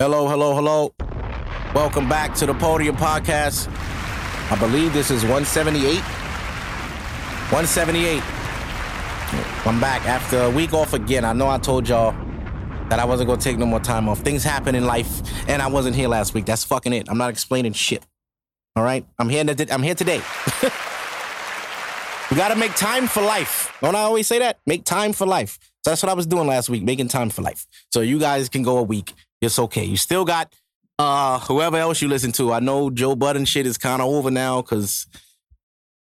Hello, hello, hello. Welcome back to the Podium Podcast. I believe this is 178. 178. I'm back after a week off again. I know I told y'all that I wasn't gonna take no more time off. Things happen in life, and I wasn't here last week. That's fucking it. I'm not explaining shit. All right, I'm here. I'm here today. we gotta make time for life. Don't I always say that? Make time for life. So that's what I was doing last week, making time for life. So you guys can go a week. It's okay. You still got uh whoever else you listen to. I know Joe Budden shit is kind of over now because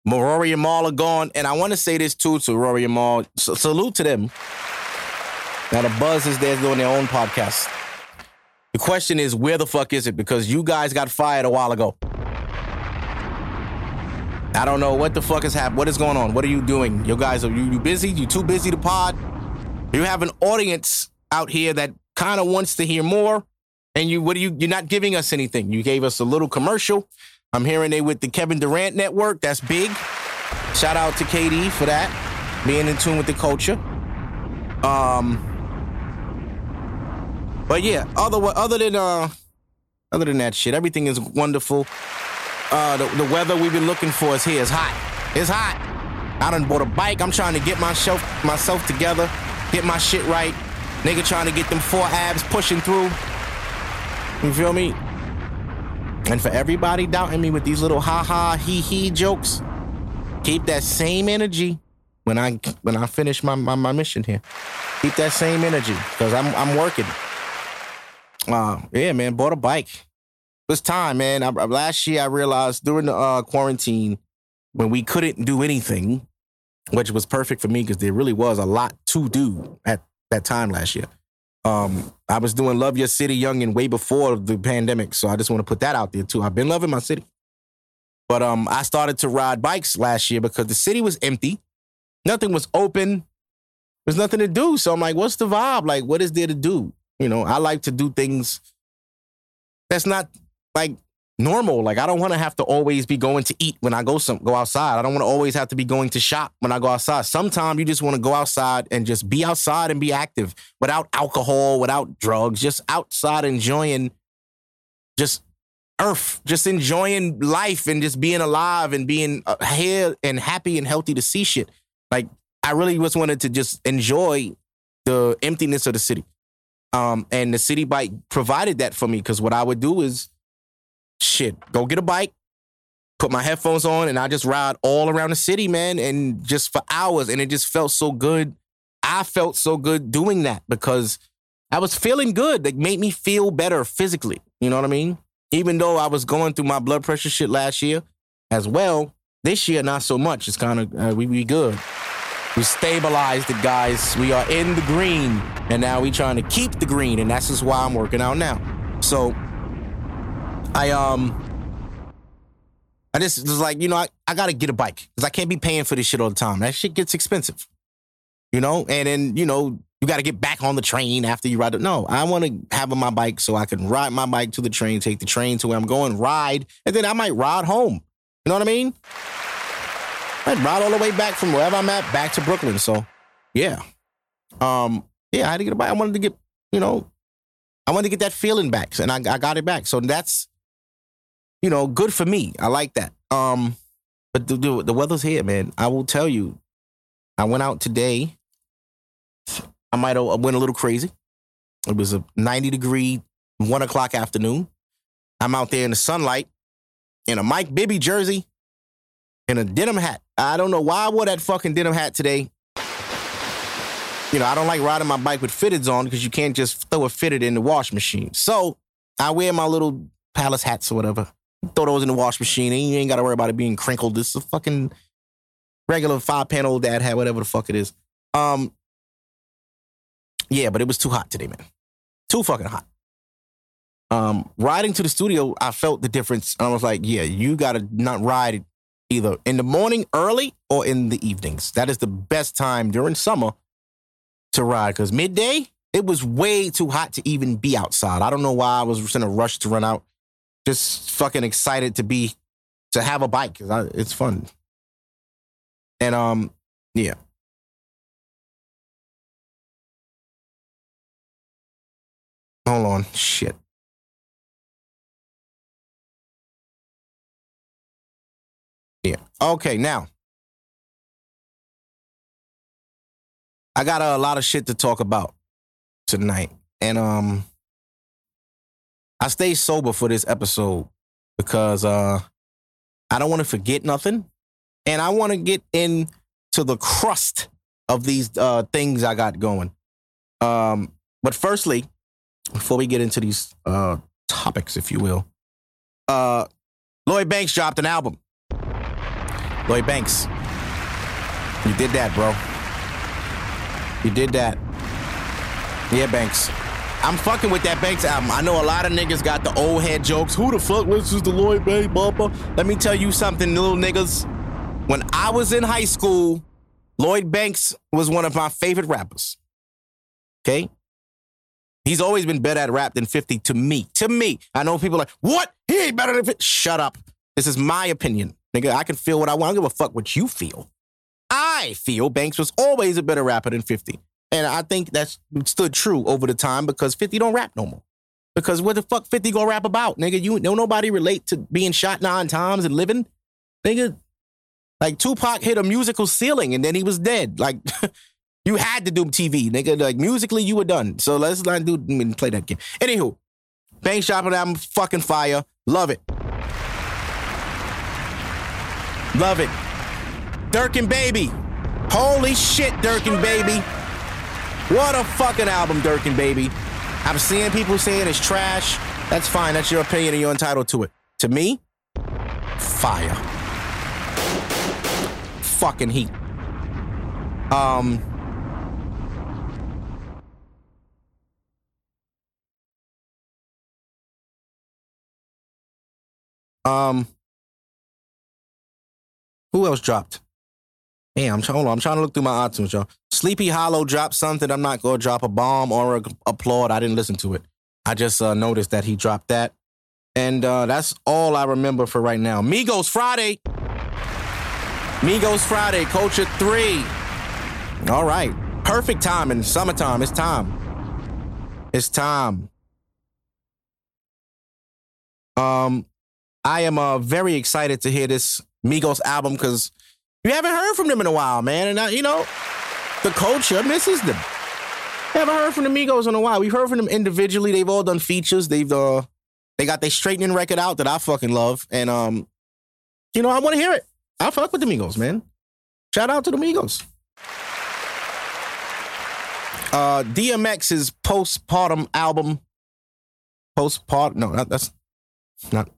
Rory and Mal are gone. And I want to say this too to Rory and Mal. S- salute to them. Now the buzz is there doing their own podcast. The question is, where the fuck is it? Because you guys got fired a while ago. I don't know what the fuck is happening. What is going on? What are you doing? You guys are you, you busy? You too busy to pod? You have an audience out here that kind of wants to hear more. And you, what are you? You're not giving us anything. You gave us a little commercial. I'm hearing they with the Kevin Durant network. That's big. Shout out to KD for that, being in tune with the culture. Um, but yeah, other other than uh, other than that shit, everything is wonderful. Uh, the, the weather we've been looking for is here. It's hot. It's hot. I done bought a bike. I'm trying to get myself myself together, get my shit right. Nigga trying to get them four abs pushing through. You feel me? And for everybody doubting me with these little ha ha he he jokes, keep that same energy when I when I finish my, my, my mission here. Keep that same energy because I'm I'm working. Uh, yeah, man, bought a bike. It's time, man. I, last year I realized during the uh, quarantine when we couldn't do anything, which was perfect for me because there really was a lot to do at that time last year. Um, I was doing Love Your City Young and way before the pandemic. So I just want to put that out there too. I've been loving my city. But um, I started to ride bikes last year because the city was empty. Nothing was open. There's nothing to do. So I'm like, what's the vibe? Like, what is there to do? You know, I like to do things that's not like normal. Like I don't want to have to always be going to eat when I go some go outside. I don't want to always have to be going to shop when I go outside. Sometimes you just want to go outside and just be outside and be active without alcohol, without drugs, just outside enjoying just earth, just enjoying life and just being alive and being uh, here and happy and healthy to see shit. Like I really just wanted to just enjoy the emptiness of the city. Um, and the city bike provided that for me because what I would do is shit, go get a bike, put my headphones on, and I just ride all around the city, man, and just for hours. And it just felt so good. I felt so good doing that because I was feeling good. That made me feel better physically. You know what I mean? Even though I was going through my blood pressure shit last year as well, this year not so much. It's kind of uh, we we good. We stabilized it, guys. We are in the green, and now we trying to keep the green, and that's just why I'm working out now. So I um I just was like, you know, I, I gotta get a bike because I can't be paying for this shit all the time. That shit gets expensive. You know, and then, you know, you gotta get back on the train after you ride it. No, I wanna have my bike so I can ride my bike to the train, take the train to where I'm going, ride, and then I might ride home. You know what I mean? I'd ride all the way back from wherever I'm at back to Brooklyn. So yeah. Um, yeah, I had to get a bike. I wanted to get, you know, I wanted to get that feeling back. And I, I got it back. So that's you know, good for me. I like that. Um, but the, the, the weather's here, man. I will tell you, I went out today. I might have went a little crazy. It was a 90 degree, one o'clock afternoon. I'm out there in the sunlight in a Mike Bibby jersey and a denim hat. I don't know why I wore that fucking denim hat today. You know, I don't like riding my bike with fitteds on because you can't just throw a fitted in the wash machine. So I wear my little palace hats or whatever. Throw those in the wash machine and you ain't got to worry about it being crinkled. This is a fucking regular five panel dad hat, whatever the fuck it is. Um, yeah, but it was too hot today, man. Too fucking hot. Um, riding to the studio, I felt the difference. I was like, yeah, you gotta not ride either in the morning early or in the evenings. That is the best time during summer to ride because midday, it was way too hot to even be outside. I don't know why I was in a rush to run out just fucking excited to be to have a bike. Uh, it's fun. And um, yeah. Hold on, shit. Yeah. Okay, now. I got a, a lot of shit to talk about tonight. And um I stay sober for this episode because uh I don't want to forget nothing. And I want to get into the crust of these uh things I got going. Um but firstly, before we get into these uh topics, if you will, uh Lloyd Banks dropped an album. Lloyd Banks. You did that, bro. You did that. Yeah, Banks. I'm fucking with that Banks album. I know a lot of niggas got the old head jokes. Who the fuck listens to Lloyd Banks, Bubba? Let me tell you something, little niggas. When I was in high school, Lloyd Banks was one of my favorite rappers. Okay? He's always been better at rap than 50 to me. To me. I know people like, what? He ain't better than 50. Shut up. This is my opinion. Nigga, I can feel what I want. I don't give a fuck what you feel. I feel Banks was always a better rapper than 50. And I think that's stood true over the time because 50 don't rap no more. Because what the fuck 50 gonna rap about? Nigga, you know nobody relate to being shot nine times and living? Nigga, like Tupac hit a musical ceiling and then he was dead. Like you had to do TV, nigga. Like musically, you were done. So let's not do I mean, play that game. Anywho, Banks shopping album, fucking fire. Love it. Love it. Durk and Baby. Holy shit, Durk and Baby. What a fucking album, Durk and Baby. I'm seeing people saying it's trash. That's fine. That's your opinion and you're entitled to it. To me, fire. Fucking heat. Um. Um. Who else dropped? Hey, I'm trying. I'm trying to look through my iTunes, y'all. Sleepy Hallow dropped something. I'm not gonna drop a bomb or a applaud. I didn't listen to it. I just uh, noticed that he dropped that, and uh, that's all I remember for right now. Migos Friday. Migos Friday. Culture three. All right. Perfect time in summertime. It's time. It's time. Um, I am uh, very excited to hear this Migos album because you haven't heard from them in a while, man. And, uh, you know, the culture misses them. Haven't heard from the Migos in a while. We've heard from them individually. They've all done features. They've uh, they got their straightening record out that I fucking love. And um, you know, I want to hear it. I fuck with the Migos, man. Shout out to the Migos. Uh, DMX's postpartum album. Postpartum? No, that, that's not.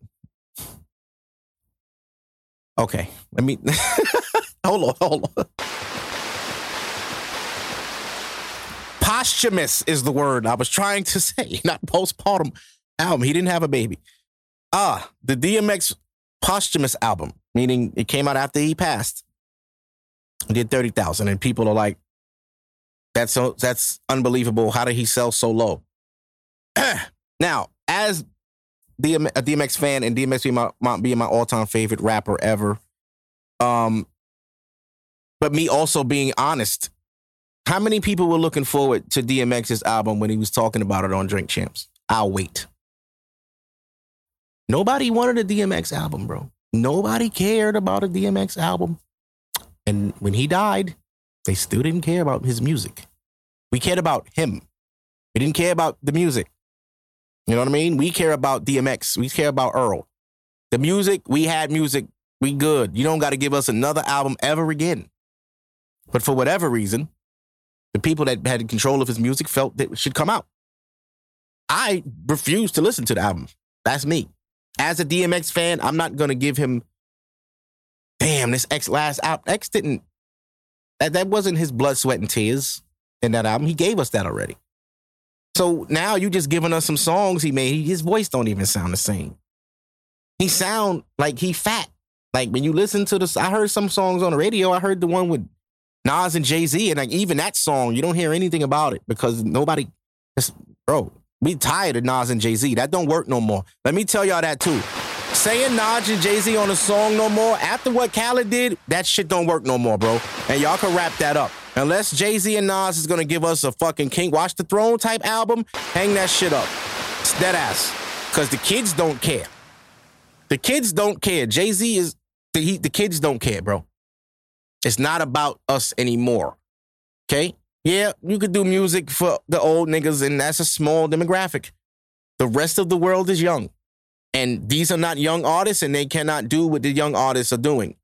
Okay, let me hold on, hold on. Posthumous is the word I was trying to say, not postpartum album. He didn't have a baby. Ah, the DMX posthumous album, meaning it came out after he passed. He did 30,000 and people are like that's so that's unbelievable. How did he sell so low? now, as DM, a DMX fan and DMX being my, my being my all time favorite rapper ever. Um, but me also being honest, how many people were looking forward to DMX's album when he was talking about it on Drink Champs? I'll wait. Nobody wanted a DMX album, bro. Nobody cared about a DMX album. And when he died, they still didn't care about his music. We cared about him. We didn't care about the music. You know what I mean? We care about DMX. We care about Earl. The music, we had music. We good. You don't got to give us another album ever again. But for whatever reason, the people that had control of his music felt that it should come out. I refuse to listen to the album. That's me. As a DMX fan, I'm not gonna give him. Damn, this X last out. X didn't. That that wasn't his blood, sweat, and tears in that album. He gave us that already. So now you just giving us some songs he made. His voice don't even sound the same. He sound like he fat. Like when you listen to this, I heard some songs on the radio. I heard the one with Nas and Jay Z, and like even that song, you don't hear anything about it because nobody. Bro, we tired of Nas and Jay Z. That don't work no more. Let me tell y'all that too. Saying Nas and Jay Z on a song no more after what Khaled did, that shit don't work no more, bro. And y'all can wrap that up. Unless Jay Z and Nas is gonna give us a fucking King Watch the Throne type album, hang that shit up. It's dead ass. Cause the kids don't care. The kids don't care. Jay Z is The, he, the kids don't care, bro. It's not about us anymore. Okay? Yeah, you could do music for the old niggas, and that's a small demographic. The rest of the world is young. And these are not young artists, and they cannot do what the young artists are doing.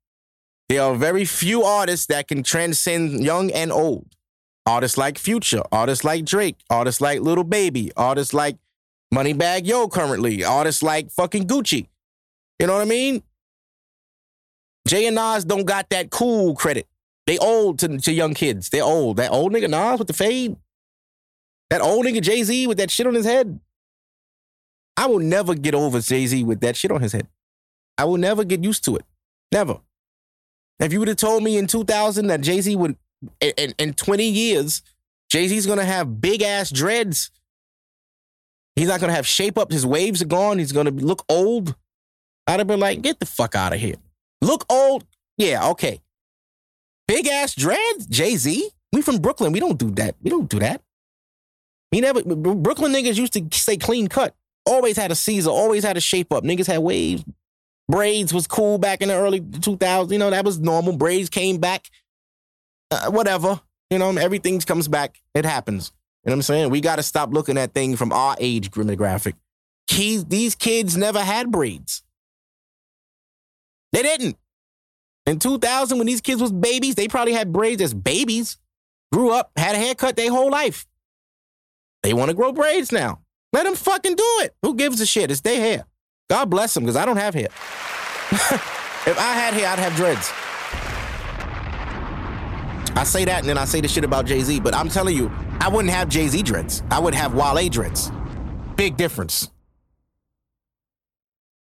There are very few artists that can transcend young and old. Artists like Future, artists like Drake, artists like Little Baby, artists like Moneybagg Yo currently, artists like fucking Gucci. You know what I mean? Jay and Nas don't got that cool credit. They old to, to young kids. They're old. That old nigga Nas with the fade. That old nigga Jay Z with that shit on his head. I will never get over Jay Z with that shit on his head. I will never get used to it. Never. If you would have told me in 2000 that Jay Z would, in, in 20 years, Jay Z's gonna have big ass dreads. He's not gonna have shape up. His waves are gone. He's gonna look old. I'd have been like, get the fuck out of here. Look old. Yeah, okay. Big ass dread, Jay Z. We from Brooklyn. We don't do that. We don't do that. We never. Brooklyn niggas used to stay clean cut. Always had a Caesar. Always had a shape up. Niggas had waves. Braids was cool back in the early 2000s. You know that was normal. Braids came back. Uh, whatever. You know everything comes back. It happens. You know what I'm saying? We got to stop looking at things from our age demographic. these kids never had braids. They didn't. In 2000, when these kids was babies, they probably had braids as babies, grew up, had a haircut their whole life. They want to grow braids now. Let them fucking do it. Who gives a shit? It's their hair. God bless them, because I don't have hair. if I had hair, I'd have dreads. I say that and then I say the shit about Jay Z, but I'm telling you, I wouldn't have Jay Z dreads. I would have Wale dreads. Big difference.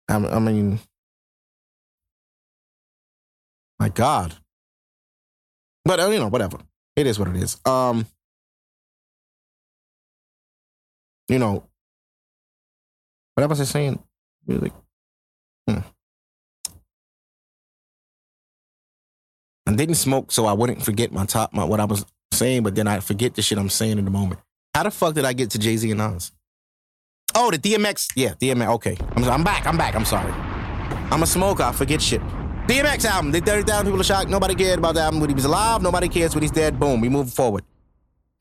I, I mean, my God. But uh, you know, whatever. It is what it is. Um, you know, what was I saying? Really? Hmm. I didn't smoke so I wouldn't forget my top, my what I was saying, but then I forget the shit I'm saying in the moment. How the fuck did I get to Jay Z and Nas? Oh, the DMX. Yeah, DMX. Okay, I'm, I'm back. I'm back. I'm sorry. I'm a smoker. I forget shit. DMX album. They 30,000 people are shocked. Nobody cared about the album when he was alive. Nobody cares when he's dead. Boom. We move forward.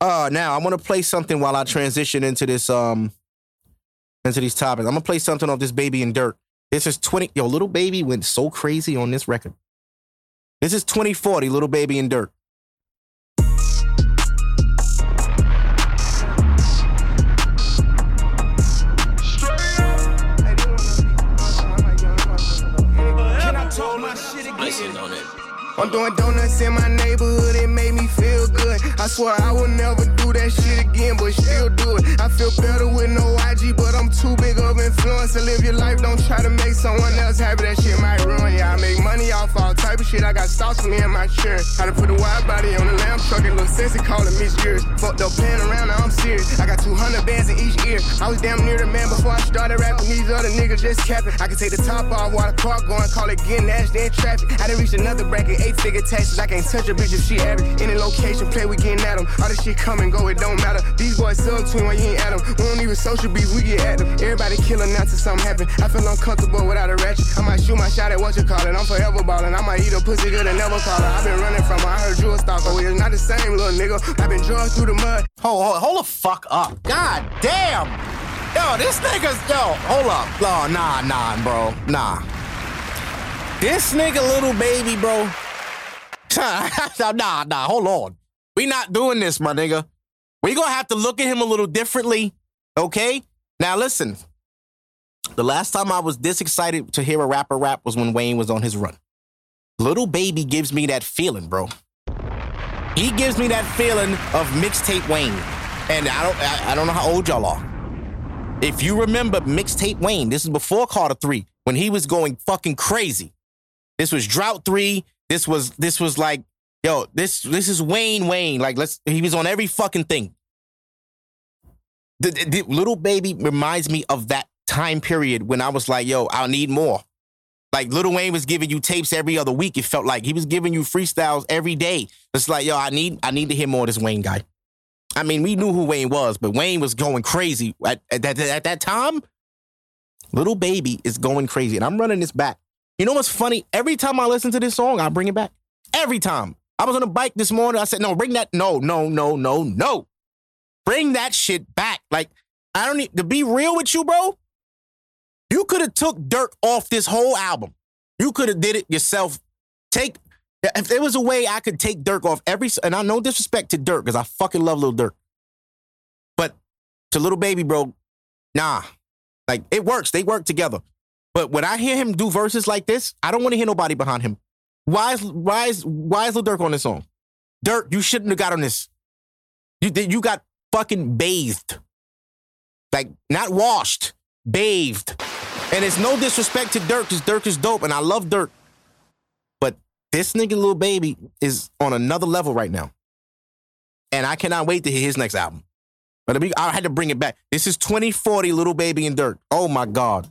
Uh, now I want to play something while I transition into this um into these topics. I'm gonna play something off this baby in Durk. This is 20. Yo, little Baby went so crazy on this record. This is 2040, little Baby in Durk. I'm doing donuts in my neighborhood, it made me feel good. I swear I will never do that shit again, but still do it. I feel better with no IG, but I'm too big of influence to live your life. Don't try to make someone else happy, that shit might ruin you. I make money off all type of shit. I got stocks for me and my shirt. How to put a wide body on the lamb truck, it look sexy, calling me yours. Fucked up playing around, now I'm serious. I got 200 bands in each ear. I was damn near the man before I started rapping. These other niggas just capping. I can take the top off while the car going, call it getting nasty in traffic. I done reached another bracket eight figure taxes. I can't touch a bitch if she average. Any location, play, we getting at them. All this shit come and go, it don't matter. These boys sub twin when you ain't at them. We don't even social beef, we get at them. Everybody killing now till something happen. I feel uncomfortable without a ratchet. I might shoot my shot at what you call it. I'm forever ballin'. I might eat a pussy good and never call her. i been running from her. I heard you a stalker. We is not the same, little nigga. i been drugged through the mud. Hold, hold, hold the fuck up. God damn. Yo, this nigga's, yo, hold up. Oh, nah, nah, bro. Nah. This nigga, Lil Baby, bro. nah, nah, hold on. We not doing this, my nigga. We gonna have to look at him a little differently, okay? Now listen. The last time I was this excited to hear a rapper rap was when Wayne was on his run. Little Baby gives me that feeling, bro. He gives me that feeling of mixtape Wayne. And I don't I, I don't know how old y'all are. If you remember mixtape Wayne, this is before Carter 3, when he was going fucking crazy. This was Drought 3. This was this was like, yo, this this is Wayne Wayne. Like let's he was on every fucking thing. The, the, the Lil Baby reminds me of that time period when I was like, yo, I need more. Like Little Wayne was giving you tapes every other week. It felt like he was giving you freestyles every day. It's like, yo, I need, I need to hear more of this Wayne guy. I mean, we knew who Wayne was, but Wayne was going crazy at, at, at, at that time. Little Baby is going crazy, and I'm running this back You know what's funny? Every time I listen to this song, I bring it back. Every time. I was on a bike this morning. I said, no, bring that. No, no, no, no, no. Bring that shit back. Like, I don't need to be real with you, bro. You could have took Durk off this whole album. You could have did it yourself. Take if there was a way I could take Durk off every and I no disrespect to Durk because I fucking love Lil Durk, but to Little Baby, bro, nah, like it works. They work together. But when I hear him do verses like this, I don't want to hear nobody behind him. Why is why is why is Lil Durk on this song? Durk, you shouldn't have got on this. You you got fucking bathed, like not washed, bathed. And it's no disrespect to Durk, because Durk is dope, and I love Durk. But this nigga, little Baby, is on another level right now. And I cannot wait to hear his next album. But I had to bring it back. This is 2040, little Baby and Durk. Oh my God.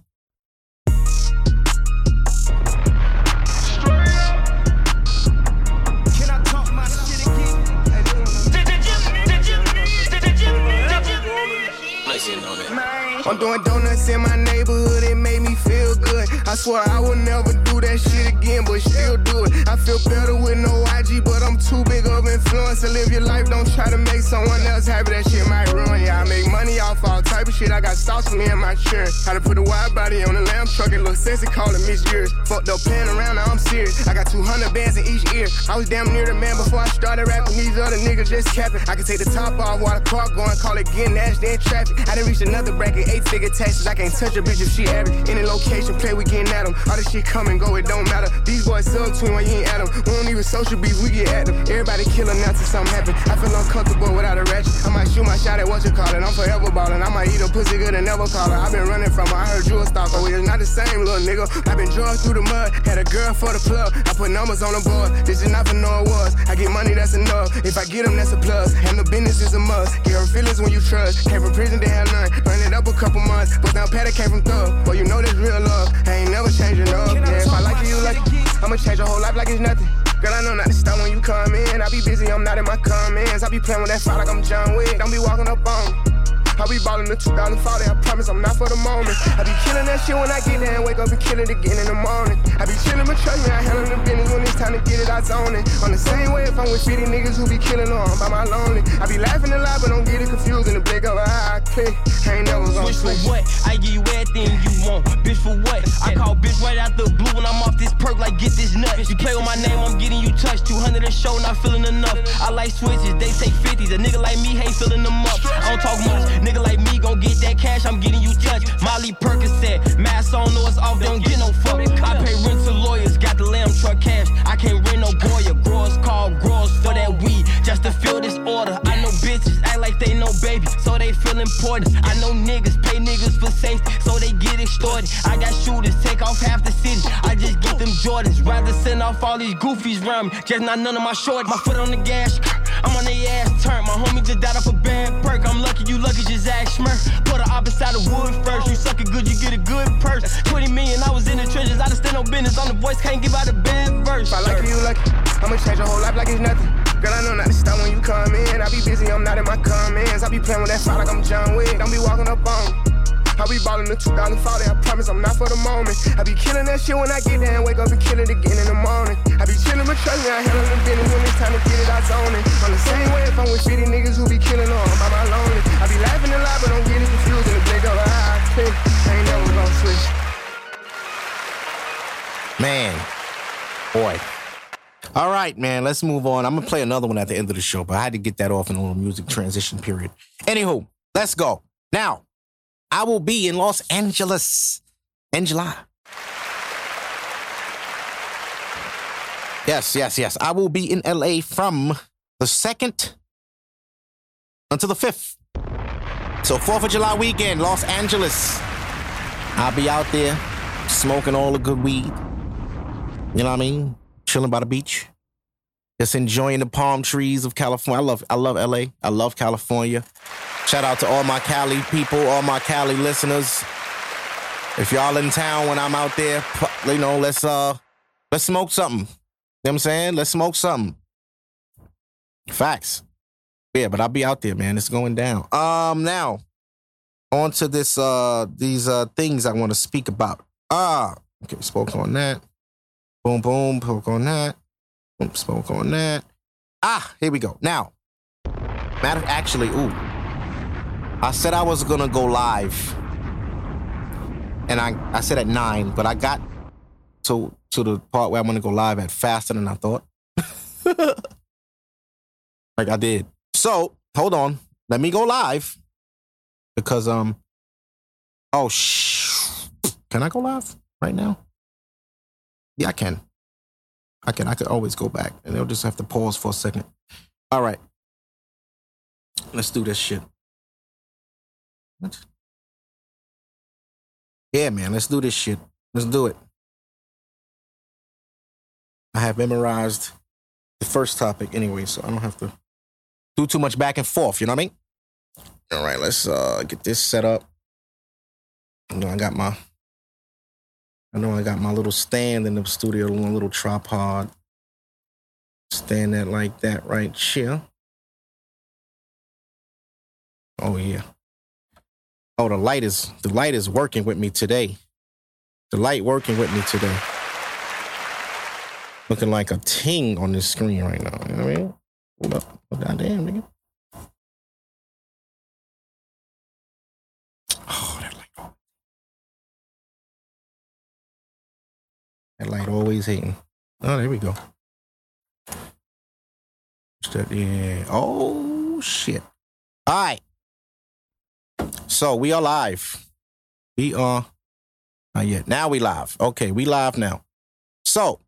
I'm doing donuts in my neighborhood, it made me feel good. I swear I will never do that shit again, but still do it. I feel better with no IG, but I'm too big of influence to live your life. Don't try to make someone else happy, that shit might ruin you. I make money off all type of shit. I got stocks for me and my churn. How to put a wide body on the lamb truck, it look sexy, call it Miss Years. Fucked up playing around, now I'm serious. I got 200 bands in each ear. I was damn near the man before I started rapping. These other niggas just capping. I can take the top off while the car going, call it getting nasty in traffic. I didn't reach another bracket, eight figure taxes. I can't touch a bitch if she average. Any location, play, we getting at them. All this shit come and go, it don't matter. These boys sub twin when you ain't at them. We don't even social beef, we get at them. Everybody killing now till something happen. I feel uncomfortable without a ratchet. I might shoot my shot at what you call it. I'm forever ballin'. I might eat a pussy good and never call her. i been running from her. I heard you a stalker. We is not the same, little nigga. i been drugged through the mud. Had a girl for the plug. I put numbers on the board. This is not for no awards. I get money, that's enough. If I get them, that's a plus. Handle business is a must. Get her feelings when you trust. Came from prison, they had none. Run it up a couple months. But now Patty came from thug. Boy, you know that's real love. I ain't never changing up. Yeah, if I like you, you like I'ma change your whole life like it's nothing. Girl, I know not to stop when you come in. I be busy, I'm not in my comments. I be playing with that fire like I'm John Wick. Don't be walking up on me. I be ballin' the 2040, I promise I'm not for the moment. I be killin' that shit when I get there and wake up and kill it again in the morning. I be chillin', but trust me, I handle the business when it's time to get it, I zone it. On the same way if I'm with 50 niggas who be killin' on by my lonely. I be laughing a lot, but don't get it confused in the blink of an eye. I click, I ain't never gonna Bitch for what? I give you everything you want. Bitch for what? I call bitch right out the blue when I'm off this perk like get this nut. You play with my name, I'm getting you touched. 200 a show, not feeling enough. I like switches, they take 50s. A nigga like me ain't filling them up. I don't talk much. Nigga like me gon' get that cash, I'm getting you touched. Molly Percocet, mask on, know it's off, don't get no fuck. I pay rent to lawyers, got the lamb truck cash. I can't rent no Goya, growers call growers for that weed, just to fill this order. They know baby, so they feel important. I know niggas pay niggas for safety, so they get extorted. I got shooters, take off half the city. I just get them Jordans, rather send off all these goofies round me. Just not none of my short. My foot on the gas, I'm on the ass turn. My homie just died off a bad perk. I'm lucky you lucky, just ask Smurf. Put her opposite of wood first. You suck it good, you get a good purse. 20 million, I was in the trenches. I just stand no business on the voice, can't give out a bad verse. If I like you, you lucky. I'ma change your whole life like it's nothing. Girl, I know not to stop when you come in. I be busy, I'm not in my comments. I be playing with that fire like I'm John Wick. Don't be walking up on me. I be ballin' the 2040, I promise I'm not for the moment. I be killing that shit when I get there and wake up and kill it again in the morning. I be chillin', but trust me, I handle the business when it's time to get it, I zone it. I'm the same way if I'm with shitty niggas who be killing on by my lonely. I be laughing a lot, but don't get confused in the blink of an eye. I ain't never gonna switch. Man, boy. All right, man, let's move on. I'm gonna play another one at the end of the show, but I had to get that off in a little music transition period. Anywho, let's go. Now, I will be in Los Angeles in July. Yes, yes, yes. I will be in LA from the 2nd until the 5th. So, 4th of July weekend, Los Angeles. I'll be out there smoking all the good weed. You know what I mean? Chilling by the beach. Just enjoying the palm trees of California. I love I love LA. I love California. Shout out to all my Cali people, all my Cali listeners. If y'all in town when I'm out there, you know, let's uh let's smoke something. You know what I'm saying? Let's smoke something. Facts. Yeah, but I'll be out there, man. It's going down. Um now, on to this uh these uh things I want to speak about. Ah, okay, spoke on that. Boom, boom, poke on that. Boom, spoke on that. Ah, here we go. Now, matter actually, ooh. I said I was gonna go live. And I, I said at nine, but I got to to the part where I'm gonna go live at faster than I thought. like I did. So hold on. Let me go live. Because um oh shh. Can I go live right now? Yeah, I can. I can. I could always go back, and they'll just have to pause for a second. All right, let's do this shit. What? Yeah, man, let's do this shit. Let's do it. I have memorized the first topic anyway, so I don't have to do too much back and forth. You know what I mean? All right, let's uh get this set up. You know, I got my I know I got my little stand in the studio, one little tripod. Stand that like that right here. Oh yeah. Oh, the light is the light is working with me today. The light working with me today. Looking like a ting on this screen right now. You know what I mean? Hold up. Oh, goddamn, nigga. That light always hating. Oh, there we go. That. Oh shit. All right. So we are live. We are not yet. Now we live. Okay, we live now. So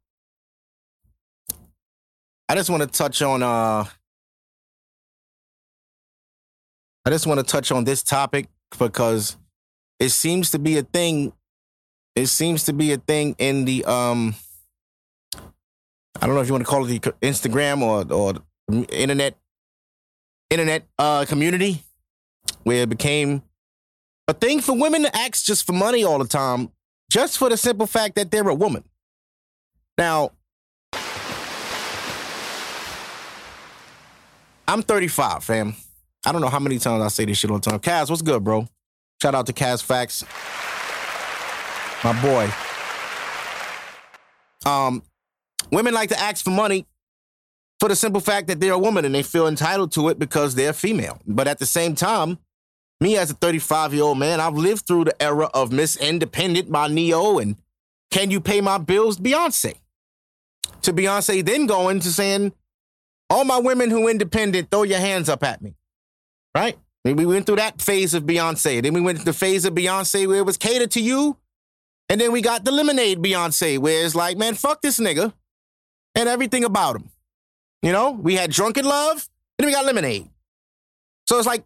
I just want to touch on uh I just want to touch on this topic because it seems to be a thing. It seems to be a thing in the um I don't know if you want to call it the Instagram or or internet internet uh community where it became a thing for women to ask just for money all the time, just for the simple fact that they're a woman. Now, I'm 35, fam. I don't know how many times I say this shit the time. Kaz, what's good, bro? Shout out to Kaz Facts. My boy. Um, women like to ask for money for the simple fact that they're a woman and they feel entitled to it because they're female. But at the same time, me as a 35 year old man, I've lived through the era of Miss Independent by Ne-Yo and Can You Pay My Bills, Beyonce. To Beyonce then going to saying, All my women who independent, throw your hands up at me. Right? We went through that phase of Beyonce. Then we went to the phase of Beyonce where it was catered to you. And then we got the Lemonade Beyonce, where it's like, man, fuck this nigga and everything about him. You know, we had Drunk in Love, and then we got Lemonade. So it's like,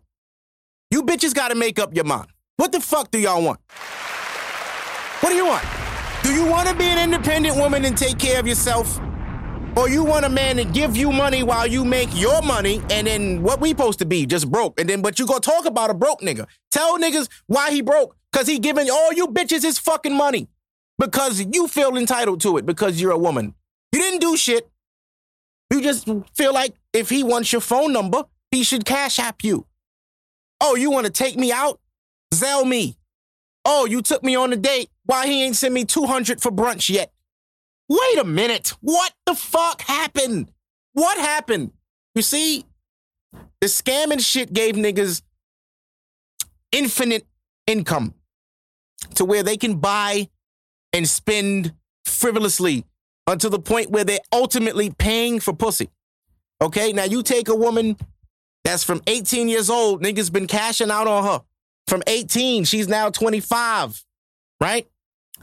you bitches got to make up your mind. What the fuck do y'all want? What do you want? Do you want to be an independent woman and take care of yourself? Or you want a man to give you money while you make your money and then what we supposed to be? Just broke. And then, but you go talk about a broke nigga. Tell niggas why he broke. Cause he giving all you bitches his fucking money. Because you feel entitled to it because you're a woman. You didn't do shit. You just feel like if he wants your phone number, he should cash app you. Oh, you want to take me out? Zelle me. Oh, you took me on a date. Why he ain't sent me 200 for brunch yet? Wait a minute. What the fuck happened? What happened? You see, the scamming shit gave niggas infinite income to where they can buy and spend frivolously until the point where they're ultimately paying for pussy. Okay, now you take a woman that's from 18 years old, niggas been cashing out on her. From 18, she's now 25, right?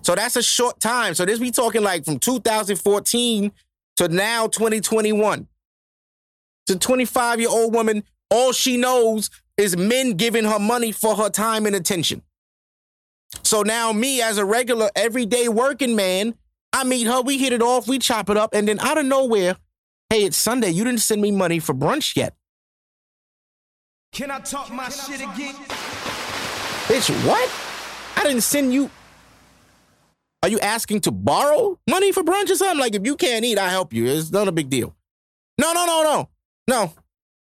So that's a short time. So this we talking like from 2014 to now 2021. To 25 year old woman, all she knows is men giving her money for her time and attention. So now me as a regular everyday working man, I meet her, we hit it off, we chop it up, and then out of nowhere, hey, it's Sunday, you didn't send me money for brunch yet. Can I talk my shit again? Bitch, what? I didn't send you. Are you asking to borrow money for brunch or something? Like, if you can't eat, I help you. It's not a big deal. No, no, no, no. No.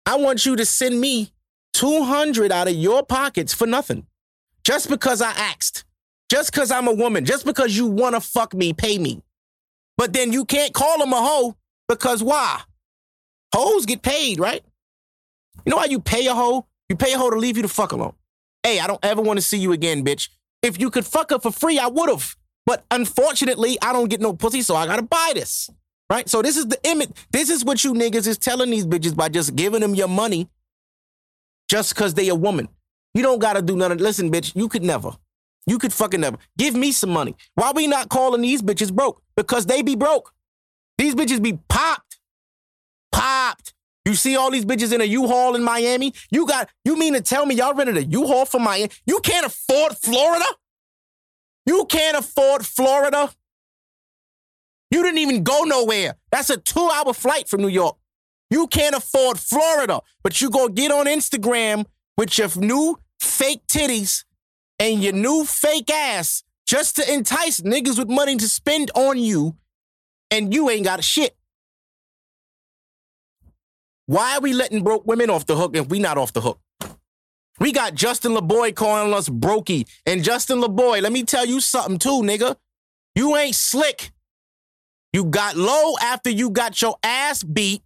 I want you to send me 200 out of your pockets for nothing. Just because I asked. Just because I'm a woman. Just because you want to fuck me, pay me. But then you can't call them a hoe because why? Hoes get paid, right? You know why you pay a hoe? You pay a hoe to leave you the fuck alone. Hey, I don't ever want to see you again, bitch. If you could fuck her for free, I would have. But unfortunately, I don't get no pussy, so I gotta buy this. Right? So this is the image. This is what you niggas is telling these bitches by just giving them your money just because they a woman. You don't gotta do nothing. Listen, bitch, you could never. You could fucking never. Give me some money. Why we not calling these bitches broke? Because they be broke. These bitches be popped. Popped. You see all these bitches in a U-Haul in Miami? You got, you mean to tell me y'all rented a U-Haul for Miami? You can't afford Florida? You can't afford Florida? You didn't even go nowhere. That's a two hour flight from New York. You can't afford Florida, but you go get on Instagram with your new fake titties and your new fake ass just to entice niggas with money to spend on you, and you ain't got a shit. Why are we letting broke women off the hook if we not off the hook? We got Justin Laboy calling us brokey. And Justin Laboy, let me tell you something too, nigga. You ain't slick. You got low after you got your ass beat,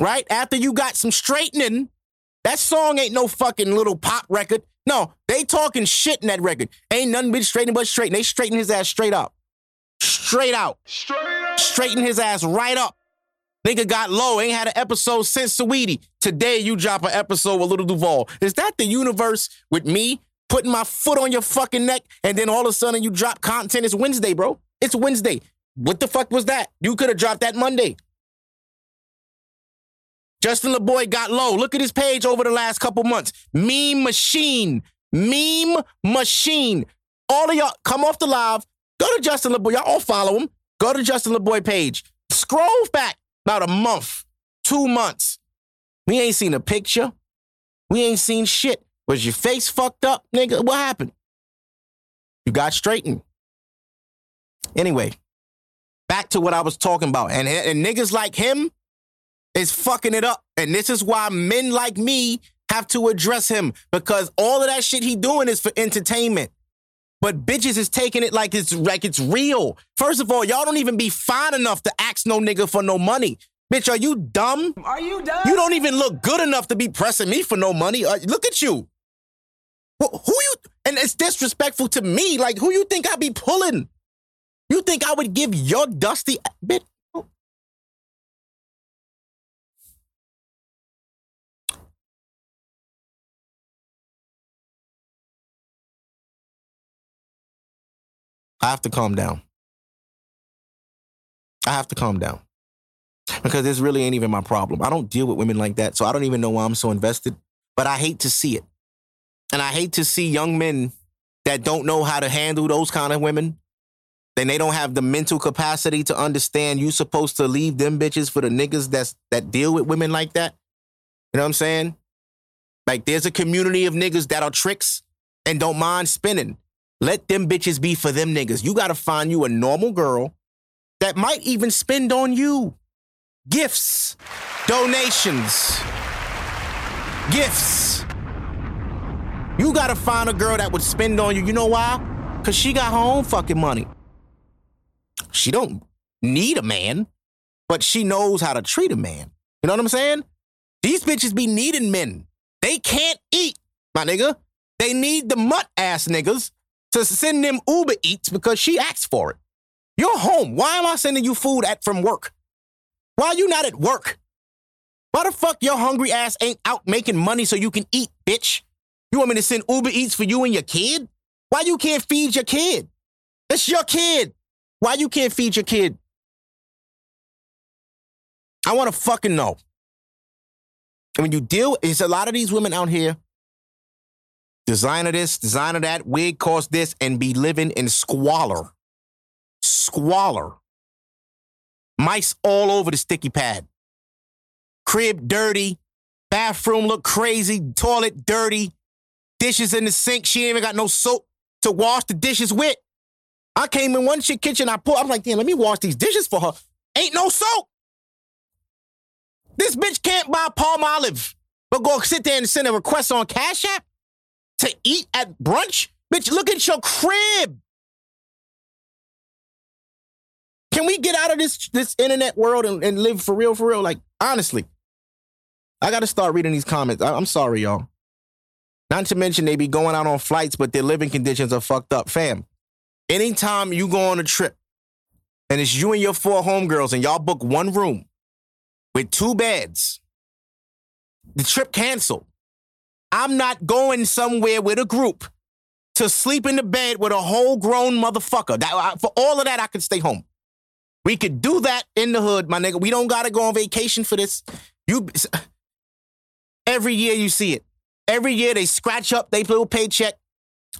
right? After you got some straightening. That song ain't no fucking little pop record. No, they talking shit in that record. Ain't nothing but straightening but straight. They straighten his ass straight up. Straight out. Straight up. Straighten his ass right up. Nigga got low, ain't had an episode since Saweetie. Today you drop an episode with Little Duval. Is that the universe with me putting my foot on your fucking neck and then all of a sudden you drop content? It's Wednesday, bro. It's Wednesday. What the fuck was that? You could have dropped that Monday. Justin Laboy got low. Look at his page over the last couple months. Meme machine. Meme machine. All of y'all come off the live. Go to Justin Laboy. Y'all all follow him. Go to Justin Laboy page. Scroll back about a month, two months. We ain't seen a picture. We ain't seen shit. Was your face fucked up, nigga? What happened? You got straightened. Anyway, back to what I was talking about. And, and niggas like him is fucking it up. And this is why men like me have to address him because all of that shit he doing is for entertainment. But bitches is taking it like it's like it's real. First of all, y'all don't even be fine enough to ask no nigga for no money. Bitch, are you dumb? Are you dumb? You don't even look good enough to be pressing me for no money. Uh, look at you. Who, who you? And it's disrespectful to me. Like, who you think I be pulling? You think I would give your dusty bitch? I have to calm down. I have to calm down. Because this really ain't even my problem. I don't deal with women like that, so I don't even know why I'm so invested. But I hate to see it. And I hate to see young men that don't know how to handle those kind of women. Then they don't have the mental capacity to understand you supposed to leave them bitches for the niggas that's that deal with women like that. You know what I'm saying? Like there's a community of niggas that are tricks and don't mind spinning. Let them bitches be for them niggas. You gotta find you a normal girl that might even spend on you. Gifts, donations, gifts. You gotta find a girl that would spend on you. You know why? Cause she got her own fucking money. She don't need a man, but she knows how to treat a man. You know what I'm saying? These bitches be needing men. They can't eat, my nigga. They need the mutt ass niggas to send them Uber Eats because she asked for it. You're home. Why am I sending you food at from work? Why are you not at work? Why the fuck your hungry ass ain't out making money so you can eat, bitch? You want me to send Uber Eats for you and your kid? Why you can't feed your kid? It's your kid. Why you can't feed your kid? I want to fucking know. And when you deal, it's a lot of these women out here designer this, designer that, wig cost this, and be living in squalor. Squalor. Mice all over the sticky pad. Crib dirty. Bathroom look crazy. Toilet dirty. Dishes in the sink. She ain't even got no soap to wash the dishes with. I came in one shit kitchen. I pulled. I'm like, damn, let me wash these dishes for her. Ain't no soap. This bitch can't buy Palmolive, but go sit there and send a request on Cash App to eat at brunch? Bitch, look at your crib. Can we get out of this this internet world and, and live for real, for real? Like, honestly, I got to start reading these comments. I, I'm sorry, y'all. Not to mention they be going out on flights, but their living conditions are fucked up. Fam, anytime you go on a trip and it's you and your four homegirls and y'all book one room with two beds, the trip canceled. I'm not going somewhere with a group to sleep in the bed with a whole grown motherfucker. That, for all of that, I could stay home. We could do that in the hood, my nigga. We don't gotta go on vacation for this. You every year you see it. Every year they scratch up their little paycheck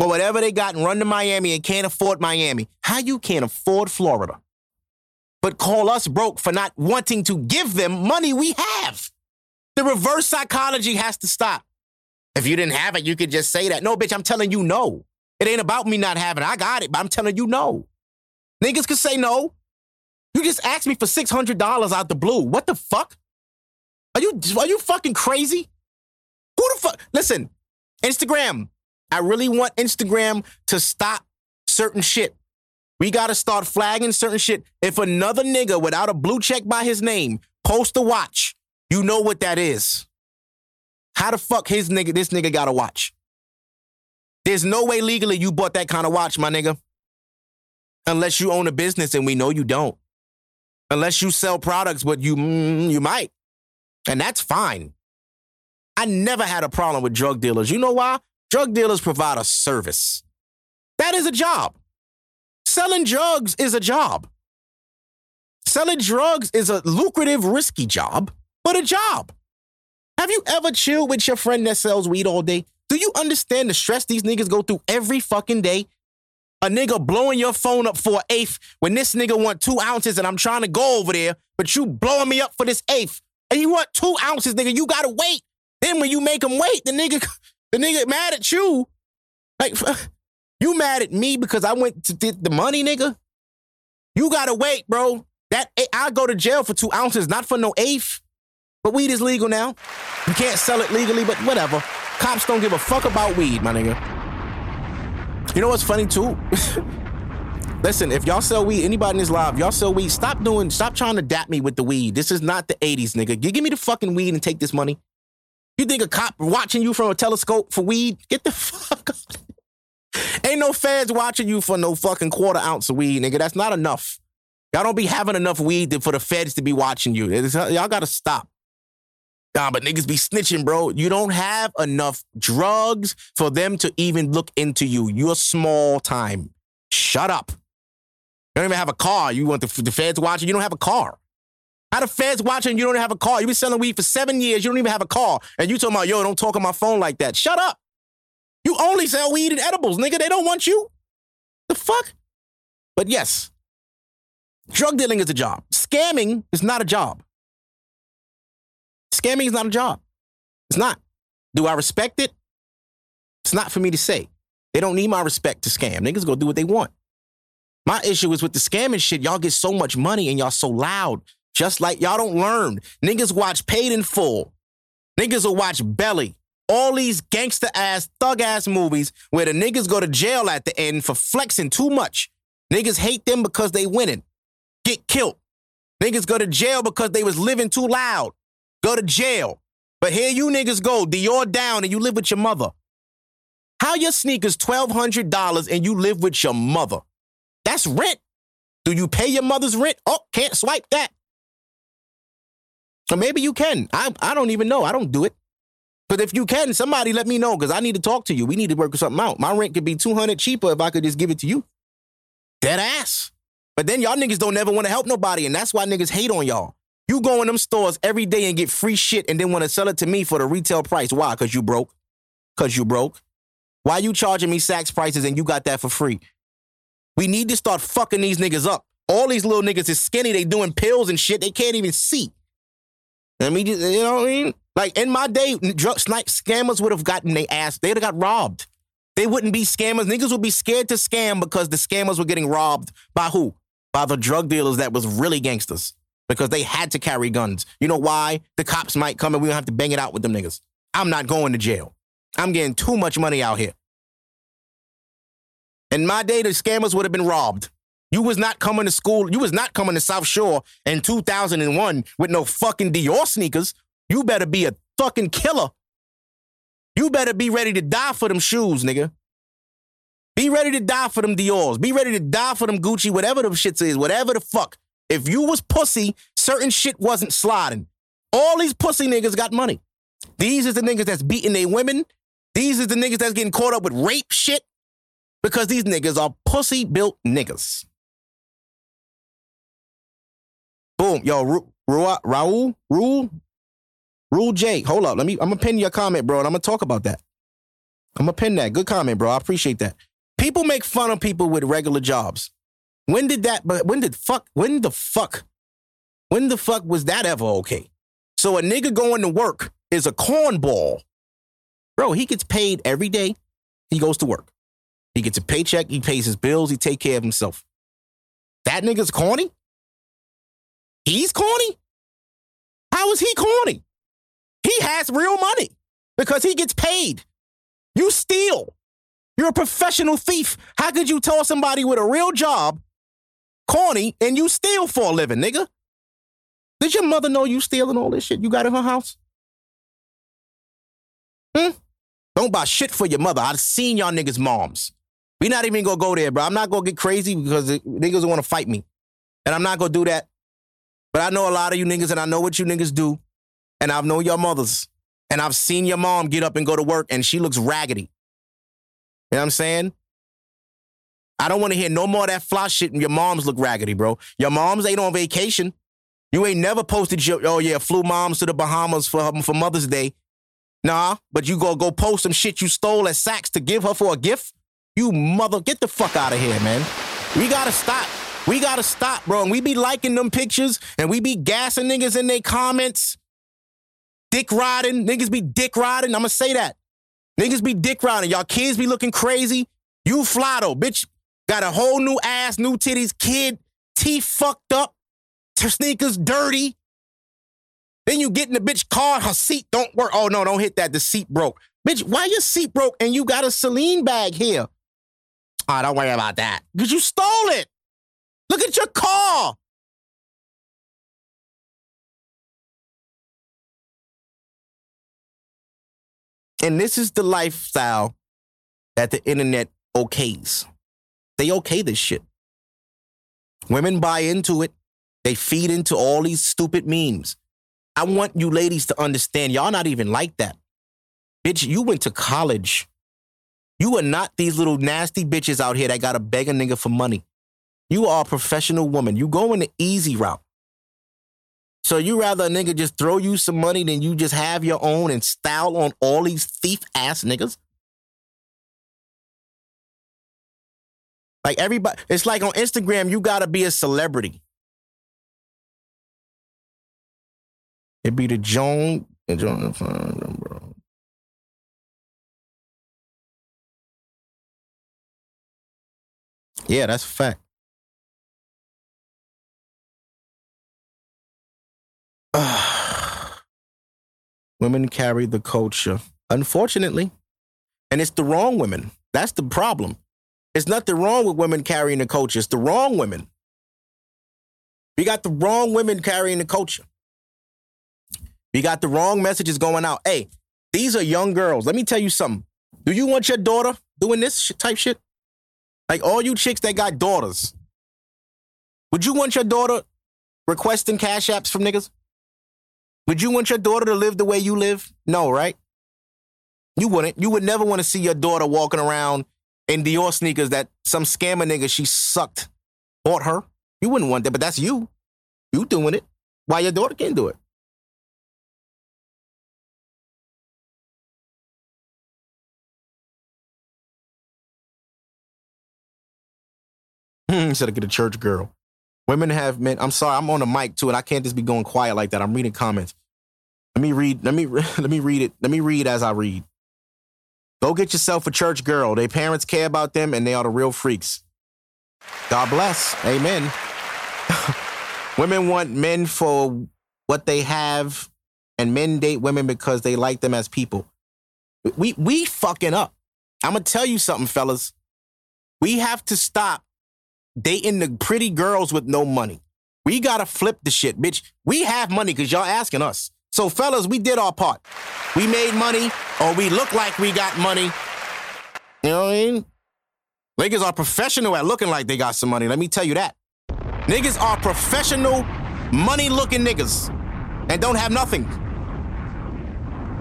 or whatever they got and run to Miami and can't afford Miami. How you can't afford Florida? But call us broke for not wanting to give them money we have. The reverse psychology has to stop. If you didn't have it, you could just say that. No, bitch, I'm telling you no. It ain't about me not having it. I got it, but I'm telling you no. Niggas could say no. You just asked me for $600 out the blue. What the fuck? Are you are you fucking crazy? Who the fuck? Listen, Instagram. I really want Instagram to stop certain shit. We got to start flagging certain shit. If another nigga without a blue check by his name post a watch, you know what that is. How the fuck his nigga, this nigga got a watch? There's no way legally you bought that kind of watch, my nigga. Unless you own a business and we know you don't. Unless you sell products, but you mm, you might. And that's fine. I never had a problem with drug dealers. You know why? Drug dealers provide a service. That is a job. Selling drugs is a job. Selling drugs is a lucrative, risky job, but a job. Have you ever chilled with your friend that sells weed all day? Do you understand the stress these niggas go through every fucking day? A nigga blowing your phone up for an eighth when this nigga want two ounces and I'm trying to go over there, but you blowing me up for this eighth. And you want two ounces, nigga. You gotta wait. Then when you make him wait, the nigga, the nigga mad at you. Like, you mad at me because I went to the money, nigga? You gotta wait, bro. That I go to jail for two ounces, not for no eighth. But weed is legal now. You can't sell it legally, but whatever. Cops don't give a fuck about weed, my nigga. You know what's funny too? Listen, if y'all sell weed, anybody in this live, y'all sell weed, stop doing, stop trying to dap me with the weed. This is not the 80s, nigga. You give me the fucking weed and take this money. You think a cop watching you from a telescope for weed? Get the fuck out. Ain't no feds watching you for no fucking quarter ounce of weed, nigga. That's not enough. Y'all don't be having enough weed for the feds to be watching you. y'all gotta stop. Nah, but niggas be snitching, bro. You don't have enough drugs for them to even look into you. You're small time. Shut up. You don't even have a car. You want the, the feds watching? You don't have a car. How the feds watching? You don't have a car. You've been selling weed for seven years. You don't even have a car. And you talking about, yo, don't talk on my phone like that. Shut up. You only sell weed and edibles, nigga. They don't want you. The fuck? But yes, drug dealing is a job. Scamming is not a job. Scamming is not a job. It's not. Do I respect it? It's not for me to say. They don't need my respect to scam. Niggas go do what they want. My issue is with the scamming shit. Y'all get so much money and y'all so loud. Just like y'all don't learn. Niggas watch Paid in Full. Niggas will watch Belly. All these gangster ass, thug ass movies where the niggas go to jail at the end for flexing too much. Niggas hate them because they winning. Get killed. Niggas go to jail because they was living too loud go to jail. But here you niggas go, Dior down, and you live with your mother. How your sneakers $1,200 and you live with your mother? That's rent. Do you pay your mother's rent? Oh, can't swipe that. Or maybe you can. I, I don't even know. I don't do it. But if you can, somebody let me know because I need to talk to you. We need to work something out. My rent could be 200 cheaper if I could just give it to you. Dead ass. But then y'all niggas don't never want to help nobody, and that's why niggas hate on y'all. You go in them stores every day and get free shit and then want to sell it to me for the retail price. Why? Because you broke. Because you broke. Why you charging me Saks prices and you got that for free? We need to start fucking these niggas up. All these little niggas is skinny. They doing pills and shit. They can't even see. I mean, you know what I mean? Like in my day, drug snipe scammers would have gotten their ass. They'd have got robbed. They wouldn't be scammers. Niggas would be scared to scam because the scammers were getting robbed by who? By the drug dealers that was really gangsters because they had to carry guns. You know why? The cops might come and we don't have to bang it out with them niggas. I'm not going to jail. I'm getting too much money out here. In my day, the scammers would have been robbed. You was not coming to school. You was not coming to South Shore in 2001 with no fucking Dior sneakers. You better be a fucking killer. You better be ready to die for them shoes, nigga. Be ready to die for them Dior's. Be ready to die for them Gucci, whatever them shits is, whatever the fuck. If you was pussy, certain shit wasn't sliding. All these pussy niggas got money. These is the niggas that's beating their women. These is the niggas that's getting caught up with rape shit because these niggas are pussy built niggas. Boom. Yo, Ru- Ru- Raul, Rule, Rule J. Hold up. Let me, I'm gonna pin your comment, bro, and I'm gonna talk about that. I'm gonna pin that. Good comment, bro. I appreciate that. People make fun of people with regular jobs. When did that, but when did fuck, when the fuck, when the fuck was that ever okay? So a nigga going to work is a cornball. Bro, he gets paid every day. He goes to work. He gets a paycheck. He pays his bills. He take care of himself. That nigga's corny? He's corny? How is he corny? He has real money because he gets paid. You steal. You're a professional thief. How could you tell somebody with a real job, corny, and you steal for a living, nigga? Did your mother know you stealing all this shit you got in her house? Hmm? Don't buy shit for your mother. I've seen y'all niggas' moms. We not even gonna go there, bro. I'm not gonna get crazy because niggas want to fight me. And I'm not gonna do that. But I know a lot of you niggas and I know what you niggas do. And I've known your mothers. And I've seen your mom get up and go to work and she looks raggedy. You know what I'm saying? I don't want to hear no more of that fly shit and your moms look raggedy, bro. Your moms ain't on vacation. You ain't never posted your, oh yeah, flew moms to the Bahamas for, for Mother's Day. Nah, but you go go post some shit you stole at Saks to give her for a gift? You mother, get the fuck out of here, man. We gotta stop. We gotta stop, bro. And we be liking them pictures and we be gassing niggas in their comments. Dick riding. Niggas be dick riding. I'ma say that. Niggas be dick riding. Y'all kids be looking crazy. You fly though, bitch. Got a whole new ass, new titties, kid, teeth fucked up, her sneakers dirty. Then you get in the bitch car, her seat don't work. Oh no, don't hit that. The seat broke. Bitch, why your seat broke and you got a Celine bag here? Oh, don't worry about that. Because you stole it. Look at your car. And this is the lifestyle that the internet okays. They okay this shit. Women buy into it. They feed into all these stupid memes. I want you ladies to understand, y'all not even like that. Bitch, you went to college. You are not these little nasty bitches out here that gotta beg a nigga for money. You are a professional woman. You go in the easy route. So you rather a nigga just throw you some money than you just have your own and style on all these thief ass niggas? Like everybody, it's like on Instagram, you gotta be a celebrity. It be the Joan and Joan, bro. Yeah, that's a fact. women carry the culture, unfortunately. And it's the wrong women. That's the problem. It's nothing wrong with women carrying the culture. It's the wrong women. We got the wrong women carrying the culture. We got the wrong messages going out. Hey, these are young girls. Let me tell you something. Do you want your daughter doing this type shit? Like all you chicks that got daughters. Would you want your daughter requesting cash apps from niggas? Would you want your daughter to live the way you live? No, right? You wouldn't. You would never want to see your daughter walking around in Dior sneakers that some scammer nigga she sucked bought her. You wouldn't want that, but that's you. You doing it. Why your daughter can't do it? Hmm, Instead of get a church girl. Women have men. I'm sorry, I'm on the mic too, and I can't just be going quiet like that. I'm reading comments. Let me read. Let me let me read it. Let me read as I read. Go get yourself a church girl. Their parents care about them, and they are the real freaks. God bless. Amen. women want men for what they have, and men date women because they like them as people. We we fucking up. I'm gonna tell you something, fellas. We have to stop dating the pretty girls with no money. We gotta flip the shit, bitch. We have money because y'all asking us. So, fellas, we did our part. We made money, or we look like we got money. You know what I mean? Niggas are professional at looking like they got some money. Let me tell you that. Niggas are professional, money looking niggas and don't have nothing.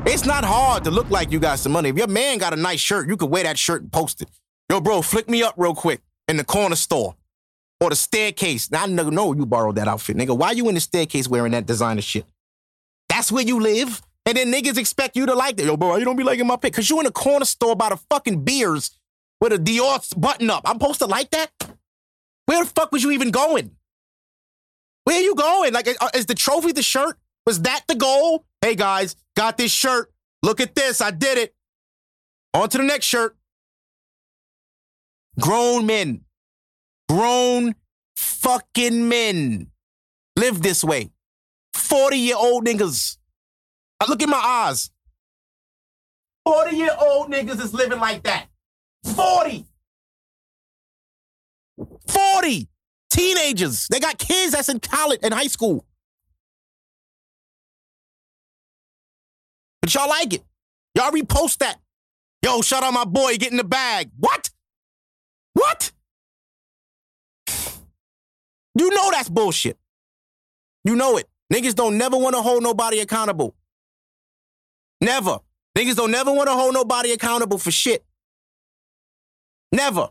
It's not hard to look like you got some money. If your man got a nice shirt, you could wear that shirt and post it. Yo, bro, flick me up real quick in the corner store or the staircase. Now, I know you borrowed that outfit, nigga. Why you in the staircase wearing that designer shit? That's where you live. And then niggas expect you to like that. Yo, bro, you don't be liking my pic. Cause you in a corner store by the fucking beers with a Dior button up. I'm supposed to like that? Where the fuck was you even going? Where are you going? Like, uh, is the trophy the shirt? Was that the goal? Hey guys, got this shirt. Look at this. I did it. On to the next shirt. Grown men. Grown fucking men live this way. 40 year old niggas. I look in my eyes. 40 year old niggas is living like that. 40. 40 teenagers. They got kids that's in college and high school. But y'all like it. Y'all repost that. Yo, shout out my boy, get in the bag. What? What? You know that's bullshit. You know it. Niggas don't never want to hold nobody accountable. Never. Niggas don't never want to hold nobody accountable for shit. Never.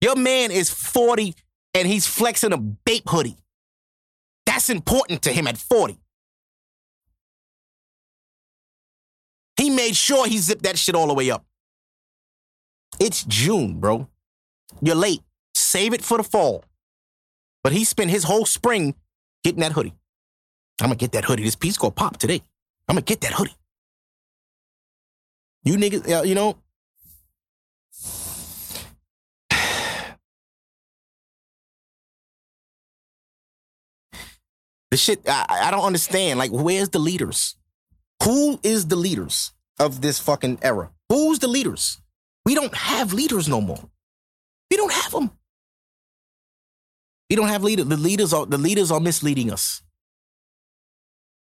Your man is 40 and he's flexing a Bape hoodie. That's important to him at 40. He made sure he zipped that shit all the way up. It's June, bro. You're late. Save it for the fall. But he spent his whole spring getting that hoodie. I'm gonna get that hoodie. This piece gonna pop today. I'm gonna get that hoodie. You niggas, you know, The shit, I, I don't understand. Like, where's the leaders? Who is the leaders of this fucking era? Who's the leaders? We don't have leaders no more. We don't have them. We don't have leaders. The leaders are the leaders are misleading us.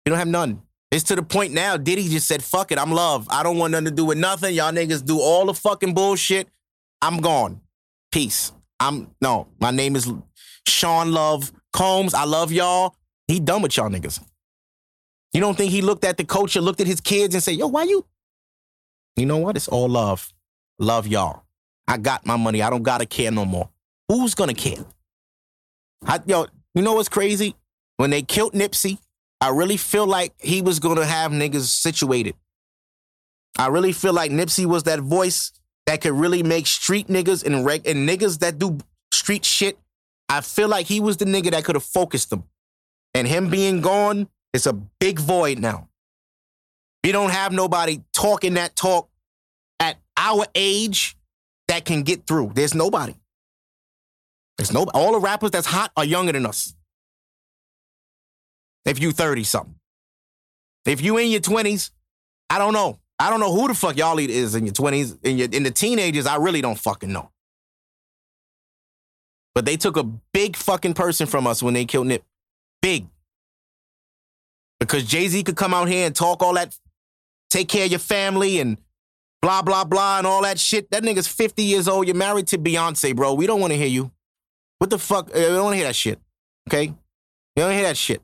We don't have none. It's to the point now. Diddy just said, "Fuck it, I'm love. I don't want nothing to do with nothing. Y'all niggas do all the fucking bullshit. I'm gone. Peace. I'm no. My name is Sean Love Combs. I love y'all. He done with y'all niggas. You don't think he looked at the or looked at his kids and say, yo, why you? You know what? It's all love. Love y'all. I got my money. I don't gotta care no more. Who's gonna care? I, yo, you know what's crazy? When they killed Nipsey, I really feel like he was gonna have niggas situated. I really feel like Nipsey was that voice that could really make street niggas and reg and niggas that do street shit. I feel like he was the nigga that could have focused them. And him being gone, it's a big void now. We don't have nobody talking that talk at our age that can get through. There's nobody. There's no all the rappers that's hot are younger than us. If you 30 something. If you in your 20s, I don't know. I don't know who the fuck y'all is in your 20s. In your in the teenagers, I really don't fucking know. But they took a big fucking person from us when they killed Nip big. Because Jay Z could come out here and talk all that, take care of your family and blah, blah, blah, and all that shit. That nigga's 50 years old. You're married to Beyonce, bro. We don't want to hear you. What the fuck? Uh, we don't want to hear that shit. Okay? We don't hear that shit.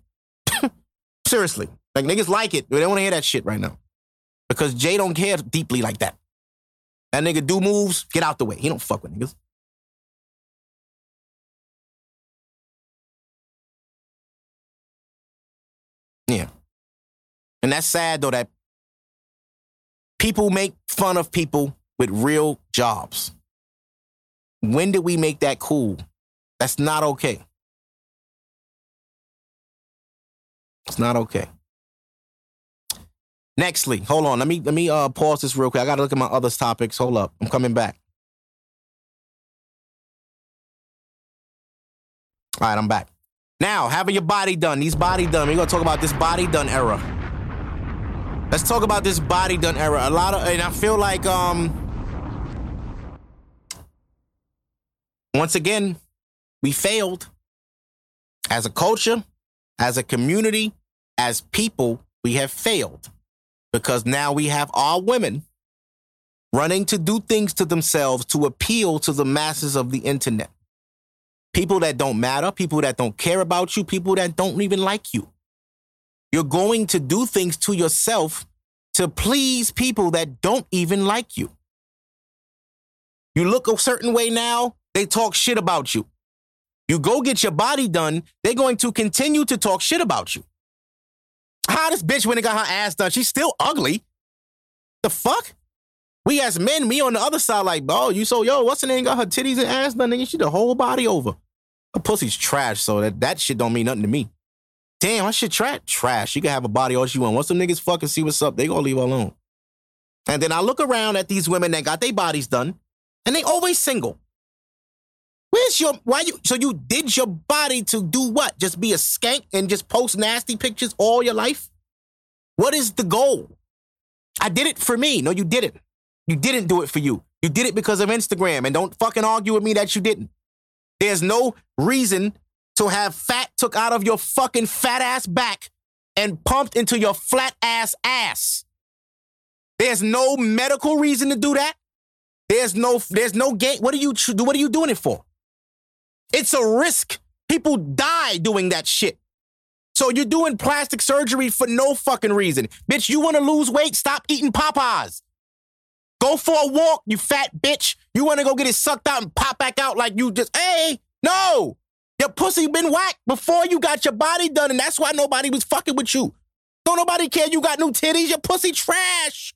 Seriously. Like niggas like it. They don't want to hear that shit right now. Because Jay don't care deeply like that. That nigga do moves, get out the way. He don't fuck with niggas. Yeah. And that's sad though that people make fun of people with real jobs. When did we make that cool? That's not okay. It's not okay. Nextly, hold on. Let me let me uh pause this real quick. I gotta look at my other topics. Hold up. I'm coming back. All right, I'm back. Now, having your body done, these body done. We're gonna talk about this body done era. Let's talk about this body done era. A lot of, and I feel like, um, once again, we failed. As a culture, as a community, as people, we have failed because now we have our women running to do things to themselves to appeal to the masses of the internet. People that don't matter, people that don't care about you, people that don't even like you. You're going to do things to yourself to please people that don't even like you. You look a certain way now, they talk shit about you. You go get your body done, they're going to continue to talk shit about you. How this bitch when it got her ass done, she's still ugly. The fuck? We as men, me on the other side, like, oh, you so yo, what's the name? Got her titties and ass done, nigga. She the whole body over. Her pussy's trash, so that, that shit don't mean nothing to me. Damn, her shit trash. Trash. She can have a body all she want. Once the niggas fucking see what's up, they gonna leave her alone. And then I look around at these women that got their bodies done, and they always single. Where's your why you so you did your body to do what? Just be a skank and just post nasty pictures all your life? What is the goal? I did it for me. No, you didn't. You didn't do it for you. You did it because of Instagram. And don't fucking argue with me that you didn't. There's no reason to have fat took out of your fucking fat ass back and pumped into your flat ass ass. There's no medical reason to do that. There's no there's no game. What are you what are you doing it for? It's a risk. People die doing that shit. So you're doing plastic surgery for no fucking reason. Bitch, you want to lose weight? Stop eating Popeyes. Go for a walk, you fat bitch. You want to go get it sucked out and pop back out like you just, hey, no. Your pussy been whacked before you got your body done, and that's why nobody was fucking with you. Don't nobody care you got new titties. Your pussy trash.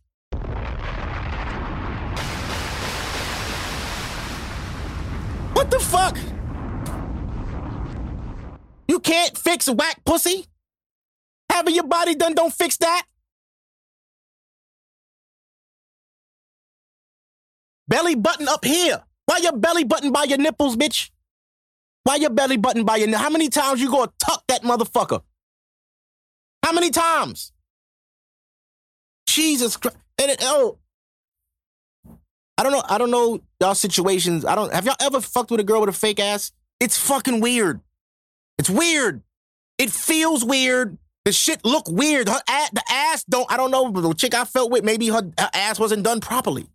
What the fuck? You can't fix whack pussy? Having your body done don't fix that? Belly button up here. Why your belly button by your nipples, bitch? Why your belly button by your How many times you gonna tuck that motherfucker? How many times? Jesus Christ. And it, oh, I don't know. I don't know y'all situations. I don't. Have y'all ever fucked with a girl with a fake ass? It's fucking weird. It's weird. It feels weird. The shit look weird. Her ass, the ass don't. I don't know. The chick I felt with, maybe her, her ass wasn't done properly.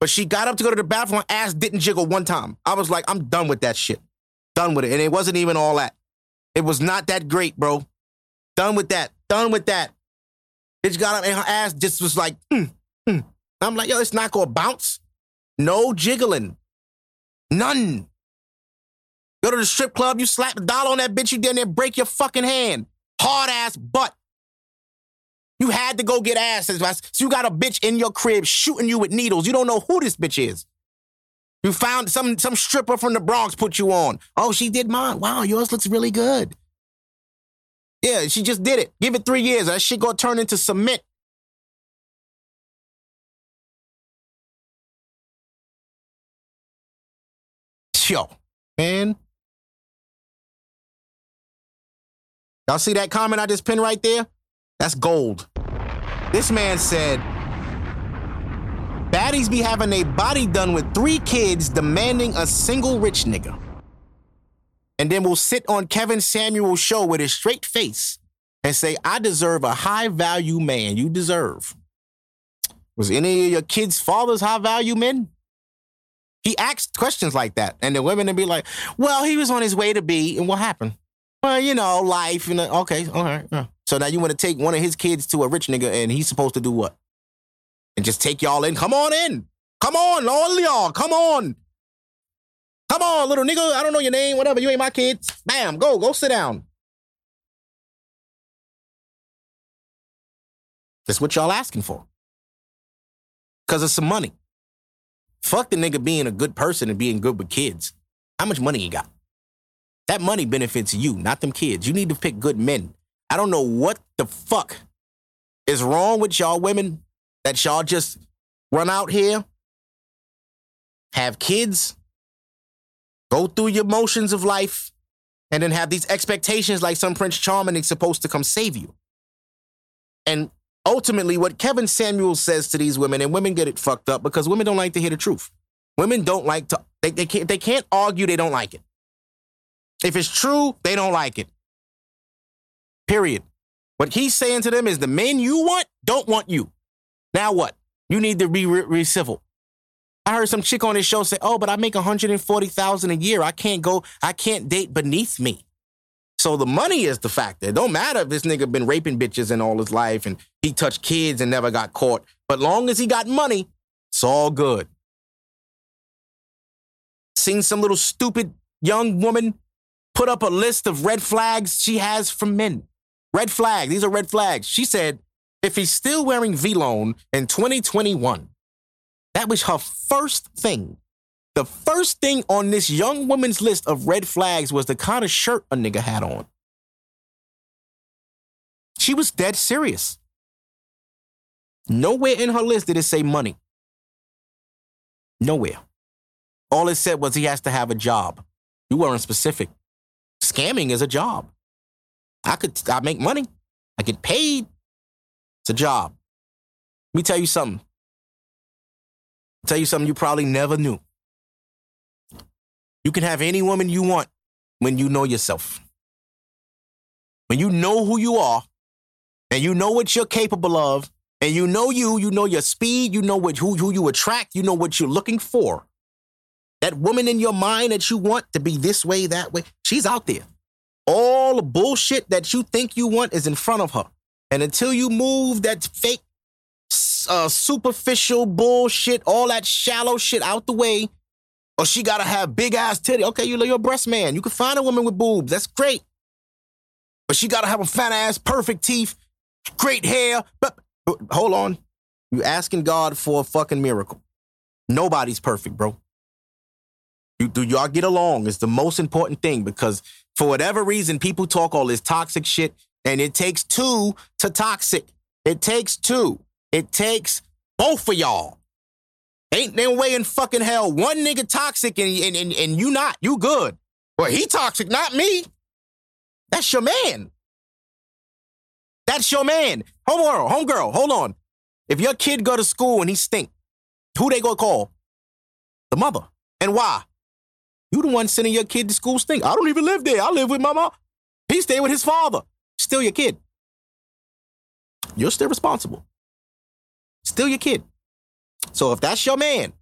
But she got up to go to the bathroom, her ass didn't jiggle one time. I was like, I'm done with that shit. Done with it. And it wasn't even all that. It was not that great, bro. Done with that. Done with that. Bitch got up and her ass just was like, mm, mm. I'm like, yo, it's not gonna bounce. No jiggling. None. Go to the strip club, you slap a dollar on that bitch, you down there break your fucking hand. Hard ass butt. You had to go get ass. So you got a bitch in your crib shooting you with needles. You don't know who this bitch is. You found some some stripper from the Bronx put you on. Oh, she did mine. Wow, yours looks really good. Yeah, she just did it. Give it three years. That shit gonna turn into cement. Yo, man. Y'all see that comment I just pinned right there? That's gold. This man said, Baddies be having a body done with three kids demanding a single rich nigga. And then we'll sit on Kevin Samuels' show with his straight face and say, I deserve a high value man. You deserve. Was any of your kids' fathers high value men? He asked questions like that. And the women would be like, well, he was on his way to be. And what happened? Well, you know, life. And uh, okay, all right. Yeah. So now you want to take one of his kids to a rich nigga and he's supposed to do what? And just take y'all in? Come on in. Come on, all y'all. Come on. Come on, little nigga. I don't know your name, whatever. You ain't my kid. Bam, go, go sit down. That's what y'all asking for. Because of some money. Fuck the nigga being a good person and being good with kids. How much money he got? That money benefits you, not them kids. You need to pick good men. I don't know what the fuck is wrong with y'all women that y'all just run out here, have kids, go through your motions of life, and then have these expectations like some Prince Charming is supposed to come save you. And ultimately, what Kevin Samuels says to these women, and women get it fucked up because women don't like to hear the truth. Women don't like to, they, they, can't, they can't argue they don't like it. If it's true, they don't like it. Period. What he's saying to them is the men you want don't want you. Now what? You need to be re-, re- civil. I heard some chick on his show say, "Oh, but I make 140,000 a year. I can't go I can't date beneath me." So the money is the factor. It don't matter if this nigga been raping bitches in all his life and he touched kids and never got caught. But long as he got money, it's all good. Seen some little stupid young woman put up a list of red flags she has from men. Red flags. These are red flags. She said, if he's still wearing Vlone in 2021, that was her first thing. The first thing on this young woman's list of red flags was the kind of shirt a nigga had on. She was dead serious. Nowhere in her list did it say money. Nowhere. All it said was he has to have a job. You weren't specific. Scamming is a job. I could I make money. I get paid. It's a job. Let me tell you something. I'll tell you something you probably never knew. You can have any woman you want when you know yourself. When you know who you are and you know what you're capable of and you know you, you know your speed, you know what who, who you attract, you know what you're looking for. That woman in your mind that you want to be this way, that way, she's out there. All the bullshit that you think you want is in front of her. And until you move that fake, uh, superficial bullshit, all that shallow shit out the way, or she gotta have big ass titty. Okay, you're your breast man. You can find a woman with boobs. That's great. But she gotta have a fat ass, perfect teeth, great hair. But, but hold on. You asking God for a fucking miracle. Nobody's perfect, bro. You, do y'all get along? is the most important thing because for whatever reason, people talk all this toxic shit, and it takes two to toxic. It takes two. It takes both of y'all. Ain't no way in fucking hell one nigga toxic and, and, and, and you not. You good. Well, he toxic, not me. That's your man. That's your man. Homegirl, homegirl, hold on. If your kid go to school and he stink, who they gonna call? The mother. And why? You the one sending your kid to school stink. I don't even live there. I live with my mom. He stay with his father. Still your kid. You're still responsible. Still your kid. So if that's your man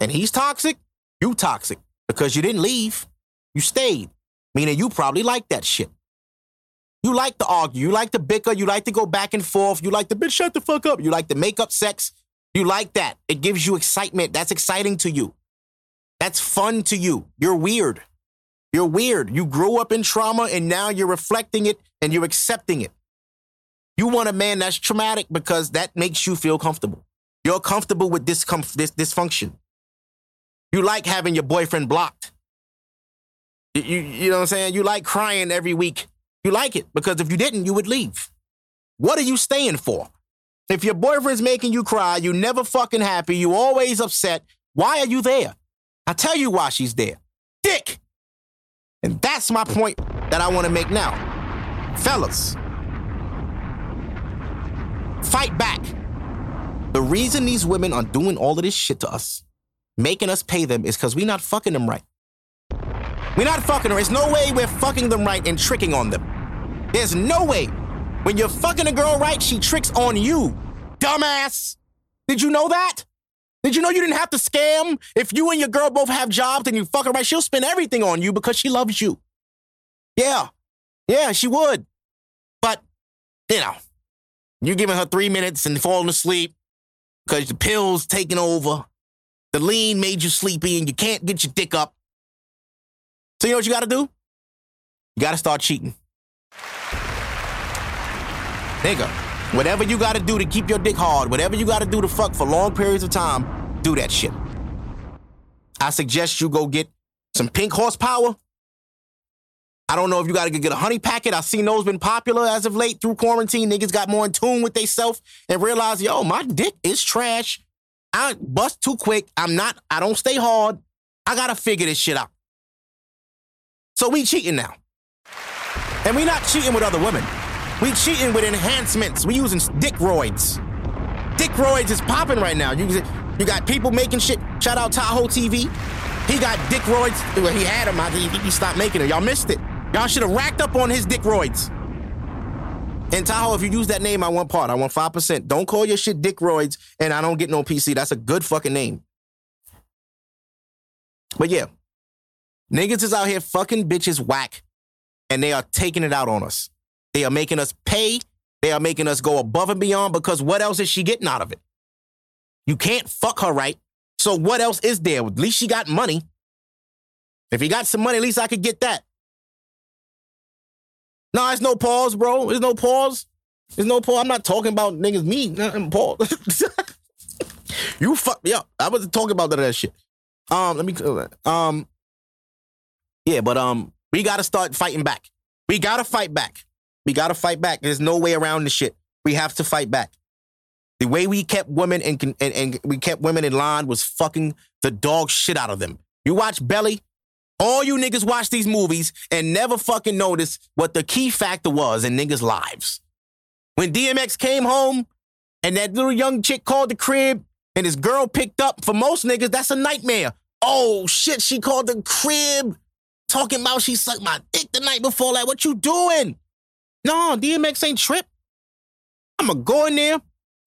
and he's toxic, you toxic because you didn't leave. You stayed. Meaning you probably like that shit. You like to argue. You like to bicker. You like to go back and forth. You like to bitch, shut the fuck up. You like to make up sex. You like that. It gives you excitement. That's exciting to you. That's fun to you. You're weird. You're weird. You grew up in trauma and now you're reflecting it and you're accepting it. You want a man that's traumatic because that makes you feel comfortable. You're comfortable with this, this dysfunction. You like having your boyfriend blocked. You, you, you know what I'm saying? You like crying every week. You like it because if you didn't, you would leave. What are you staying for? If your boyfriend's making you cry, you never fucking happy, you always upset, why are you there? I'll tell you why she's there. Dick! And that's my point that I want to make now. Fellas, fight back. The reason these women are doing all of this shit to us, making us pay them, is because we're not fucking them right. We're not fucking them. There's no way we're fucking them right and tricking on them. There's no way. When you're fucking a girl right, she tricks on you. Dumbass. Did you know that? Did you know you didn't have to scam? If you and your girl both have jobs and you fuck her right, she'll spend everything on you because she loves you. Yeah. Yeah, she would. But, you know, you're giving her three minutes and falling asleep because the pills taking over. The lean made you sleepy and you can't get your dick up. So you know what you gotta do? You gotta start cheating. Nigga, whatever you gotta do to keep your dick hard, whatever you gotta do to fuck for long periods of time, do that shit. I suggest you go get some pink horsepower. I don't know if you gotta get a honey packet. I've seen those been popular as of late through quarantine. Niggas got more in tune with themselves and realize, yo, my dick is trash. I bust too quick. I'm not, I don't stay hard. I gotta figure this shit out. So we cheating now. And we not cheating with other women. We cheating with enhancements. We using dick roids. Dick roids is popping right now. You, you got people making shit. Shout out Tahoe TV. He got dick roids. Well, he had them. He, he stopped making it. Y'all missed it. Y'all should have racked up on his dick roids. And Tahoe, if you use that name, I want part. I want 5%. Don't call your shit Dick Roids and I don't get no PC. That's a good fucking name. But yeah, niggas is out here fucking bitches whack and they are taking it out on us. They are making us pay. They are making us go above and beyond because what else is she getting out of it? You can't fuck her right. So what else is there? At least she got money. If he got some money, at least I could get that. No, it's no pause, bro. There's no pause. There's no pause. I'm not talking about niggas me. Pause. you fucked me up. I wasn't talking about that, that shit. Um, let me um Yeah, but um we gotta start fighting back. We gotta fight back. We gotta fight back. There's no way around this shit. We have to fight back. The way we kept women and, and, and we kept women in line was fucking the dog shit out of them. You watch Belly, all you niggas watch these movies and never fucking notice what the key factor was in niggas' lives. When DMX came home and that little young chick called the crib and his girl picked up, for most niggas, that's a nightmare. Oh shit, she called the crib talking about she sucked my dick the night before. Like, what you doing? No, DMX ain't trip. I'ma go in there and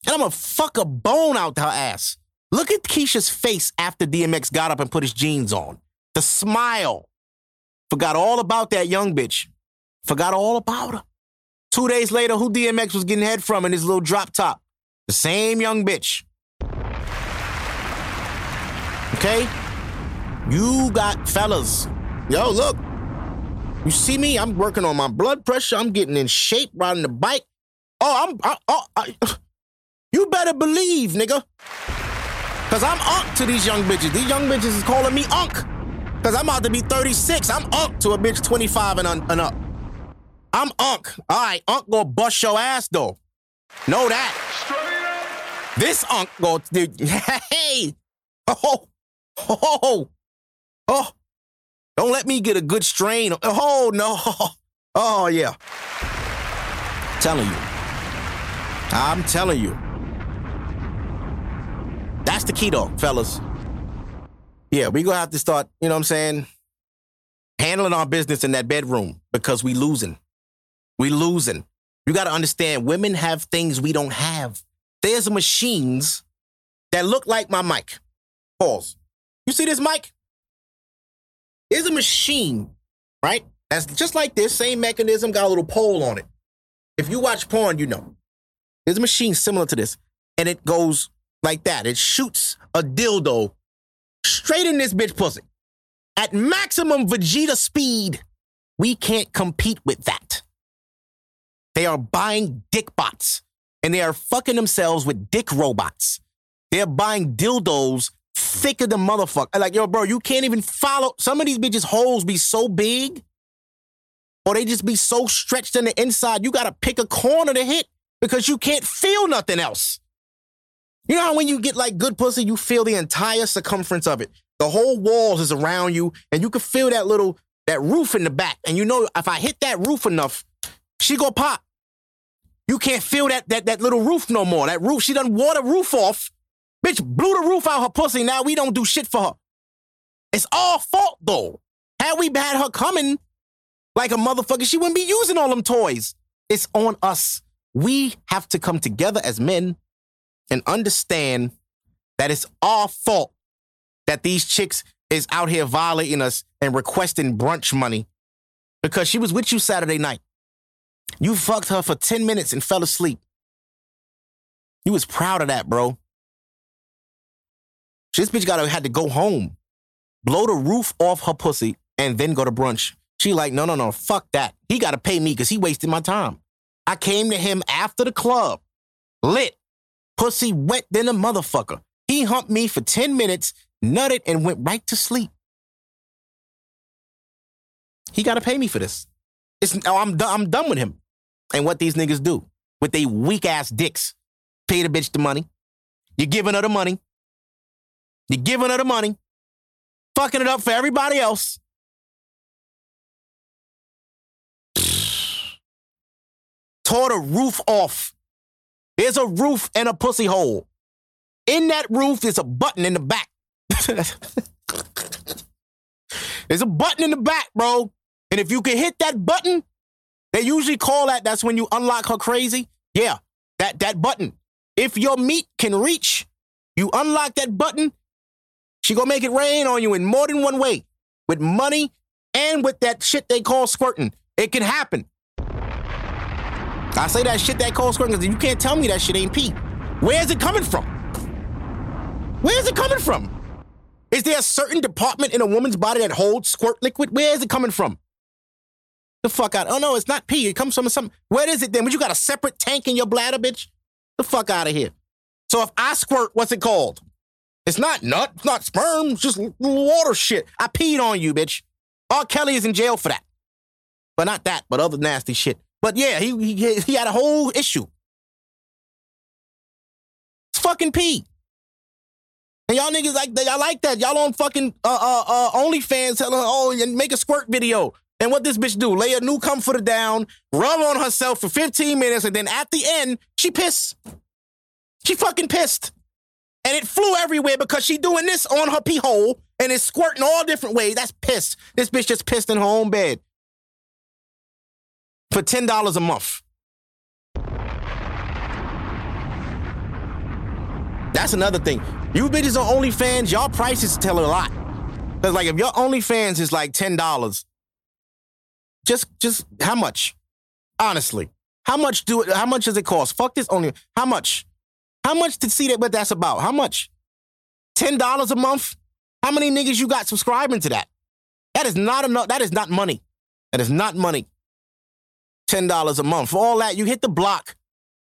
I'ma fuck a bone out her ass. Look at Keisha's face after DMX got up and put his jeans on. The smile. Forgot all about that young bitch. Forgot all about her. Two days later, who DMX was getting head from in his little drop top? The same young bitch. Okay? You got fellas. Yo, look. You see me? I'm working on my blood pressure. I'm getting in shape riding the bike. Oh, I'm. I, oh, I, you better believe, nigga. Cause I'm unk to these young bitches. These young bitches is calling me unk. Cause I'm about to be 36. I'm unk to a bitch 25 and, un- and up. I'm unk. All right, unk gonna bust your ass though. Know that. This unk go, dude. Hey, oh, oh, oh, oh. Don't let me get a good strain. Oh no. Oh yeah. Telling you. I'm telling you. That's the key though, fellas yeah, we gonna have to start, you know what I'm saying, handling our business in that bedroom because we losing. We losing. You gotta understand, women have things we don't have. There's machines that look like my mic. Pause. You see this mic? There's a machine, right? That's just like this, same mechanism, got a little pole on it. If you watch porn, you know. There's a machine similar to this, and it goes like that. It shoots a dildo straight in this bitch pussy at maximum Vegeta speed. We can't compete with that. They are buying dick bots and they are fucking themselves with dick robots. They're buying dildos thicker than motherfucker. Like, yo, bro, you can't even follow. Some of these bitches' holes be so big or they just be so stretched on the inside, you gotta pick a corner to hit because you can't feel nothing else. You know how when you get like good pussy, you feel the entire circumference of it. The whole walls is around you, and you can feel that little that roof in the back. And you know, if I hit that roof enough, she go pop. You can't feel that that that little roof no more. That roof, she done wore the roof off. Bitch blew the roof out her pussy. Now we don't do shit for her. It's all fault though. Had we had her coming like a motherfucker, she wouldn't be using all them toys. It's on us. We have to come together as men and understand that it's our fault that these chicks is out here violating us and requesting brunch money because she was with you Saturday night. You fucked her for 10 minutes and fell asleep. You was proud of that, bro. This bitch got to had to go home, blow the roof off her pussy, and then go to brunch. She like, no, no, no, fuck that. He got to pay me because he wasted my time. I came to him after the club, lit, pussy wet than a motherfucker. He humped me for 10 minutes, nutted, and went right to sleep. He got to pay me for this. It's, oh, I'm, I'm done with him and what these niggas do with they weak ass dicks. Pay the bitch the money. You're giving her the money. You're giving her the money. Fucking it up for everybody else. Tore the roof off there's a roof and a pussy hole. In that roof is a button in the back. There's a button in the back, bro. And if you can hit that button, they usually call that that's when you unlock her crazy. Yeah, that that button. If your meat can reach, you unlock that button, she gonna make it rain on you in more than one way. With money and with that shit they call squirting. It can happen. I say that shit that call squirting because you can't tell me that shit ain't pee. Where's it coming from? Where's it coming from? Is there a certain department in a woman's body that holds squirt liquid? Where is it coming from? The fuck out. Oh no, it's not pee. It comes from some. Where is it then? Would you got a separate tank in your bladder, bitch? The fuck out of here. So if I squirt, what's it called? It's not nut, it's not sperm, it's just water shit. I peed on you, bitch. R. Kelly is in jail for that. But not that, but other nasty shit. But yeah, he he, he had a whole issue. It's fucking pee. And y'all niggas like y'all like that. Y'all on fucking uh uh uh OnlyFans telling her, oh, and make a squirt video. And what this bitch do? Lay a new comforter down, rub on herself for 15 minutes, and then at the end, she pissed. She fucking pissed. And it flew everywhere because she doing this on her pee hole and it's squirting all different ways. That's pissed. This bitch just pissed in her own bed. For $10 a month. That's another thing. You bitches on OnlyFans, y'all prices tell a lot. Cause like if your OnlyFans is like $10, just just how much? Honestly. How much do it how much does it cost? Fuck this only. How much? How much to see that what that's about? How much? $10 a month? How many niggas you got subscribing to that? That is not enough. That is not money. That is not money. $10 a month. For all that, you hit the block.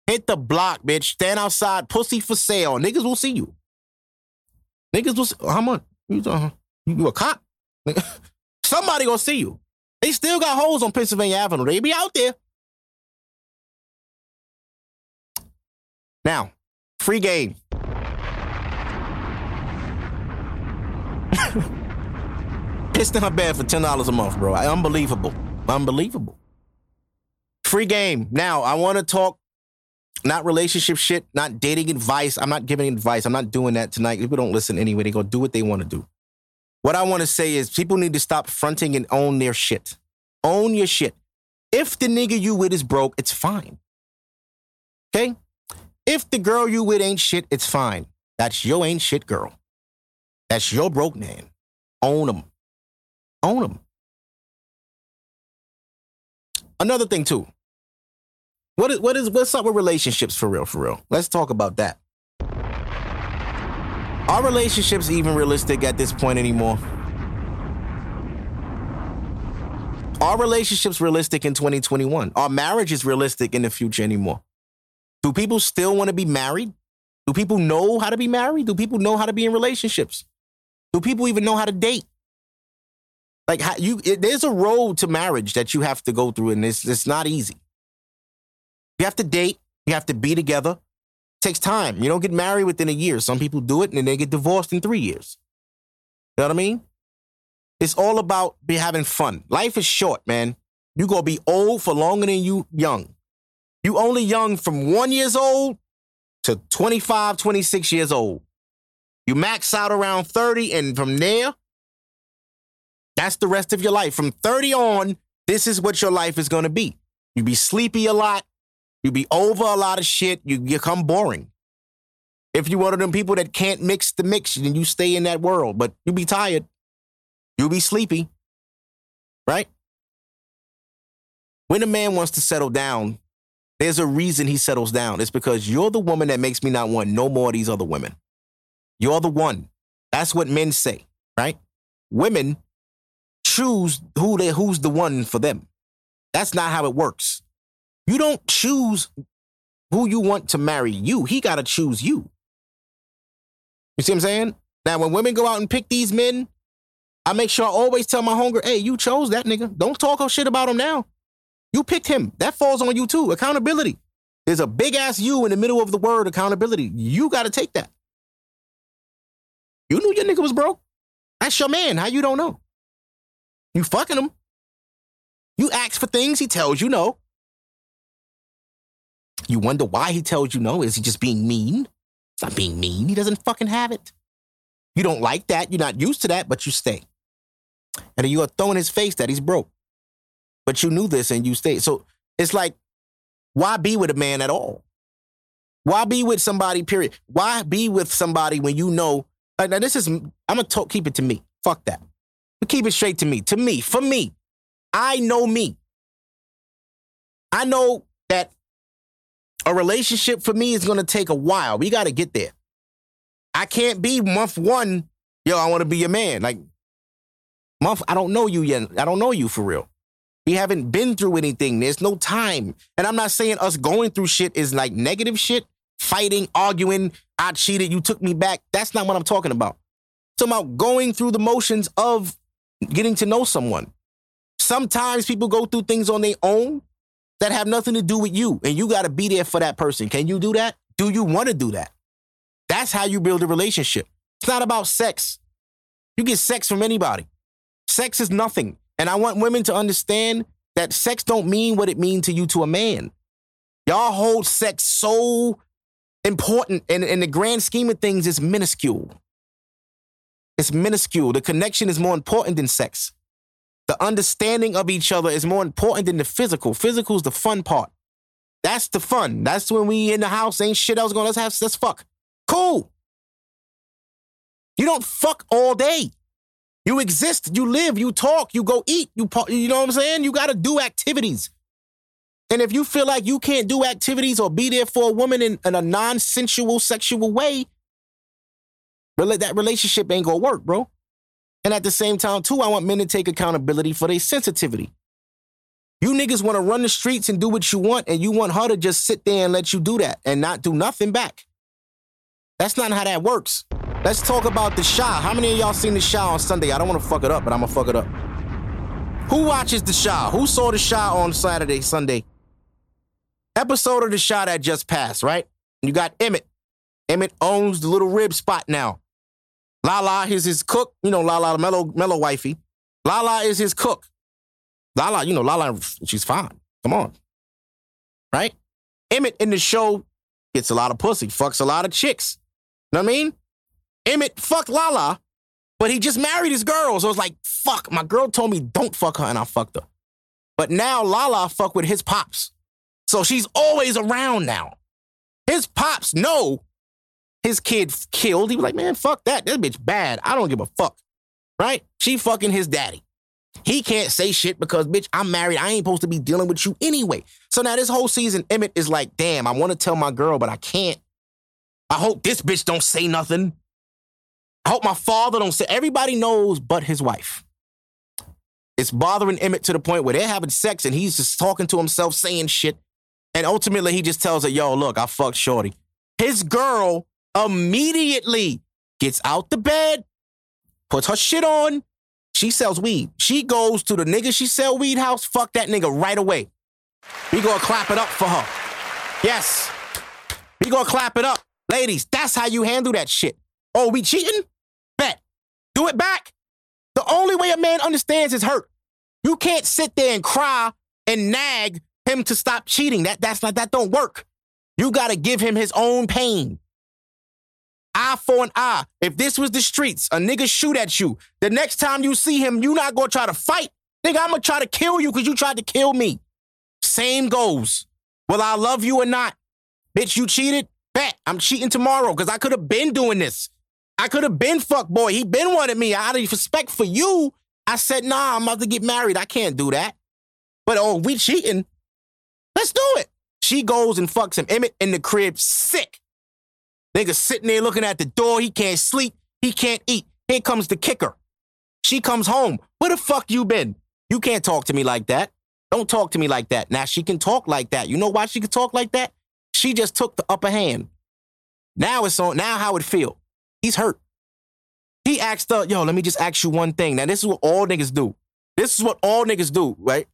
Hit the block, bitch. Stand outside, pussy for sale. Niggas will see you. Niggas will see, how much? You, uh, you a cop? Somebody gonna see you. They still got holes on Pennsylvania Avenue. They be out there. Now, free game. Pissed in her bed for $10 a month, bro. Unbelievable. Unbelievable. Free game. Now, I want to talk not relationship shit, not dating advice. I'm not giving advice. I'm not doing that tonight. People don't listen anyway. They go do what they want to do. What I want to say is people need to stop fronting and own their shit. Own your shit. If the nigga you with is broke, it's fine. Okay? If the girl you with ain't shit, it's fine. That's your ain't shit girl. That's your broke man. Own them. Own them. Another thing too. What is what is what's up with relationships for real? For real. Let's talk about that. Are relationships even realistic at this point anymore? Are relationships realistic in 2021? Are marriages realistic in the future anymore? Do people still want to be married? Do people know how to be married? Do people know how to be in relationships? Do people even know how to date? Like how you it, there's a road to marriage that you have to go through and it's it's not easy. You have to date, you have to be together. It takes time. You don't get married within a year. Some people do it and then they get divorced in 3 years. You know what I mean? It's all about be having fun. Life is short, man. You gonna be old for longer than you young. You only young from one years old to 25, 26 years old. You max out around 30, and from there, that's the rest of your life. From 30 on, this is what your life is gonna be. You be sleepy a lot, you be over a lot of shit, you become boring. If you one of them people that can't mix the mix, then you stay in that world, but you be tired. You'll be sleepy, right? When a man wants to settle down, there's a reason he settles down. It's because you're the woman that makes me not want no more of these other women. You're the one. That's what men say, right? Women choose who they who's the one for them. That's not how it works. You don't choose who you want to marry you. He got to choose you. You see what I'm saying? Now, when women go out and pick these men, I make sure I always tell my hunger, hey, you chose that nigga. Don't talk shit about him now. You picked him. That falls on you too. Accountability. There's a big ass you in the middle of the word accountability. You got to take that. You knew your nigga was broke. That's your man. How you don't know? You fucking him. You ask for things he tells you no. You wonder why he tells you no. Is he just being mean? It's not being mean. He doesn't fucking have it. You don't like that. You're not used to that, but you stay. And you are throwing his face that he's broke. But you knew this and you stayed. So it's like, why be with a man at all? Why be with somebody, period? Why be with somebody when you know? Like, now, this is, I'm going to keep it to me. Fuck that. But keep it straight to me. To me, for me, I know me. I know that a relationship for me is going to take a while. We got to get there. I can't be month one, yo, I want to be your man. Like, month, I don't know you yet. I don't know you for real. We haven't been through anything. There's no time. And I'm not saying us going through shit is like negative shit, fighting, arguing, I cheated, you took me back. That's not what I'm talking about. I'm talking about going through the motions of getting to know someone. Sometimes people go through things on their own that have nothing to do with you, and you got to be there for that person. Can you do that? Do you want to do that? That's how you build a relationship. It's not about sex. You get sex from anybody. Sex is nothing. And I want women to understand that sex don't mean what it means to you to a man. Y'all hold sex so important and in the grand scheme of things, it's minuscule. It's minuscule. The connection is more important than sex. The understanding of each other is more important than the physical. Physical is the fun part. That's the fun. That's when we in the house, ain't shit else going. Let's have let's fuck. Cool. You don't fuck all day. You exist, you live, you talk, you go eat, you you know what I'm saying? You got to do activities. And if you feel like you can't do activities or be there for a woman in, in a non-sensual sexual way, that relationship ain't gonna work, bro. And at the same time, too, I want men to take accountability for their sensitivity. You niggas want to run the streets and do what you want, and you want her to just sit there and let you do that and not do nothing back. That's not how that works. Let's talk about the Chi. How many of y'all seen the Chi on Sunday? I don't want to fuck it up, but I'm gonna fuck it up. Who watches the Chi? Who saw the Chi on Saturday, Sunday? Episode of the Chi that just passed, right? You got Emmett. Emmett owns the little rib spot now. Lala is his cook. You know, Lala, the mellow, mellow wifey. Lala is his cook. Lala, you know, Lala, she's fine. Come on. Right? Emmett in the show gets a lot of pussy, fucks a lot of chicks. You know what I mean? Emmett fucked Lala, but he just married his girl. So it's like, fuck, my girl told me don't fuck her and I fucked her. But now Lala fuck with his pops. So she's always around now. His pops know his kid killed. He was like, man, fuck that. That bitch bad. I don't give a fuck. Right? She fucking his daddy. He can't say shit because, bitch, I'm married. I ain't supposed to be dealing with you anyway. So now this whole season, Emmett is like, damn, I want to tell my girl, but I can't. I hope this bitch don't say nothing. I hope my father don't say. Everybody knows but his wife. It's bothering Emmett to the point where they're having sex and he's just talking to himself, saying shit. And ultimately, he just tells her, yo, look, I fucked Shorty. His girl immediately gets out the bed, puts her shit on. She sells weed. She goes to the nigga she sell weed house. Fuck that nigga right away. We gonna clap it up for her. Yes. We gonna clap it up. Ladies, that's how you handle that shit. Oh, we cheating? Do it back. The only way a man understands is hurt. You can't sit there and cry and nag him to stop cheating. That that's not that don't work. You gotta give him his own pain. Eye for an eye. If this was the streets, a nigga shoot at you. The next time you see him, you not gonna try to fight. Nigga, I'm gonna try to kill you because you tried to kill me. Same goes. Will I love you or not? Bitch, you cheated? Bet. I'm cheating tomorrow because I could have been doing this. I could have been fuck boy. He been wanted me. Out of respect for you, I said, nah, I'm about to get married. I can't do that. But oh, we cheating. Let's do it. She goes and fucks him. Emmett in the crib, sick. Nigga sitting there looking at the door. He can't sleep. He can't eat. Here comes the kicker. She comes home. Where the fuck you been? You can't talk to me like that. Don't talk to me like that. Now she can talk like that. You know why she can talk like that? She just took the upper hand. Now it's on. Now how it feel? He's hurt. He asked her, yo, let me just ask you one thing. Now this is what all niggas do. This is what all niggas do, right?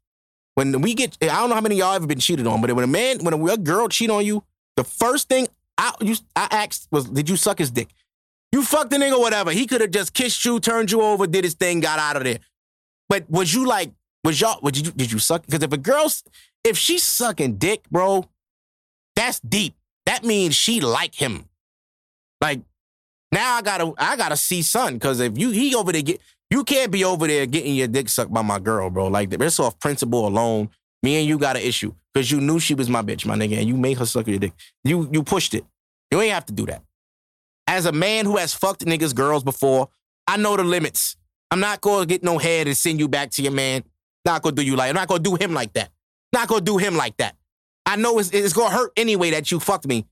When we get, I don't know how many y'all ever been cheated on, but when a man, when a, a girl cheat on you, the first thing I you, I asked was, did you suck his dick? You fucked the nigga, whatever. He could have just kissed you, turned you over, did his thing, got out of there. But was you like, was y'all, was you, did you suck? Because if a girl, if she's sucking dick, bro, that's deep. That means she like him. Like, now I gotta, I gotta see son. Cause if you, he over there get, You can't be over there getting your dick sucked by my girl, bro. Like this off principle alone. Me and you got an issue because you knew she was my bitch, my nigga, and you made her suck your dick. You you pushed it. You ain't have to do that. As a man who has fucked niggas, girls before, I know the limits. I'm not gonna get no head and send you back to your man. Not gonna do you like. I'm not gonna do him like that. Not gonna do him like that. I know it's, it's gonna hurt anyway that you fucked me,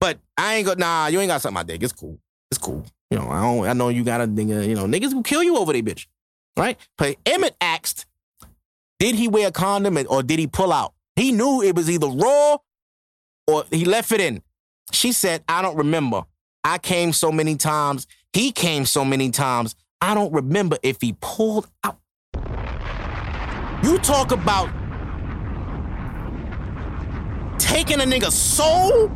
but I ain't gonna. Nah, you ain't got something my dick. It's cool. It's cool. You know, I don't. I know you got a nigga. You know, niggas will kill you over they bitch, right? But Emmett asked, did he wear a condom or did he pull out? He knew it was either raw or he left it in. She said, I don't remember. I came so many times. He came so many times. I don't remember if he pulled out. You talk about taking a nigga's soul?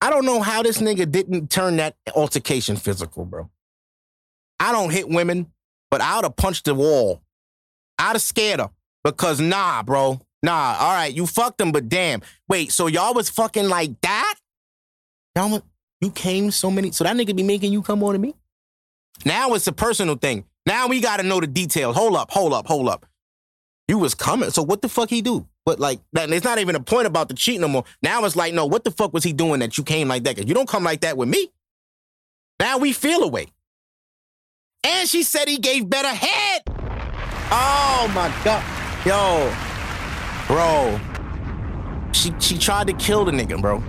I don't know how this nigga didn't turn that altercation physical, bro. I don't hit women, but I would have punched the wall. I'd have scared her because nah, bro. Nah, all right, you fucked him, but damn. Wait, so y'all was fucking like that? Y'all, you came so many, so that nigga be making you come on to me? Now it's a personal thing. Now we gotta know the details. Hold up, hold up, hold up. You was coming, so what the fuck he do? But like, that, it's not even a point about the cheat no more. Now it's like, no, what the fuck was he doing that you came like that? Cause you don't come like that with me. Now we feel away. And she said he gave better head. Oh my god. Yo. Bro. She she tried to kill the nigga, bro.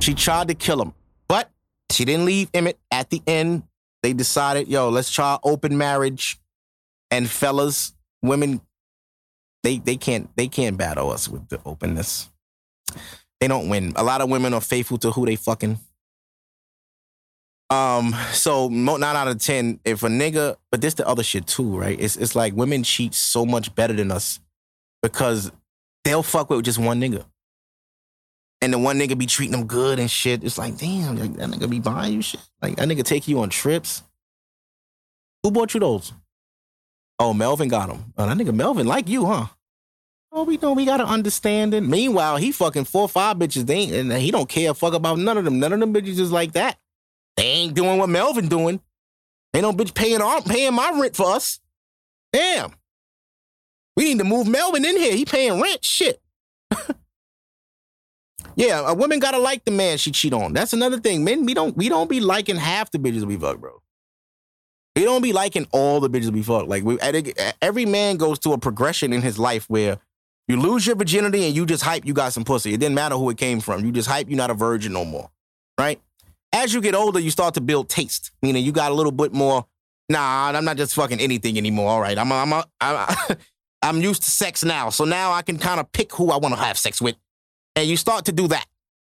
She tried to kill him. But she didn't leave Emmett at the end. They decided, yo, let's try open marriage. And fellas, women, they they can't they can't battle us with the openness. They don't win. A lot of women are faithful to who they fucking. Um, so nine out of ten, if a nigga, but this the other shit too, right? It's it's like women cheat so much better than us because they'll fuck with just one nigga. And the one nigga be treating them good and shit. It's like, damn, that nigga be buying you shit. Like that nigga take you on trips. Who bought you those? Oh, Melvin got him. Oh, that nigga Melvin like you, huh? Oh, we know we got an understanding. Meanwhile, he fucking four five bitches. They ain't, and he don't care a fuck about none of them. None of them bitches is like that. They ain't doing what Melvin doing. Ain't no bitch paying our, paying my rent for us. Damn. We need to move Melvin in here. He paying rent. Shit. yeah, a woman gotta like the man she cheat on. That's another thing. Men, we don't we don't be liking half the bitches we fuck, bro. We don't be liking all the bitches we fuck. Like we, every man goes through a progression in his life where you lose your virginity and you just hype you got some pussy. It didn't matter who it came from. You just hype you're not a virgin no more, right? As you get older, you start to build taste, meaning you got a little bit more. Nah, I'm not just fucking anything anymore. All right, I'm a, I'm a, I'm, I'm used to sex now, so now I can kind of pick who I want to have sex with, and you start to do that,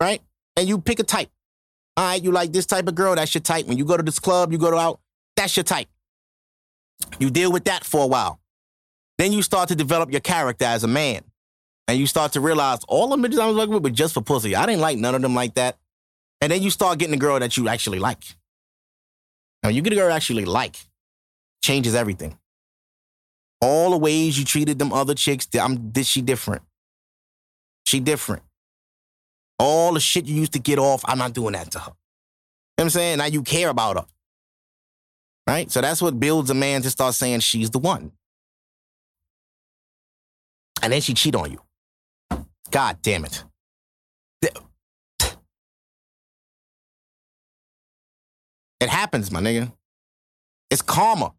right? And you pick a type. All right, you like this type of girl, that's your type. When you go to this club, you go to out, that's your type. You deal with that for a while. Then you start to develop your character as a man. And you start to realize all the bitches I was working with were just for pussy. I didn't like none of them like that. And then you start getting a girl that you actually like. Now, you get a girl actually like, changes everything. All the ways you treated them other chicks, I'm, this she different. She different. All the shit you used to get off, I'm not doing that to her. You know what I'm saying? Now you care about her. Right? So that's what builds a man to start saying she's the one. And then she cheat on you. God damn it. It happens, my nigga. It's karma.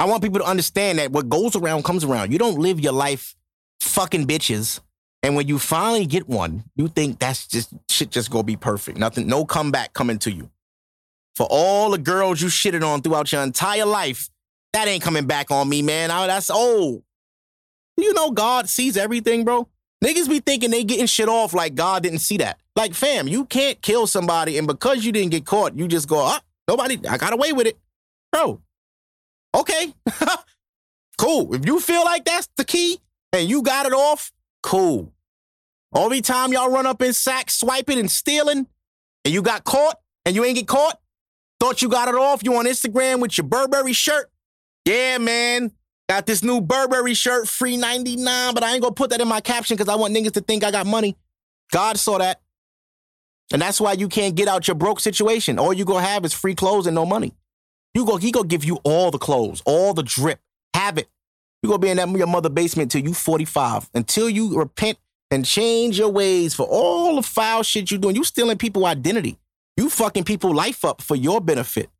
I want people to understand that what goes around comes around. You don't live your life fucking bitches. And when you finally get one, you think that's just shit just gonna be perfect. Nothing, no comeback coming to you. For all the girls you shitted on throughout your entire life, that ain't coming back on me, man. I, that's old. You know God sees everything, bro. Niggas be thinking they getting shit off like God didn't see that. Like, fam, you can't kill somebody, and because you didn't get caught, you just go, ah, Nobody, I got away with it. Bro, okay. cool. If you feel like that's the key and you got it off, cool. Every time y'all run up in Saks, swiping and stealing, and you got caught and you ain't get caught, thought you got it off, you on Instagram with your Burberry shirt. Yeah, man. Got this new Burberry shirt, free 99, but I ain't gonna put that in my caption because I want niggas to think I got money. God saw that. And that's why you can't get out your broke situation. All you gonna have is free clothes and no money. You go, he gonna give you all the clothes, all the drip. Have it. You gonna be in that your mother basement till you 45. Until you repent and change your ways for all the foul shit you doing. You stealing people identity. You fucking people life up for your benefit.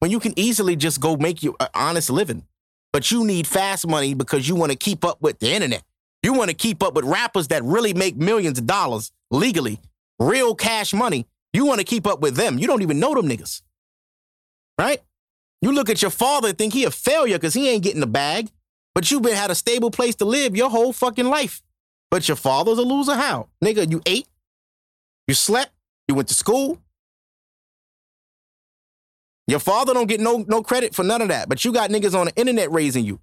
When you can easily just go make your uh, honest living. But you need fast money because you want to keep up with the internet. You want to keep up with rappers that really make millions of dollars legally real cash money, you want to keep up with them. You don't even know them niggas. Right? You look at your father and think he a failure because he ain't getting the bag, but you've been had a stable place to live your whole fucking life. But your father's a loser. How? Nigga, you ate, you slept, you went to school. Your father don't get no, no credit for none of that, but you got niggas on the internet raising you.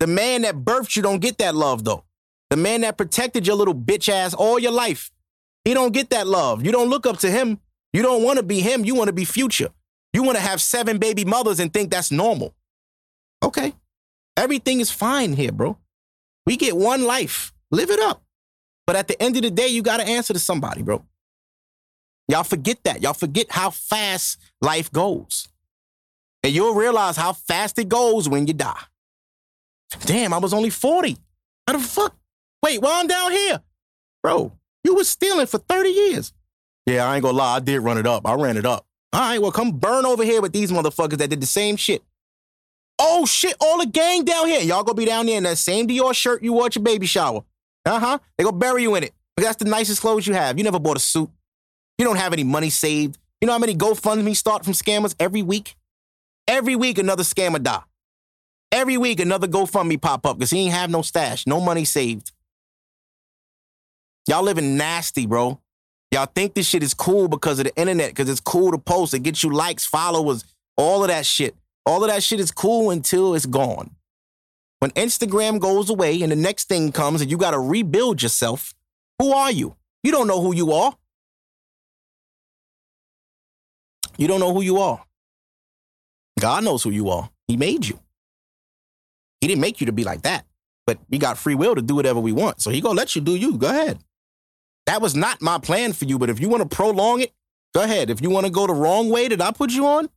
The man that birthed you don't get that love though. The man that protected your little bitch ass all your life he don't get that love. You don't look up to him. You don't want to be him. You want to be future. You want to have seven baby mothers and think that's normal. Okay. Everything is fine here, bro. We get one life. Live it up. But at the end of the day, you got to answer to somebody, bro. Y'all forget that. Y'all forget how fast life goes. And you'll realize how fast it goes when you die. Damn, I was only 40. How the fuck? Wait, why I'm down here? Bro, you was stealing for 30 years. Yeah, I ain't gonna lie, I did run it up. I ran it up. All right, well, come burn over here with these motherfuckers that did the same shit. Oh shit, all the gang down here. Y'all gonna be down there in that same Dior shirt you wore at your baby shower. Uh-huh. They gonna bury you in it. Because that's the nicest clothes you have. You never bought a suit. You don't have any money saved. You know how many GoFundMe start from scammers every week? Every week another scammer die. Every week another GoFundMe pop up because he ain't have no stash, no money saved. Y'all living nasty, bro. Y'all think this shit is cool because of the internet, because it's cool to post. It gets you likes, followers, all of that shit. All of that shit is cool until it's gone. When Instagram goes away and the next thing comes and you got to rebuild yourself, who are you? You don't know who you are. You don't know who you are. God knows who you are. He made you. He didn't make you to be like that, but we got free will to do whatever we want. So he gonna let you do you. Go ahead. That was not my plan for you, but if you want to prolong it, go ahead. If you want to go the wrong way that I put you on,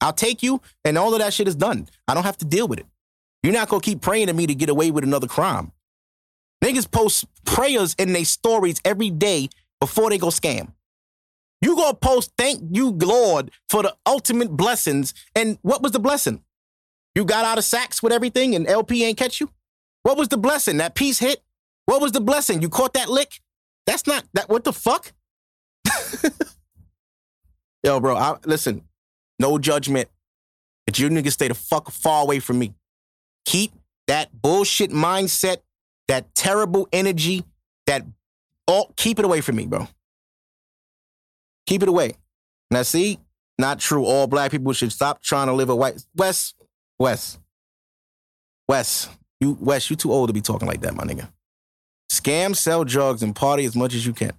I'll take you, and all of that shit is done. I don't have to deal with it. You're not gonna keep praying to me to get away with another crime. Niggas post prayers in their stories every day before they go scam. You gonna post thank you, Lord, for the ultimate blessings. And what was the blessing? You got out of Saks with everything and LP ain't catch you? What was the blessing? That piece hit? What was the blessing? You caught that lick? That's not that. What the fuck? Yo, bro. I, listen, no judgment, but you niggas stay the fuck far away from me. Keep that bullshit mindset, that terrible energy, that all keep it away from me, bro. Keep it away. Now, see, not true. All black people should stop trying to live a white Wes, Wes, Wes. You Wes, you too old to be talking like that, my nigga. Scam, sell drugs, and party as much as you can.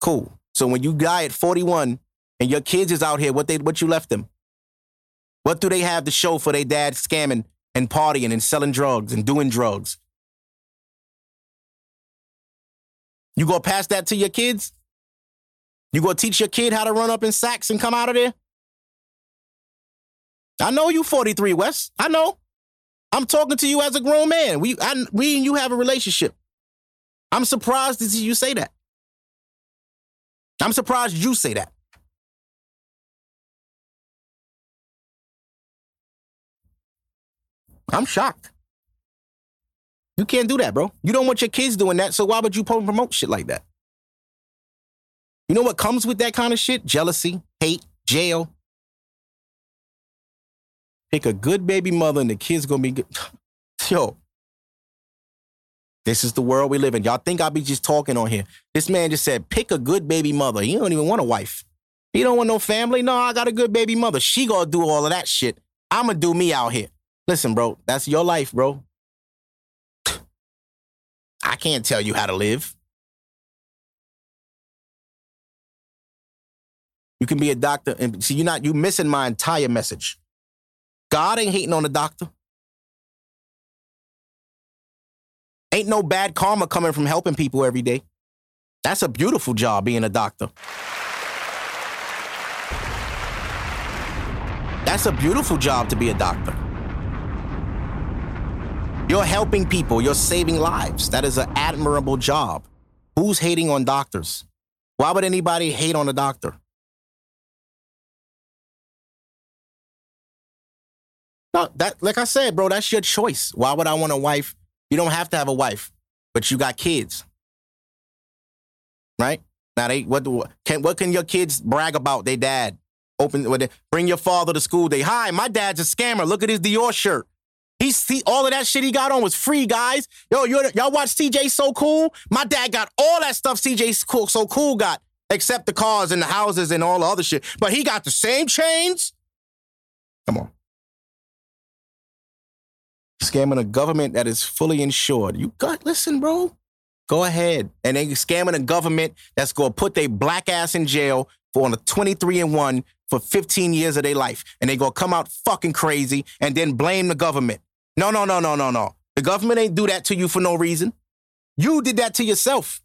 Cool. So when you die at 41 and your kids is out here, what they what you left them? What do they have to show for their dad scamming and partying and selling drugs and doing drugs? You gonna pass that to your kids? You gonna teach your kid how to run up in Saks and come out of there? I know you 43, Wes. I know. I'm talking to you as a grown man. We, I, we and you have a relationship. I'm surprised to see you say that. I'm surprised you say that. I'm shocked. You can't do that, bro. You don't want your kids doing that, so why would you promote shit like that? You know what comes with that kind of shit? Jealousy, hate, jail. Pick a good baby mother and the kid's gonna be good. Yo, this is the world we live in. Y'all think I'll be just talking on here. This man just said, pick a good baby mother. He don't even want a wife. He don't want no family. No, I got a good baby mother. She gonna do all of that shit. I'ma do me out here. Listen, bro, that's your life, bro. I can't tell you how to live. You can be a doctor and see you're not you missing my entire message. God ain't hating on the doctor. Ain't no bad karma coming from helping people every day. That's a beautiful job being a doctor. That's a beautiful job to be a doctor. You're helping people, you're saving lives. That is an admirable job. Who's hating on doctors? Why would anybody hate on a doctor? No, that like I said, bro, that's your choice. Why would I want a wife? You don't have to have a wife, but you got kids. Right? Now they what can what can your kids brag about They dad? Open they, bring your father to school. They hi, my dad's a scammer. Look at his Dior shirt. He see all of that shit he got on was free, guys. Yo, you y'all watch CJ So Cool? My dad got all that stuff CJ cool, So Cool got, except the cars and the houses and all the other shit. But he got the same chains. Come on. Scamming a government that is fully insured. You got listen, bro. Go ahead. And they scamming a government that's gonna put their black ass in jail for on a 23 and 1 for 15 years of their life. And they gonna come out fucking crazy and then blame the government. No, no, no, no, no, no. The government ain't do that to you for no reason. You did that to yourself.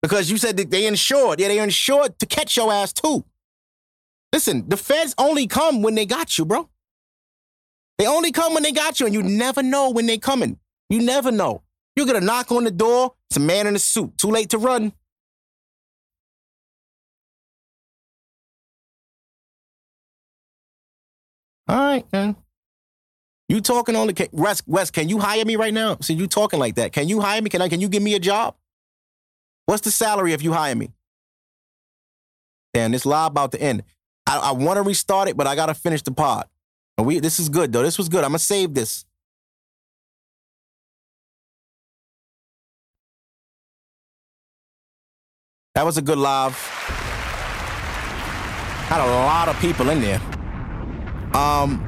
Because you said that they insured. Yeah, they insured to catch your ass too. Listen, the feds only come when they got you, bro. They only come when they got you, and you never know when they coming. You never know. You're gonna knock on the door, it's a man in a suit. Too late to run. All right, man. You talking on the West, West, can you hire me right now? See, you talking like that. Can you hire me? Can I can you give me a job? What's the salary if you hire me? Damn, this live about to end. I, I want to restart it, but I gotta finish the pod. We this is good though. This was good. I'm gonna save this. That was a good live. Had a lot of people in there. Um,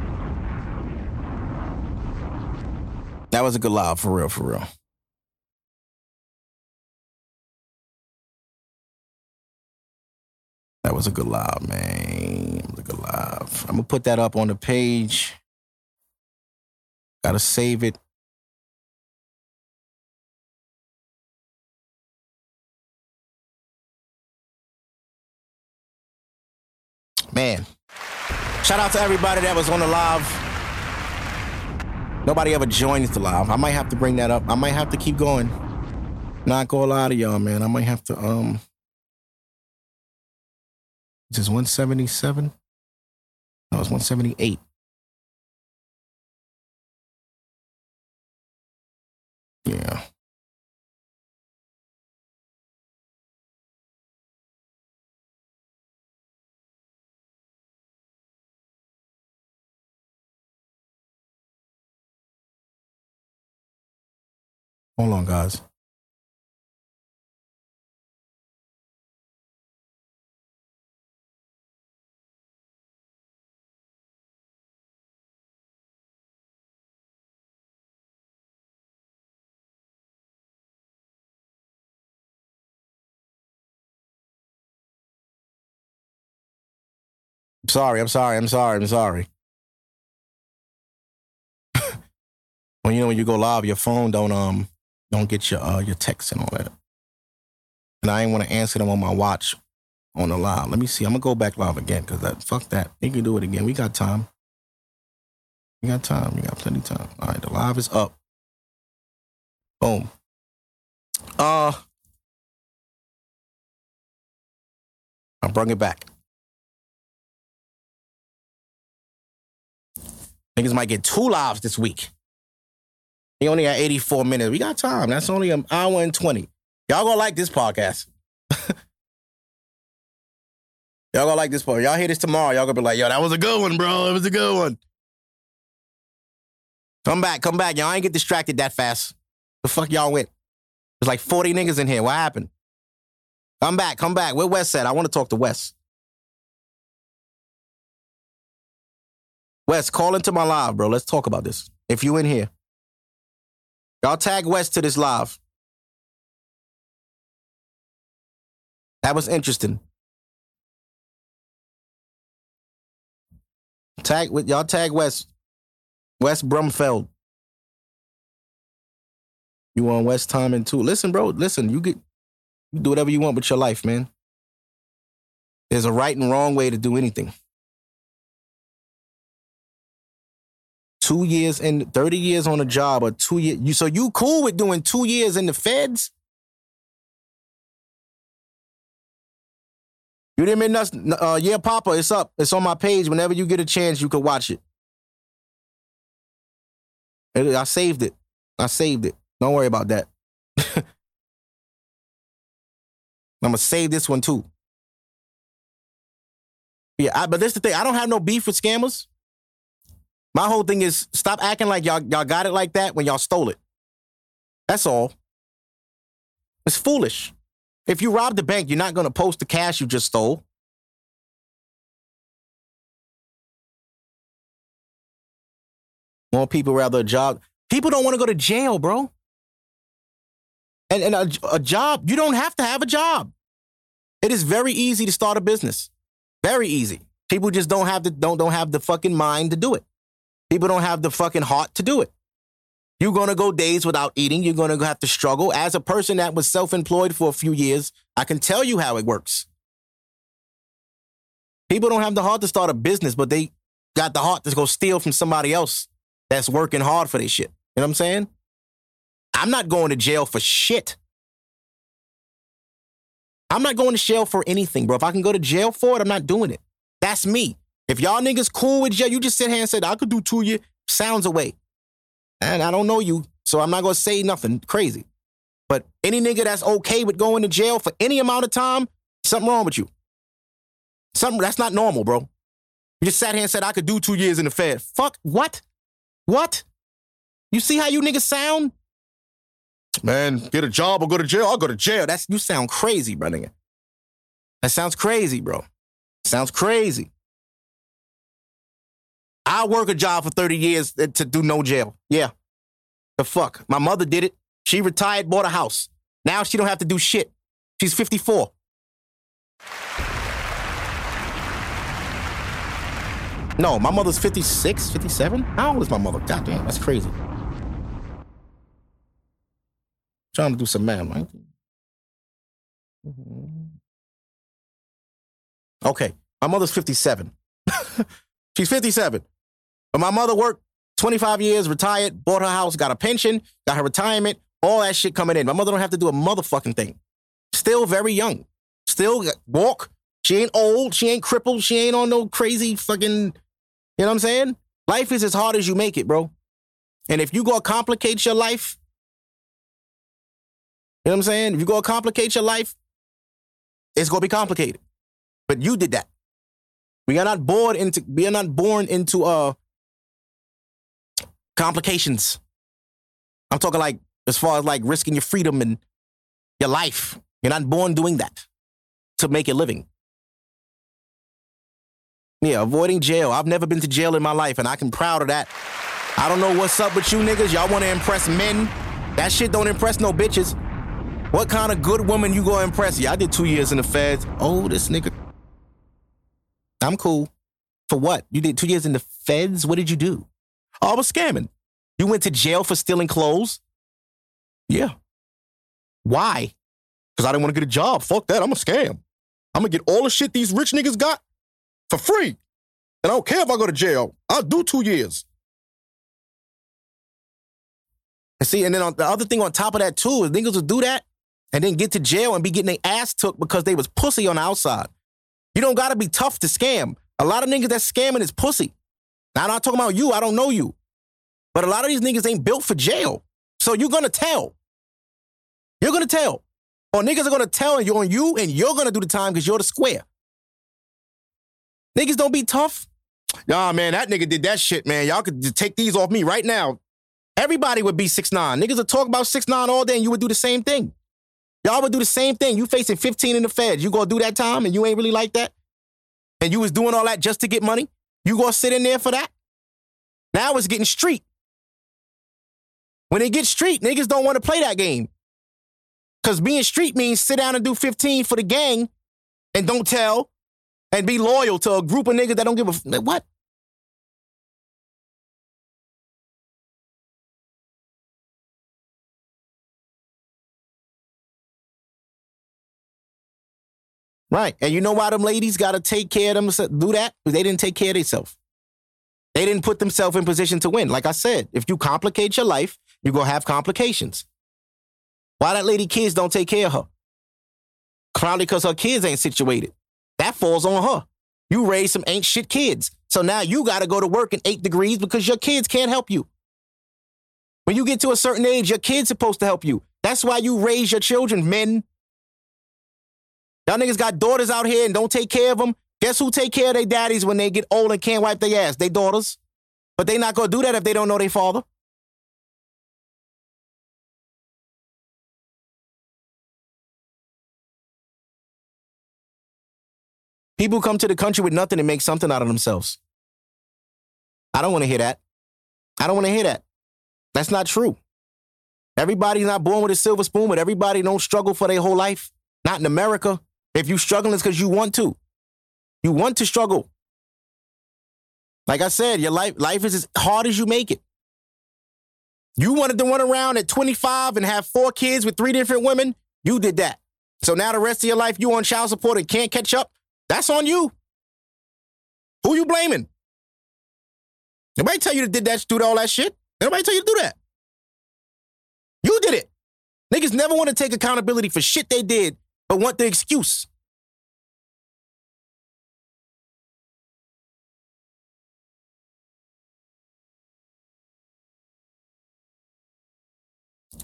that was a good live for real, for real. That was a good live, man. It was a good live. I'm gonna put that up on the page. Gotta save it. Man, shout out to everybody that was on the live. Nobody ever joined the live. I might have to bring that up. I might have to keep going. Not gonna lie to y'all, man. I might have to um this is 177? No, it's 178. Yeah. Hold on, guys. Sorry, I'm sorry, I'm sorry, I'm sorry. when you know when you go live, your phone don't um don't get your uh your texts and all that. And I ain't want to answer them on my watch on the live. Let me see. I'm gonna go back live again because that fuck that. You can do it again. We got time. We got time. We got plenty of time. All right, the live is up. Boom. Uh I bring it back. Niggas might get two lives this week. He only got 84 minutes. We got time. That's only an hour and 20. Y'all gonna like this podcast. y'all gonna like this part. Y'all hear this tomorrow. Y'all gonna be like, yo, that was a good one, bro. It was a good one. Come back, come back. Y'all ain't get distracted that fast. The fuck y'all went? There's like 40 niggas in here. What happened? Come back, come back. Where West at? I want to talk to West. West, call into my live, bro. Let's talk about this. If you in here. Y'all tag West to this live. That was interesting. Tag with y'all tag West. West Brumfeld. You on West Timing two. Listen, bro. Listen, you get you do whatever you want with your life, man. There's a right and wrong way to do anything. Two years and 30 years on a job or two years. You, so you cool with doing two years in the feds? You didn't mean nothing. Uh, yeah, Papa, it's up. It's on my page. Whenever you get a chance, you can watch it. I saved it. I saved it. Don't worry about that. I'm gonna save this one too. Yeah, I, but this the thing. I don't have no beef with scammers. My whole thing is stop acting like y'all y'all got it like that when y'all stole it. That's all. It's foolish. If you rob the bank, you're not gonna post the cash you just stole. More people rather a job. People don't want to go to jail, bro. And, and a, a job, you don't have to have a job. It is very easy to start a business. Very easy. People just don't have the don't don't have the fucking mind to do it. People don't have the fucking heart to do it. You're gonna go days without eating. You're gonna have to struggle. As a person that was self-employed for a few years, I can tell you how it works. People don't have the heart to start a business, but they got the heart to go steal from somebody else that's working hard for this shit. You know what I'm saying? I'm not going to jail for shit. I'm not going to jail for anything, bro. If I can go to jail for it, I'm not doing it. That's me. If y'all niggas cool with jail, you just sit here and said, I could do two years, sounds away. And I don't know you, so I'm not gonna say nothing crazy. But any nigga that's okay with going to jail for any amount of time, something wrong with you. Something that's not normal, bro. You just sat here and said I could do two years in the Fed. Fuck what? What? You see how you niggas sound? Man, get a job or go to jail. I'll go to jail. That's you sound crazy, bro, nigga. That sounds crazy, bro. Sounds crazy. I work a job for 30 years to do no jail. Yeah. The fuck. My mother did it. She retired, bought a house. Now she don't have to do shit. She's 54. No, my mother's 56, 57. How old is my mother? God damn, that's crazy. Trying to do some math, right? Mm-hmm. Okay, my mother's 57. She's 57. But my mother worked 25 years, retired, bought her house, got a pension, got her retirement, all that shit coming in. My mother don't have to do a motherfucking thing. Still very young. Still walk. She ain't old. She ain't crippled. She ain't on no crazy fucking, you know what I'm saying? Life is as hard as you make it, bro. And if you go complicate your life, you know what I'm saying? If you go complicate your life, it's gonna be complicated. But you did that. We are not born into we are not born into uh complications. I'm talking like as far as like risking your freedom and your life. You're not born doing that to make a living. Yeah, avoiding jail. I've never been to jail in my life, and I can proud of that. I don't know what's up with you niggas. Y'all want to impress men? That shit don't impress no bitches. What kind of good woman you gonna impress? Yeah, I did two years in the feds. Oh, this nigga I'm cool. For what? You did two years in the feds? What did you do? Oh, I was scamming. You went to jail for stealing clothes? Yeah. Why? Because I didn't want to get a job. Fuck that. I'm a scam. I'm going to get all the shit these rich niggas got for free. And I don't care if I go to jail. I'll do two years. And see, and then the other thing on top of that too is niggas will do that and then get to jail and be getting their ass took because they was pussy on the outside. You don't gotta be tough to scam. A lot of niggas that scamming is pussy. Now, I'm not talking about you. I don't know you. But a lot of these niggas ain't built for jail. So you're gonna tell. You're gonna tell. Or niggas are gonna tell and you're on you and you're gonna do the time because you're the square. Niggas don't be tough. Nah, man, that nigga did that shit, man. Y'all could take these off me right now. Everybody would be six nine. Niggas would talk about six nine all day and you would do the same thing. Y'all would do the same thing. You facing 15 in the feds. You gonna do that time and you ain't really like that? And you was doing all that just to get money? You gonna sit in there for that? Now it's getting street. When it gets street, niggas don't want to play that game. Cause being street means sit down and do 15 for the gang and don't tell and be loyal to a group of niggas that don't give a what? Right. And you know why them ladies got to take care of them, do that? They didn't take care of themselves. They didn't put themselves in position to win. Like I said, if you complicate your life, you're going to have complications. Why that lady kids don't take care of her? Probably because her kids ain't situated. That falls on her. You raised some ain't shit kids. So now you got to go to work in eight degrees because your kids can't help you. When you get to a certain age, your kid's supposed to help you. That's why you raise your children, men. Y'all niggas got daughters out here and don't take care of them. Guess who take care of their daddies when they get old and can't wipe their ass? They daughters. But they not gonna do that if they don't know their father. People come to the country with nothing and make something out of themselves. I don't want to hear that. I don't want to hear that. That's not true. Everybody's not born with a silver spoon, but everybody don't struggle for their whole life. Not in America. If you struggling, it's because you want to. You want to struggle. Like I said, your life life is as hard as you make it. You wanted to run around at 25 and have four kids with three different women. You did that. So now the rest of your life you on child support and can't catch up. That's on you. Who you blaming? Nobody tell you to did that, do all that shit. Nobody tell you to do that. You did it. Niggas never want to take accountability for shit they did, but want the excuse.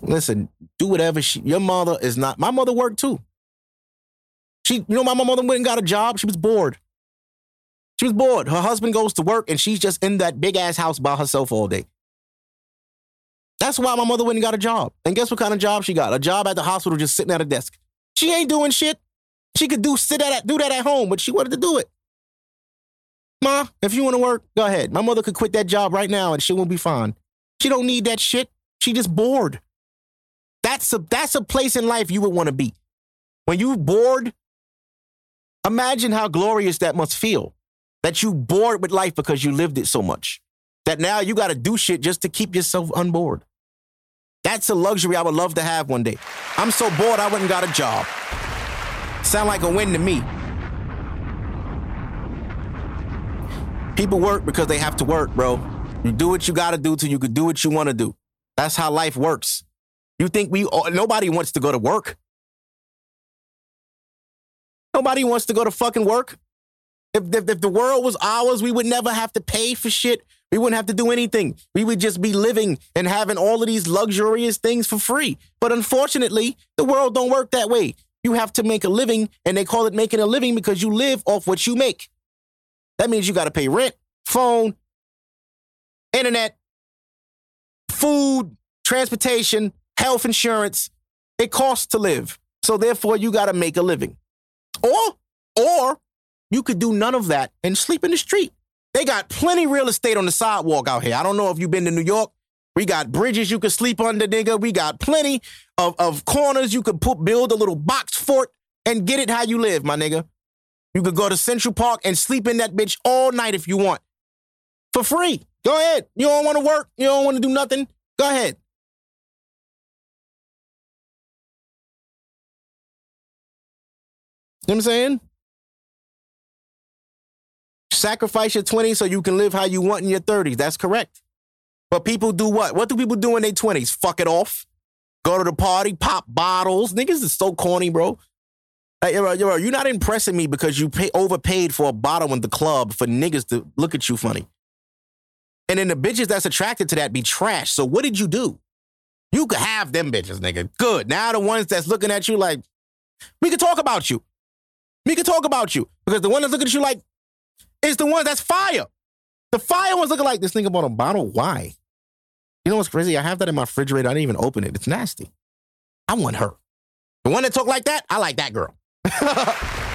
Listen, do whatever she. Your mother is not. My mother worked too. She, you know, my mother went and got a job. She was bored. She was bored. Her husband goes to work and she's just in that big ass house by herself all day. That's why my mother went and got a job. And guess what kind of job she got? A job at the hospital just sitting at a desk. She ain't doing shit. She could do sit at do that at home, but she wanted to do it. Ma, if you want to work, go ahead. My mother could quit that job right now and she will be fine. She don't need that shit. She just bored. That's a that's a place in life you would want to be. When you bored Imagine how glorious that must feel. That you bored with life because you lived it so much. That now you got to do shit just to keep yourself unbored. That's a luxury I would love to have one day. I'm so bored I wouldn't got a job. Sound like a win to me. People work because they have to work, bro. You do what you got to do till you can do what you want to do. That's how life works. You think we nobody wants to go to work? Nobody wants to go to fucking work. If, if, if the world was ours, we would never have to pay for shit. We wouldn't have to do anything. We would just be living and having all of these luxurious things for free. But unfortunately, the world don't work that way. You have to make a living, and they call it making a living because you live off what you make. That means you got to pay rent, phone, internet, food, transportation, health insurance. It costs to live. So therefore, you got to make a living. Or, or you could do none of that and sleep in the street. They got plenty real estate on the sidewalk out here. I don't know if you've been to New York. We got bridges you could sleep under, nigga. We got plenty of, of corners you could put build a little box fort and get it how you live, my nigga. You could go to Central Park and sleep in that bitch all night if you want. For free. Go ahead. You don't want to work, you don't want to do nothing. Go ahead. You know what I'm saying? Sacrifice your 20s so you can live how you want in your 30s. That's correct. But people do what? What do people do in their 20s? Fuck it off. Go to the party, pop bottles. Niggas is so corny, bro. You're, you're, not impressing me because you pay overpaid for a bottle in the club for niggas to look at you funny. And then the bitches that's attracted to that be trash. So what did you do? You could have them bitches, nigga. Good. Now the ones that's looking at you like, we could talk about you. We can talk about you because the one that's looking at you like is the one that's fire. The fire one's looking like this nigga bought a bottle. Why? You know what's crazy? I have that in my refrigerator. I didn't even open it. It's nasty. I want her. The one that talk like that, I like that girl.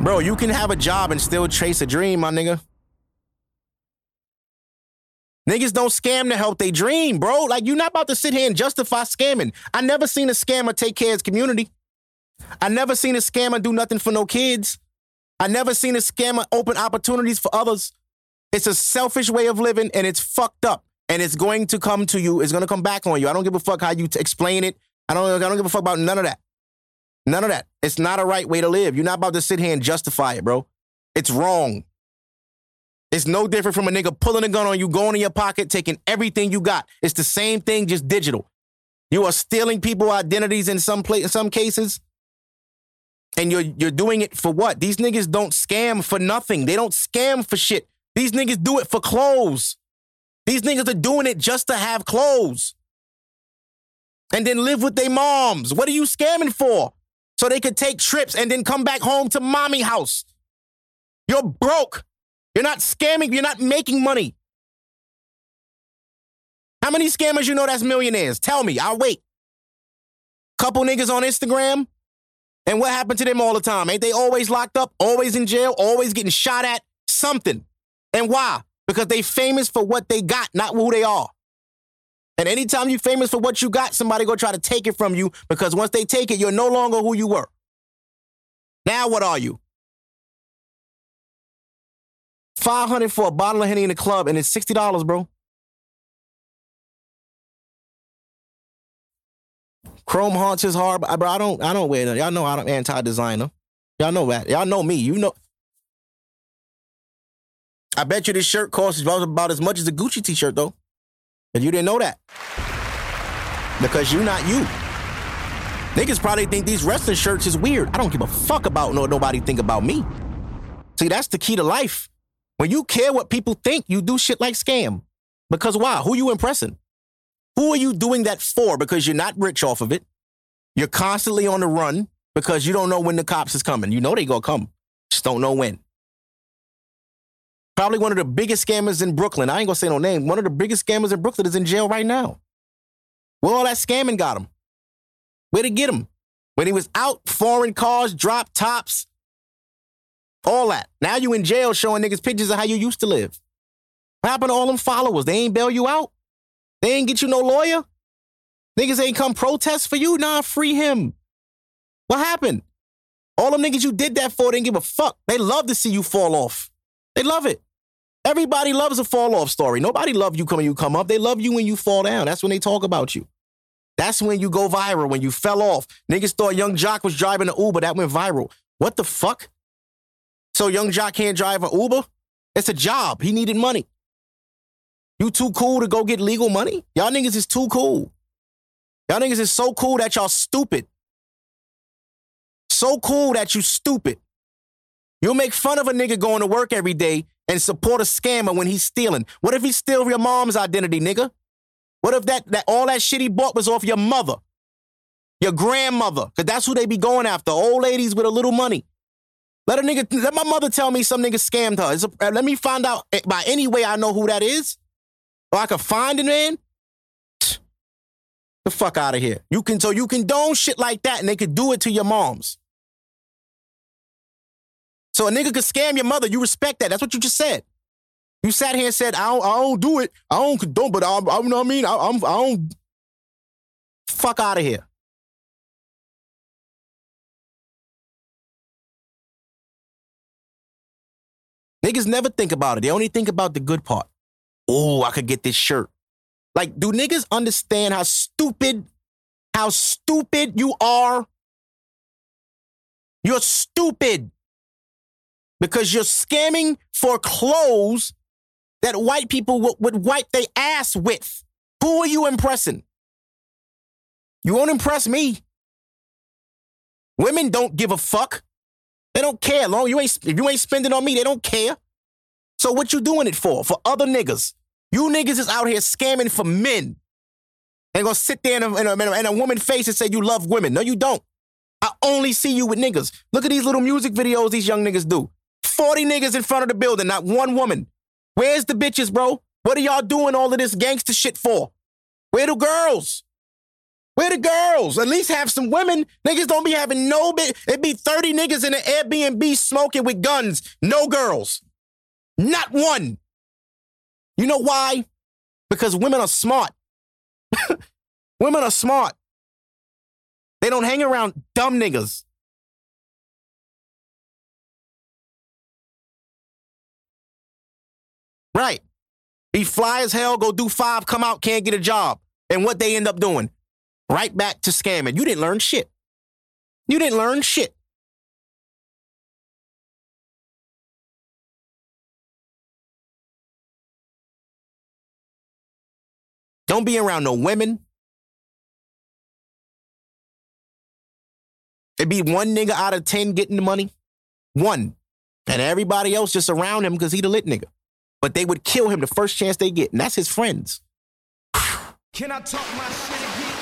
Bro, you can have a job and still chase a dream, my nigga. Niggas don't scam to help they dream, bro. Like, you're not about to sit here and justify scamming. I never seen a scammer take care of his community. I never seen a scammer do nothing for no kids. I never seen a scammer open opportunities for others. It's a selfish way of living and it's fucked up. And it's going to come to you. It's going to come back on you. I don't give a fuck how you t- explain it. I don't, I don't give a fuck about none of that. None of that. It's not a right way to live. You're not about to sit here and justify it, bro. It's wrong. It's no different from a nigga pulling a gun on you, going in your pocket, taking everything you got. It's the same thing, just digital. You are stealing people identities in some place, in some cases. And you're you're doing it for what? These niggas don't scam for nothing. They don't scam for shit. These niggas do it for clothes. These niggas are doing it just to have clothes. And then live with their moms. What are you scamming for? So they could take trips and then come back home to mommy house. You're broke. You're not scamming, you're not making money. How many scammers you know that's millionaires? Tell me, I'll wait. Couple niggas on Instagram. And what happened to them all the time? Ain't they always locked up, always in jail, always getting shot at? Something. And why? Because they famous for what they got, not who they are. And anytime you famous for what you got, somebody go try to take it from you because once they take it, you're no longer who you were. Now what are you? 500 for a bottle of Henny in the club and it's $60, bro. Chrome haunts his heart, bro. I don't, I don't wear that. Y'all know I'm anti-designer. Y'all know that. Y'all know me. You know. I bet you this shirt costs about as much as a Gucci t-shirt, though. And you didn't know that. Because you're not you. Niggas probably think these wrestling shirts is weird. I don't give a fuck about what nobody think about me. See, that's the key to life. When you care what people think, you do shit like scam. Because why? Who you impressing? Who are you doing that for? Because you're not rich off of it. You're constantly on the run because you don't know when the cops is coming. You know they gonna come. Just don't know when. Probably one of the biggest scammers in Brooklyn. I ain't gonna say no name. One of the biggest scammers in Brooklyn is in jail right now. Where all that scamming got him? Where to get him? When he was out, foreign cars, drop tops, all that. Now you in jail showing niggas pictures of how you used to live. What happened to all them followers? They ain't bail you out? They ain't get you no lawyer? Niggas ain't come protest for you? Nah, free him. What happened? All them niggas you did that for didn't give a fuck. They love to see you fall off. They love it. Everybody loves a fall off story. Nobody love you when you come up. They love you when you fall down. That's when they talk about you. That's when you go viral, when you fell off. Niggas thought Young Joc was driving an Uber. That went viral. What the fuck? So Young Joc can't drive an Uber? It's a job. He needed money. You too cool to go get legal money? Y'all niggas is too cool. Y'all niggas is so cool that y'all stupid. So cool that you stupid. You'll make fun of a nigga going to work every day and support a scammer when he's stealing. What if he steal your mom's identity, nigga? What if that, that all that shit he bought was off your mother? Your grandmother, because that's who they be going after. Old ladies with a little money. Let a nigga, let my mother tell me some nigga scammed her. A, let me find out eh, by any way I know who that is. Or I can find it, man. The fuck out of here. You can so you condone shit like that and they could do it to your moms. So a nigga could scam your mother. You respect that. That's what you just said. You sat here and said, I don't, I don't do it. I don't condone, but I, I you know what I mean? I, I'm, I don't. Fuck out of here. Niggas never think about it. They only think about the good part oh, I could get this shirt. Like, do niggas understand how stupid, how stupid you are? You're stupid because you're scamming for clothes that white people would, would wipe their ass with. Who are you impressing? You won't impress me. Women don't give a fuck. They don't care. Long you ain't if you ain't spending on me, they don't care. So what you doing it for? For other niggas. You niggas is out here scamming for men. And gonna sit there in a, in a, in a woman's face and say you love women. No, you don't. I only see you with niggas. Look at these little music videos these young niggas do. 40 niggas in front of the building, not one woman. Where's the bitches, bro? What are y'all doing all of this gangster shit for? Where the girls? Where the girls? At least have some women. Niggas don't be having no bit. It be 30 niggas in an Airbnb smoking with guns. No girls. Not one. You know why? Because women are smart. women are smart. They don't hang around dumb niggas. Right. Be fly as hell, go do five, come out, can't get a job. And what they end up doing? Right back to scamming. You didn't learn shit. You didn't learn shit. Don't be around no women. It'd be one nigga out of 10 getting the money. One. And everybody else just around him because he the lit nigga. But they would kill him the first chance they get. And that's his friends. Can I talk my shit again?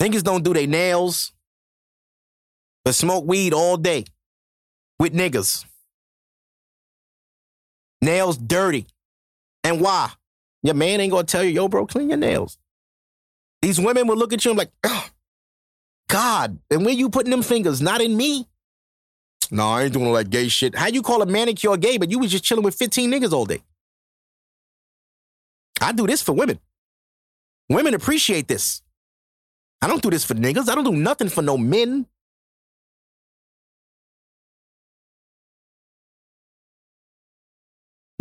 Niggas don't do their nails, but smoke weed all day with niggas. Nails dirty. And why? Your man ain't gonna tell you, yo, bro, clean your nails. These women will look at you and like, oh, God, and where you putting them fingers? Not in me. No, I ain't doing all that gay shit. How you call a manicure gay, but you was just chilling with 15 niggas all day? I do this for women. Women appreciate this. I don't do this for niggas. I don't do nothing for no men.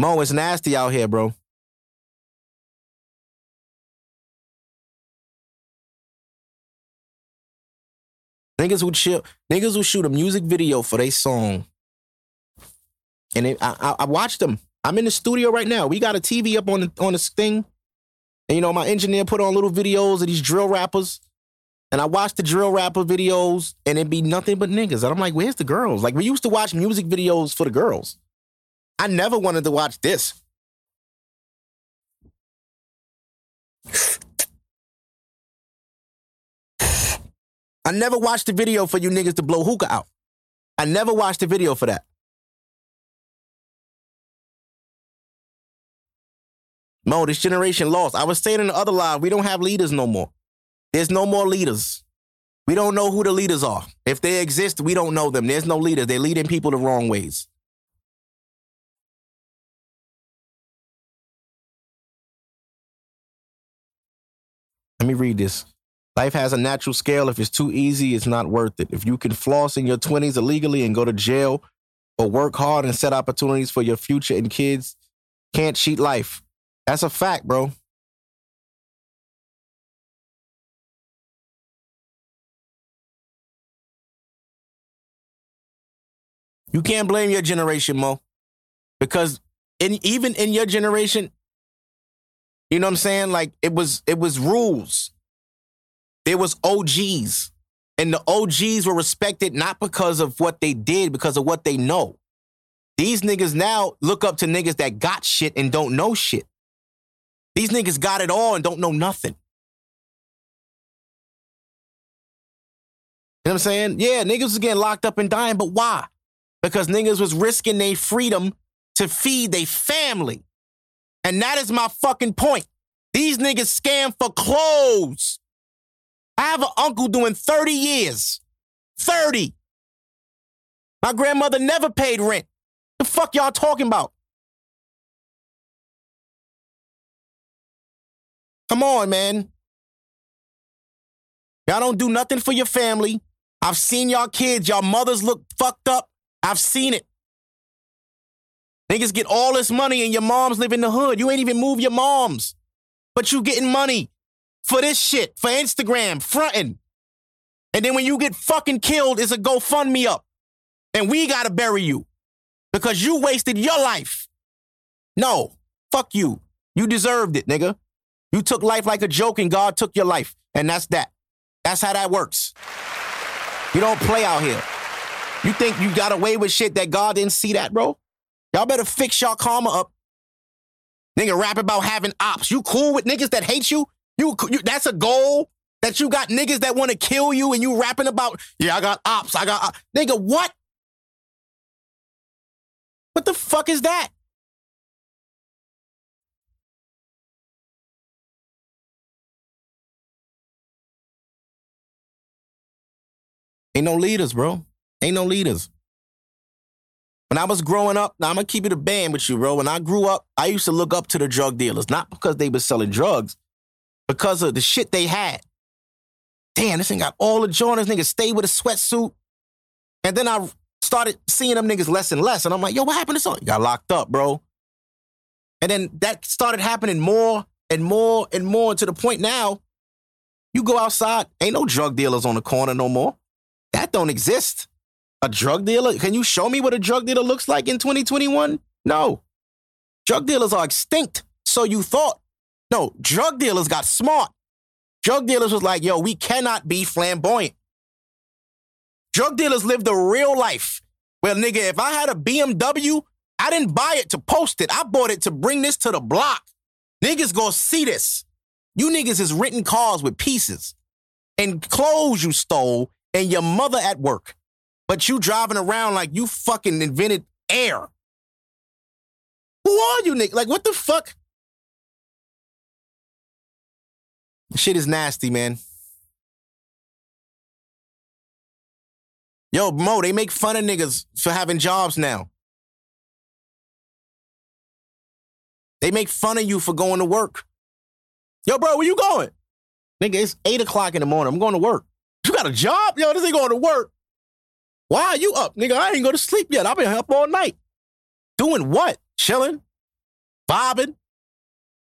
Mo, it's nasty out here, bro. Niggas would chill. Niggas would shoot a music video for their song, and it, I, I, I watched them. I'm in the studio right now. We got a TV up on the on this thing, and you know my engineer put on little videos of these drill rappers, and I watched the drill rapper videos, and it'd be nothing but niggas. And I'm like, where's the girls? Like we used to watch music videos for the girls. I never wanted to watch this. I never watched the video for you niggas to blow hookah out. I never watched the video for that. Mo, this generation lost. I was saying in the other live, we don't have leaders no more. There's no more leaders. We don't know who the leaders are. If they exist, we don't know them. There's no leaders. They're leading people the wrong ways. Let me read this. Life has a natural scale. If it's too easy, it's not worth it. If you can floss in your 20s illegally and go to jail but work hard and set opportunities for your future and kids, can't cheat life. That's a fact, bro. You can't blame your generation, Mo. Because in even in your generation, you know what I'm saying? Like it was it was rules. There was OGs. And the OGs were respected not because of what they did, because of what they know. These niggas now look up to niggas that got shit and don't know shit. These niggas got it all and don't know nothing. You know what I'm saying? Yeah, niggas was getting locked up and dying, but why? Because niggas was risking their freedom to feed their family. And that is my fucking point. These niggas scam for clothes. I have an uncle doing 30 years. 30. My grandmother never paid rent. The fuck y'all talking about? Come on, man. Y'all don't do nothing for your family. I've seen y'all kids, y'all mothers look fucked up. I've seen it. Niggas get all this money and your moms live in the hood. You ain't even move your moms. But you getting money for this shit, for Instagram, fronting. And then when you get fucking killed, it's a GoFundMe up. And we gotta bury you. Because you wasted your life. No, fuck you. You deserved it, nigga. You took life like a joke and God took your life. And that's that. That's how that works. You don't play out here. You think you got away with shit that God didn't see that, bro? Y'all better fix y'all karma up. Nigga rap about having ops. You cool with niggas that hate you? You, you that's a goal that you got niggas that want to kill you and you rapping about, yeah, I got ops. I got, nigga, what? What the fuck is that? Ain't no leaders, bro. Ain't no leaders. When I was growing up, now I'm gonna keep it a band with you, bro. When I grew up, I used to look up to the drug dealers, not because they were selling drugs, because of the shit they had. Damn, this thing got all the joiners, niggas stay with a sweatsuit. And then I started seeing them niggas less and less. And I'm like, yo, what happened to something? Got locked up, bro. And then that started happening more and more and more to the point now, you go outside, ain't no drug dealers on the corner no more. That don't exist. A drug dealer? Can you show me what a drug dealer looks like in 2021? No. Drug dealers are extinct. So you thought. No, drug dealers got smart. Drug dealers was like, yo, we cannot be flamboyant. Drug dealers live the real life. Well, nigga, if I had a BMW, I didn't buy it to post it. I bought it to bring this to the block. Niggas gonna see this. You niggas is written cars with pieces and clothes you stole and your mother at work. But you driving around like you fucking invented air. Who are you, nigga? Like, what the fuck? Shit is nasty, man. Yo, Mo, they make fun of niggas for having jobs now. They make fun of you for going to work. Yo, bro, where you going? Nigga, it's eight o'clock in the morning. I'm going to work. You got a job? Yo, this ain't going to work. Why are you up? Nigga, I ain't go to sleep yet. I've been up all night. Doing what? Chilling? Bobbing?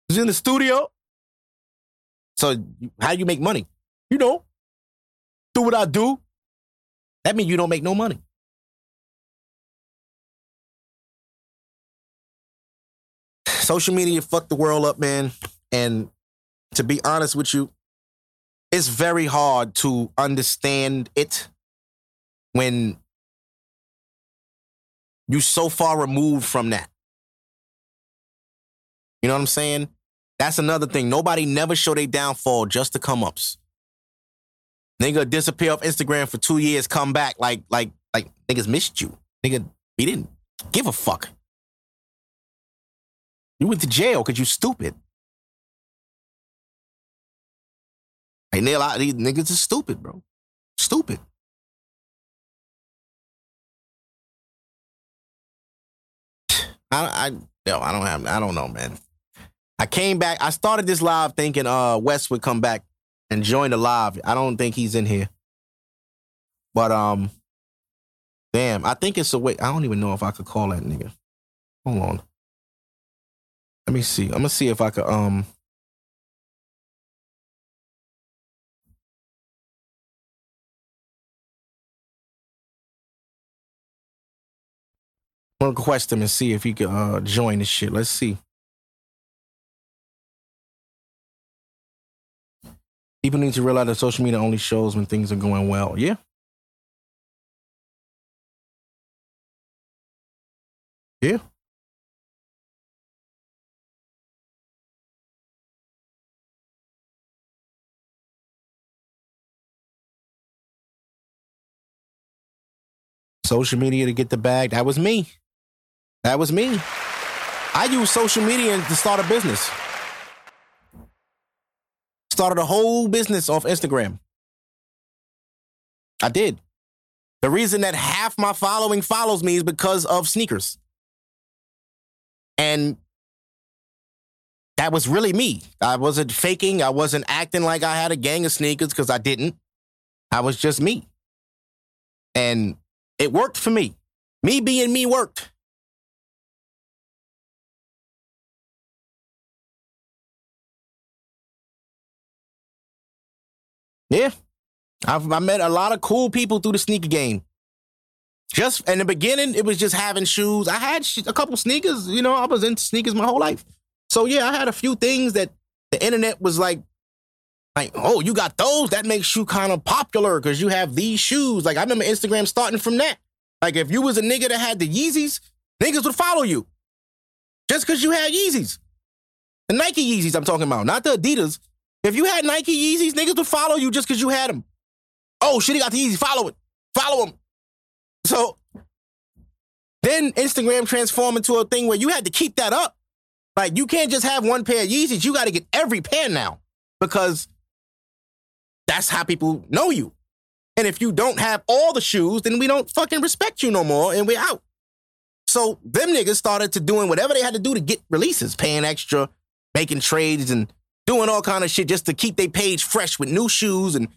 Was in the studio? So how you make money? You know, do what I do. That means you don't make no money. Social media fucked the world up, man. And to be honest with you, it's very hard to understand it when you so far removed from that. You know what I'm saying? That's another thing. Nobody never show their downfall, just the come ups. Nigga disappear off Instagram for two years, come back like like like niggas missed you. Nigga, we didn't give a fuck. You went to jail because you stupid. Hey, Neil, I, these niggas are stupid, bro. Stupid. I, I, yo, I don't have, I don't know, man. I came back. I started this live thinking uh Wes would come back and join the live. I don't think he's in here. But um damn, I think it's a way. I don't even know if I could call that nigga. Hold on. Let me see. I'm gonna see if I could um gonna request him and see if he can uh join this shit. Let's see. People need to realize that social media only shows when things are going well. Yeah. Yeah. Social media to get the bag. That was me. That was me. I used social media to start a business. Started a whole business off Instagram. I did. The reason that half my following follows me is because of sneakers. And that was really me. I wasn't faking. I wasn't acting like I had a gang of sneakers because I didn't. I was just me. And it worked for me. Me being me worked. Yeah. I've I met a lot of cool people through the sneaker game. Just in the beginning, it was just having shoes. I had a couple sneakers. You know, I was into sneakers my whole life. So yeah, I had a few things that the internet was like, like, oh, you got those? That makes you kind of popular because you have these shoes. Like I remember Instagram starting from that. Like if you was a nigga that had the Yeezys, niggas would follow you just because you had Yeezys. The Nike Yeezys I'm talking about, not the Adidas. If you had Nike Yeezys, niggas would follow you just because you had them. Oh shit, he got the Yeezys. Follow it. Follow him. So then Instagram transformed into a thing where you had to keep that up. Like you can't just have one pair of Yeezys. You got to get every pair now because that's how people know you. And if you don't have all the shoes, then we don't fucking respect you no more and we're out. So them niggas started to doing whatever they had to do to get releases, paying extra, making trades and doing all kind of shit just to keep their page fresh with new shoes and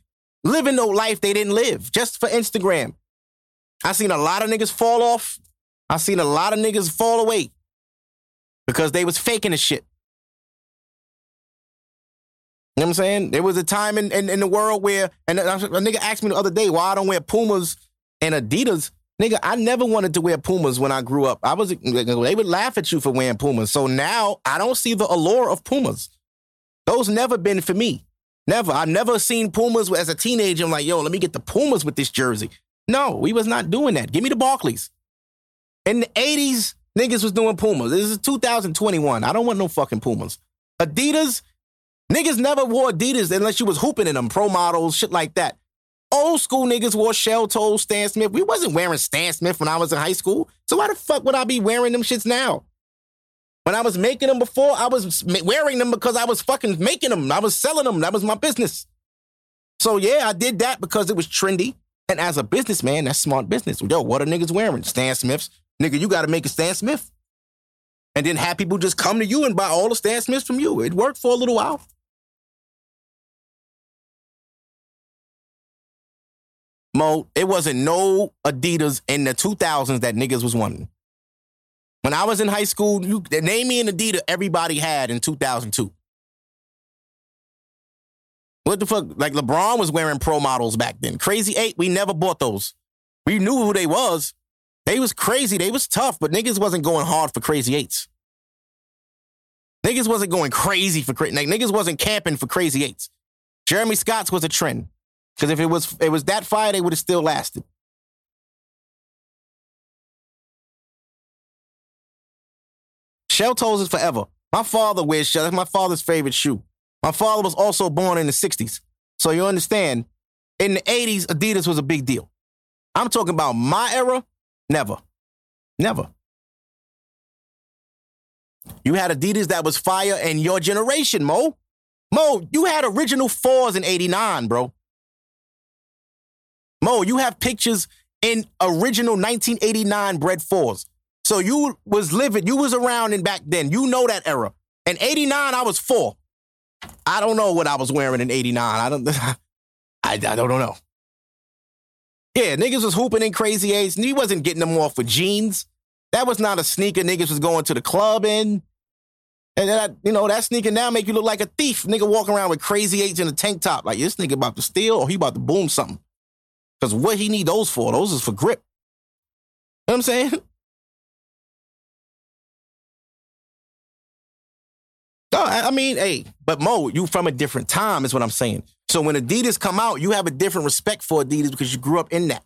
living no life they didn't live just for Instagram. I seen a lot of niggas fall off. I seen a lot of niggas fall away because they was faking the shit. You know what I'm saying? There was a time in, in, in the world where, and a, a nigga asked me the other day why I don't wear Pumas and Adidas. Nigga, I never wanted to wear Pumas when I grew up. I was they would laugh at you for wearing Pumas. So now I don't see the allure of Pumas. Those never been for me. Never. I've never seen Pumas as a teenager. I'm like, yo, let me get the Pumas with this jersey. No, we was not doing that. Give me the Barkleys. In the 80s, niggas was doing Pumas. This is 2021. I don't want no fucking Pumas. Adidas, niggas never wore Adidas unless you was hooping in them, pro models, shit like that. Old school niggas wore shell toes, Stan Smith. We wasn't wearing Stan Smith when I was in high school. So why the fuck would I be wearing them shits now? When I was making them before, I was wearing them because I was fucking making them. I was selling them. That was my business. So yeah, I did that because it was trendy. And as a businessman, that's smart business. Yo, what are niggas wearing? Stan Smiths. Nigga, you got to make a Stan Smith. And then have people just come to you and buy all the Stan Smiths from you. It worked for a little while. Mo, it wasn't no Adidas in the 2000s that niggas was wanting. When I was in high school, you name me an Adidas everybody had in 2002. What the fuck? Like LeBron was wearing pro models back then. Crazy Eight, we never bought those. We knew who they was. They was crazy. They was tough, but niggas wasn't going hard for Crazy Eights. Niggas wasn't going crazy for like, niggas wasn't camping for Crazy Eights. Jeremy Scott's was a trend. Because if it was it was that fire, they would have still lasted. Shell toes is forever. My father wears shell. That's my father's favorite shoe. My father was also born in the 60s. So you understand, in the 80s, Adidas was a big deal. I'm talking about my era, never. Never. You had Adidas that was fire in your generation, Mo. Mo, you had original fours in 89, bro. Mo, you have pictures in original 1989 bred fours. So you was living, you was around in back then. You know that era. In 89, I was four. I don't know what I was wearing in 89. I don't I, I don't know. Yeah, niggas was hooping in crazy and he wasn't getting them off with jeans. That was not a sneaker niggas was going to the club in. And that, you know, that sneaker now make you look like a thief. Nigga walking around with crazy eights in a tank top. Like this nigga about to steal or he about to boom something. Because what he need those for? Those is for grip. You know what I'm saying? No, I mean, hey, but Mo, you from a different time is what I'm saying. So when Adidas come out, you have a different respect for Adidas because you grew up in that.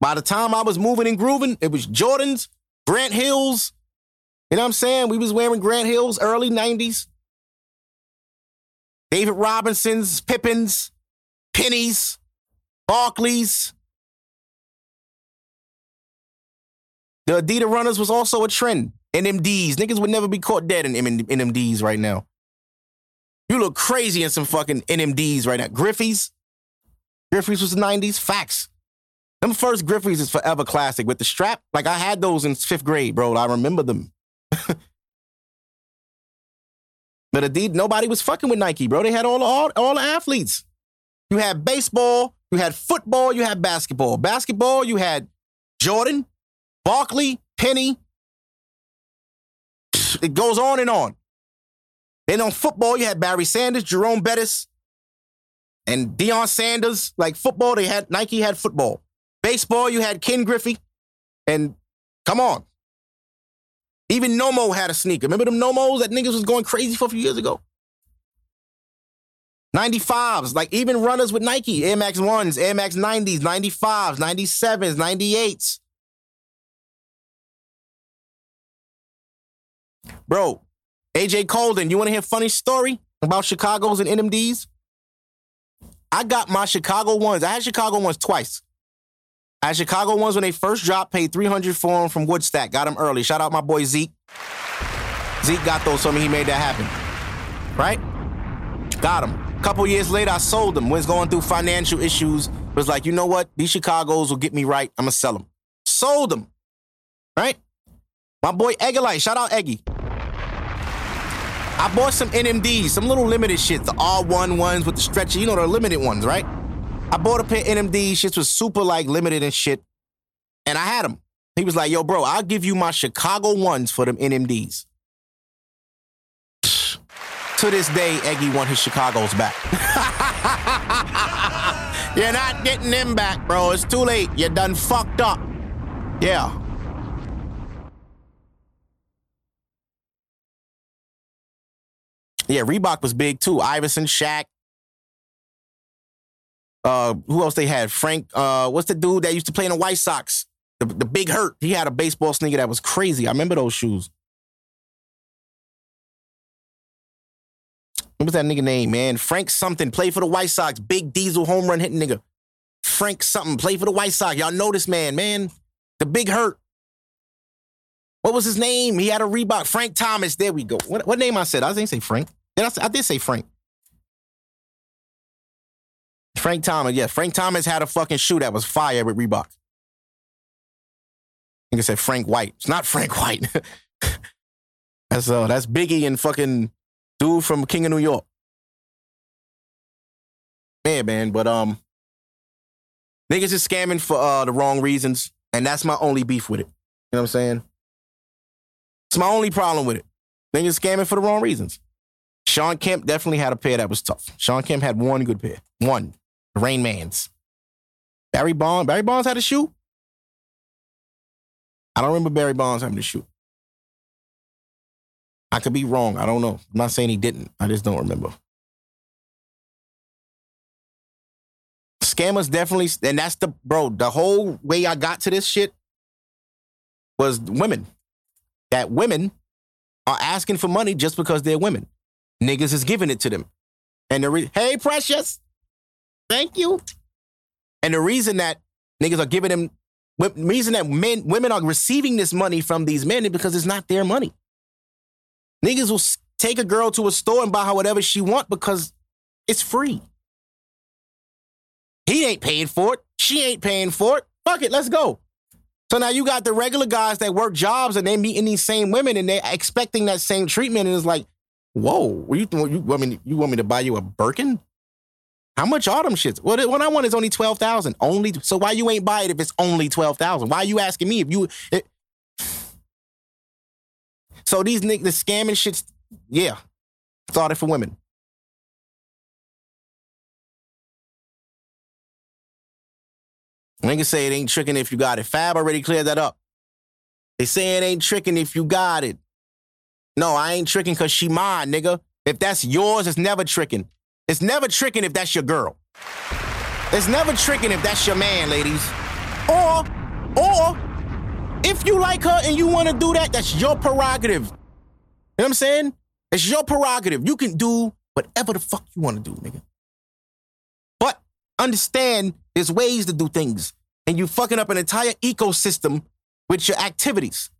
By the time I was moving and grooving, it was Jordans, Grant Hills. You know what I'm saying? We was wearing Grant Hills early 90s. David Robinson's, Pippens, Pennies. Barkleys. The Adidas runners was also a trend. NMDs. Niggas would never be caught dead in NMDs right now. You look crazy in some fucking NMDs right now. Griffey's. Griffey's was the 90s. Facts. Them first Griffey's is forever classic with the strap. Like I had those in fifth grade, bro. I remember them. but Adidas, nobody was fucking with Nike, bro. They had all all, all the athletes. You had baseball, you had football, you had basketball. Basketball, you had Jordan, Barkley, Penny. It goes on and on. Then on football, you had Barry Sanders, Jerome Bettis, and Deion Sanders. Like football, they had Nike had football. Baseball, you had Ken Griffey. And come on. Even Nomo had a sneaker. Remember them Nomos that niggas was going crazy for a few years ago? 95s, like even runners with Nike, Air Max 1s, Air Max 90s, 95s, 97s, 98s. Bro, AJ Colden, you want to hear a funny story about Chicago's and NMDs? I got my Chicago ones. I had Chicago ones twice. I had Chicago ones when they first dropped, paid 300 for them from Woodstack. Got them early. Shout out my boy Zeke. Zeke got those for me. He made that happen. Right? Got them. A couple years later, I sold them. Was going through financial issues. Was like, you know what? These Chicago's will get me right. I'm gonna sell them. Sold them. Right? My boy Eggalite, shout out Eggy. I bought some NMDs, some little limited shit, the R1 ones with the stretcher, you know, the limited ones, right? I bought a pair of NMDs, shit was super like limited and shit. And I had them. He was like, yo, bro, I'll give you my Chicago ones for them NMDs. To this day, Eggy won his Chicago's back. You're not getting them back, bro. It's too late. You're done fucked up. Yeah. Yeah, Reebok was big too. Iverson, Shaq. Uh, who else they had? Frank. Uh, what's the dude that used to play in the White Sox? The, the big hurt. He had a baseball sneaker that was crazy. I remember those shoes. What was that nigga name, man? Frank something. Play for the White Sox. Big diesel home run hitting nigga. Frank something. Play for the White Sox. Y'all know this man, man. The big hurt. What was his name? He had a Reebok. Frank Thomas. There we go. What, what name I said? I didn't say Frank. I, say, I did say Frank. Frank Thomas. Yeah, Frank Thomas had a fucking shoe that was fire with Reebok. I think I said Frank White. It's not Frank White. that's uh, that's Biggie and fucking dude from King of New York. Man, man, but um, niggas is scamming for uh the wrong reasons, and that's my only beef with it. You know what I'm saying? It's my only problem with it. Niggas scamming for the wrong reasons. Shawn Kemp definitely had a pair that was tough. Shawn Kemp had one good pair. One. The Reign Mans. Barry Bonds. Barry Bonds had a shoe. I don't remember Barry Bonds having a shoe. I could be wrong. I don't know. I'm not saying he didn't. I just don't remember. Scammers definitely, and that's the bro. The whole way I got to this shit was women. That women are asking for money just because they're women. Niggas is giving it to them, and the re- hey, precious, thank you. And the reason that niggas are giving them, reason that men, women are receiving this money from these men is because it's not their money. Niggas will take a girl to a store and buy her whatever she want because it's free. He ain't paying for it. She ain't paying for it. Fuck it, let's go. So now you got the regular guys that work jobs and they meeting these same women and they're expecting that same treatment. And it's like, whoa, you, you, want me, you want me to buy you a Birkin? How much them shits? What, what I want is only 12000 Only So why you ain't buy it if it's only 12000 Why are you asking me if you... It, so these niggas, the scamming shits, yeah, started for women. Niggas say it ain't tricking if you got it. Fab already cleared that up. They say it ain't tricking if you got it. No, I ain't tricking because she mine, nigga. If that's yours, it's never tricking. It's never tricking if that's your girl. It's never tricking if that's your man, ladies. Or, or, if you like her and you want to do that, that's your prerogative. You know what I'm saying? It's your prerogative. You can do whatever the fuck you want to do, nigga. But understand there's ways to do things. And you fucking up an entire ecosystem with your activities.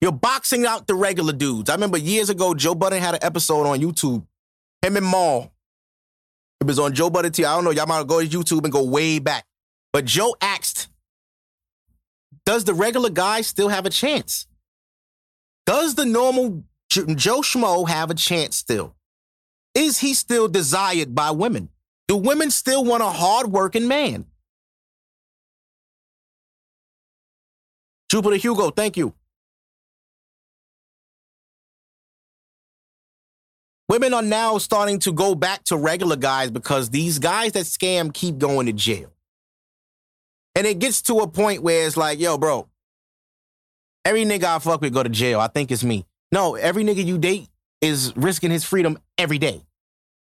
You're boxing out the regular dudes. I remember years ago, Joe Budden had an episode on YouTube. Him and Mal. It was on Joe Budden. I don't know. Y'all might go to YouTube and go way back. But Joe asked does the regular guy still have a chance? Does the normal Joe Schmo have a chance still? Is he still desired by women? Do women still want a hardworking man? Jupiter Hugo, thank you. Women are now starting to go back to regular guys because these guys that scam keep going to jail. And it gets to a point where it's like, yo, bro, every nigga I fuck with go to jail. I think it's me. No, every nigga you date is risking his freedom every day.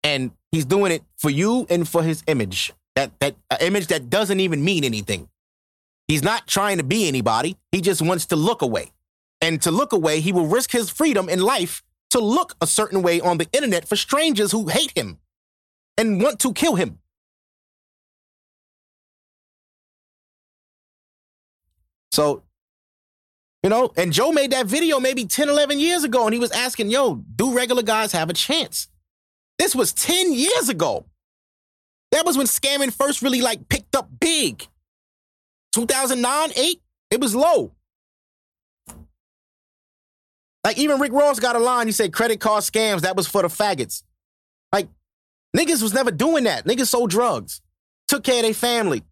And he's doing it for you and for his image. That that uh, image that doesn't even mean anything. He's not trying to be anybody. He just wants to look away. And to look away, he will risk his freedom in life to look a certain way on the internet for strangers who hate him and want to kill him. So, you know, and Joe made that video maybe 10, 11 years ago, and he was asking, yo, do regular guys have a chance? This was 10 years ago. That was when scamming first really like picked up big. 2009, 8, it was low. Like even Rick Ross got a line, he said credit card scams, that was for the faggots. Like niggas was never doing that. Niggas sold drugs, took care of their family.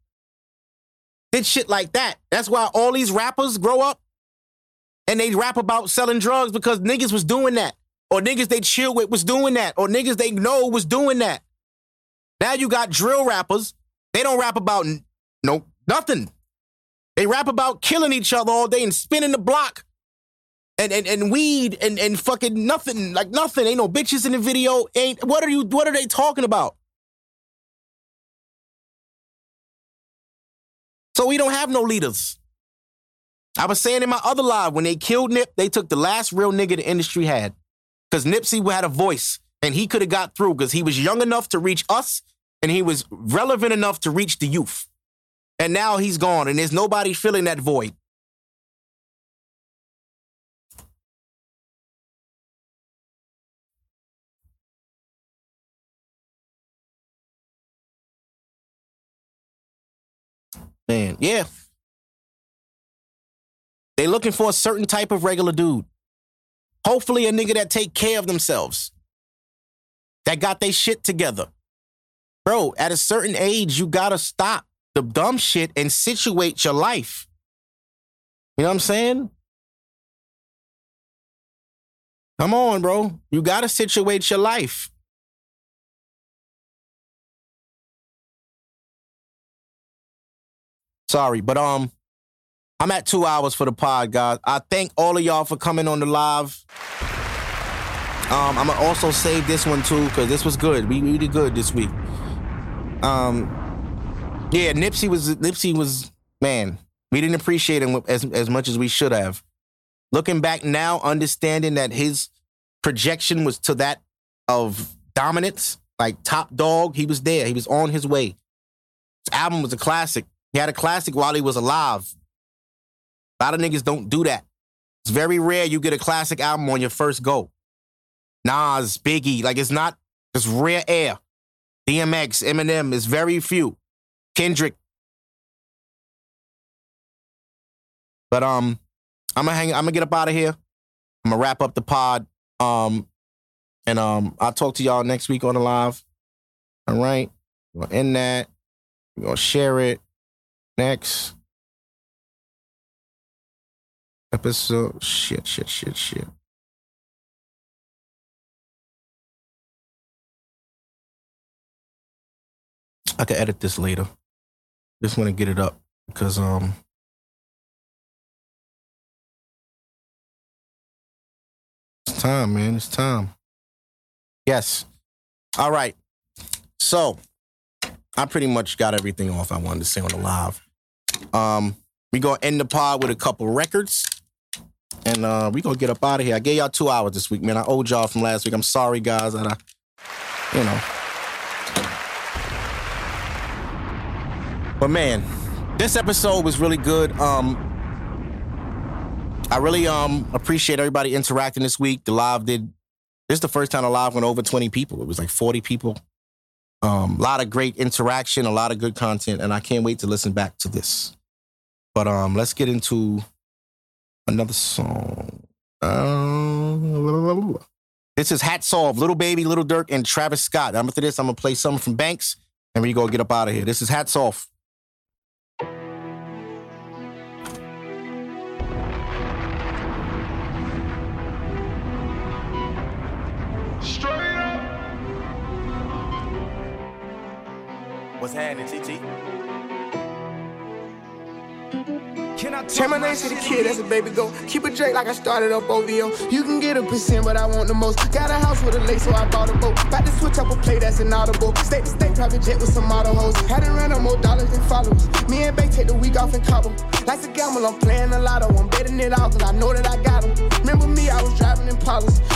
did shit like that. That's why all these rappers grow up and they rap about selling drugs because niggas was doing that. Or niggas they chill with was doing that. Or niggas they know was doing that. Now you got drill rappers. They don't rap about no nothing. They rap about killing each other all day and spinning the block. And, and, and weed and, and fucking nothing, like nothing. Ain't no bitches in the video. Ain't what are you what are they talking about? So we don't have no leaders. I was saying in my other live, when they killed Nip, they took the last real nigga the industry had. Because Nipsey had a voice and he could have got through because he was young enough to reach us and he was relevant enough to reach the youth. And now he's gone and there's nobody filling that void. Man, yeah. They looking for a certain type of regular dude. Hopefully a nigga that take care of themselves. That got their shit together. Bro, at a certain age, you gotta stop the dumb shit and situate your life. You know what I'm saying? Come on, bro. You gotta situate your life. Sorry, but um, I'm at two hours for the pod, guys. I thank all of y'all for coming on the live. Um, I'm gonna also save this one too because this was good. We, we did good this week. Um, yeah, Nipsey was Nipsey was man. We didn't appreciate him as as much as we should have. Looking back now, understanding that his projection was to that of dominance, like top dog. He was there. He was on his way. His album was a classic. He had a classic while he was alive. A lot of niggas don't do that. It's very rare you get a classic album on your first go. Nas, Biggie, like it's not, it's rare air. DMX, Eminem is very few. Kendrick. But um, I'm gonna hang. I'm gonna get up out of here. I'm gonna wrap up the pod. Um, and um, I'll talk to y'all next week on the live. All right, we're gonna end that. We're gonna share it. Next episode. Shit, shit, shit, shit. I can edit this later. Just want to get it up because um it's time, man. It's time. Yes. All right. So I pretty much got everything off I wanted to say on the live. Um, we gonna end the pod with a couple records. And uh we gonna get up out of here. I gave y'all two hours this week, man. I owed y'all from last week. I'm sorry, guys, that I, you know. But man, this episode was really good. Um I really um appreciate everybody interacting this week. The live did this is the first time the live went over 20 people. It was like 40 people. Um, a lot of great interaction, a lot of good content, and I can't wait to listen back to this. But um, let's get into another song. Uh, this is Hats Off, Lil Baby, Lil Durk, and Travis Scott. After this, I'm gonna play something from Banks, and we go get up out of here. This is Hats Off. What's happening, TT? Turn my name to the kid as a baby go. Keep it Drake like I started up OVO. You can get a percent, but I want the most. Got a house with a lake, so I bought a boat. About to switch up a play that's inaudible. State to state private jet with some model hoes. Had to run up more dollars than followers. Me and Bay take the week off in Cabo. Like to gamble, I'm playing a lotto. I'm betting it out, cause I know that I got them. Remember me, I was driving in.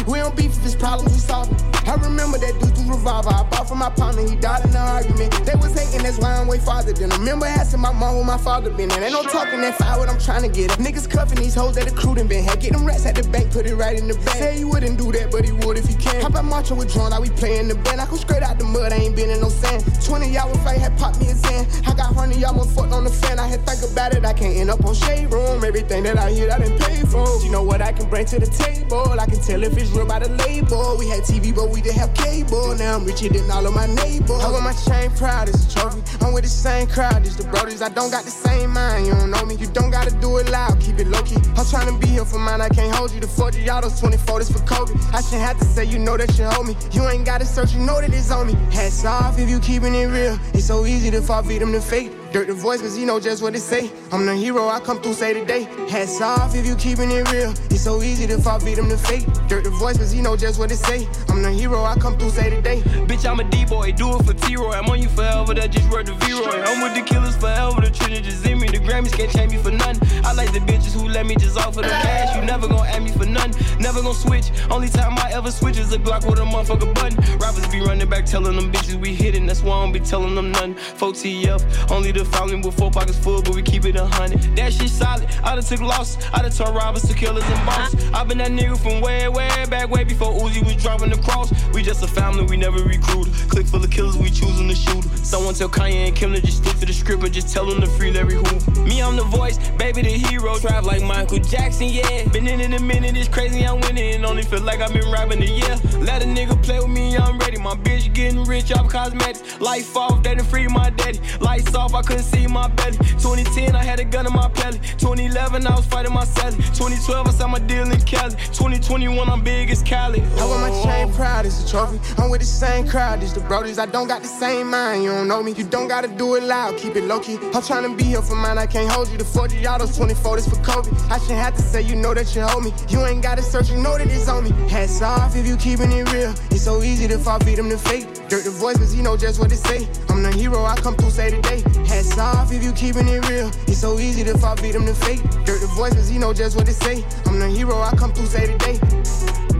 We don't beef if it's problems we solve them. I remember that dude through revolver. I bought from my partner, he died in an argument. They was hating, that's why I'm way farther than them. Remember asking my mom where my father been. And ain't no talking that fire what I'm trying to get. It. Niggas cuffing these hoes that the crew done been had. Get them rats at the bank, put it right in the bank. Say he wouldn't do that, but he would if he can. How about marching with drone, now we playing the band. I come straight out the mud, I ain't been in no sand. 20 hour fight had popped me a Zan. I got honey me, I'm a fuck on the fan. I had think about it, I can't end up on shade room. Everything that I hear, I didn't pay for. You know what I can bring to the table? I can tell if it's real by the label. We had TV, but we didn't have cable. Now I'm richer than all of my neighbors. I wear my chain proud as a trophy. I'm with the same crowd as the brodies. I don't got the same mind, you don't know me. You don't gotta do it loud, keep it low key. I'm trying to be here for mine, I can't hold you. The 40 y'all, those 24, this for Kobe. I shouldn't have to say, you know that you hold me. You ain't gotta search, you know that it's on me. Hats off if you keeping it real. It's so easy to fall victim to fate. Durk the voice, cause he know just what it say. I'm the hero, I come through say today. Hats off if you keeping it real. It's so easy to fall victim to fate. Durk the voice, cause he know just what it say. I'm the hero, I come through say today. Bitch, I'm a D-boy, do it for T-Roy. I'm on you forever, that just word the V-Roy. I'm with the killers forever, the treasure just in me. The Grammys can't change me for none. I like the bitches who let me just offer the cash. You never gon' add me for none, never gon' switch. Only time I ever switch is a Glock with a motherfucker button. Rappers be running back, telling them bitches we hitting. That's why I don't be telling them none. 4 TF, only the family with four pockets full, but we keep it a hundred. That shit solid. I done took loss. I done turned robbers to killers and boss. Uh-huh. I been that nigga from way, way back, way before Uzi was driving the cross. We just a family, we never recruit. Click full of killers, we choosing to shoot. Someone tell Kanye and Kim to just stick to the script and just tell them to free Larry Hoov. Me, I'm the voice, baby, the hero. Drive like Michael Jackson, yeah. Been in it a minute, it's crazy, I'm winning. Only feel like I've been rapping a year. Let a nigga play with me, I'm ready. My bitch getting rich off cosmetics. Life off, done free my daddy. Lights off, I couldn't see my belly. 2010, I had a gun in my belly. 2011, I was fighting my Sally. 2012, I signed my deal in Cali. 2021, I'm big as Cali. I wear my chain proud as a trophy. I'm with the same crowd as the brodies. I don't got the same mind, you don't know me. You don't gotta do it loud, keep it low key. I'm trying to be here for mine, I can't hold you. The 40 y'all, those 24, this for Kobe. I shouldn't have to say, you know that you hold me. You ain't gotta search, you know that it's on me. Hats off if you keeping it real. It's so easy to fall beat victim to fate. Durk the voice, cause he know just what it say. I'm the hero, I come through say today. Hats off if you keeping it real. It's so easy to fall victim to fate. Durk the voice, cause he know just what it say. I'm the hero, I come through say today.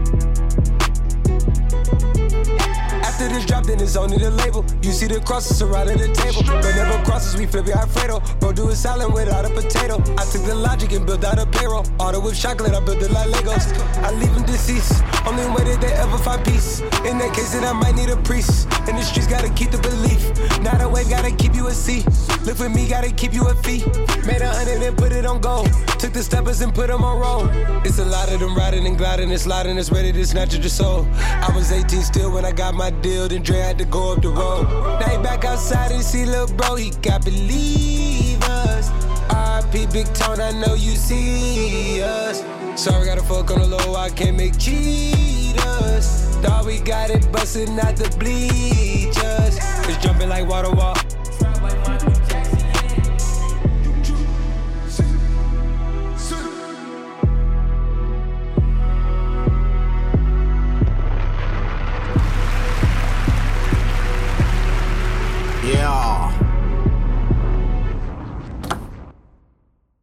After this drop, then it's only the label. You see the crosses surrounding the table. But never crosses, we flip it Alfredo. Bro, do a salad without a potato. I took the logic and built out a payroll. Auto with chocolate, I built it like Legos. I leave them deceased. Only way that they ever find peace. In that case, then I might need a priest. In the streets, gotta keep the belief. Now the wave, gotta keep you a C. Live with me, gotta keep you a fee. Made a hundred and put it on gold. Took the steppers and put them on roll. It's a lot of them riding and gliding and sliding. It's ready to snatch at your soul. I was 18 still when I got my deal. Then Dre had to go up the road. Now he back outside and see little bro. He got believers. RP Big Tone, I know you see us. Sorry, gotta fuck on the low. I can't make cheaters. Thought we got it bustin' out the bleachers. It's jumping like water wall. Yeah.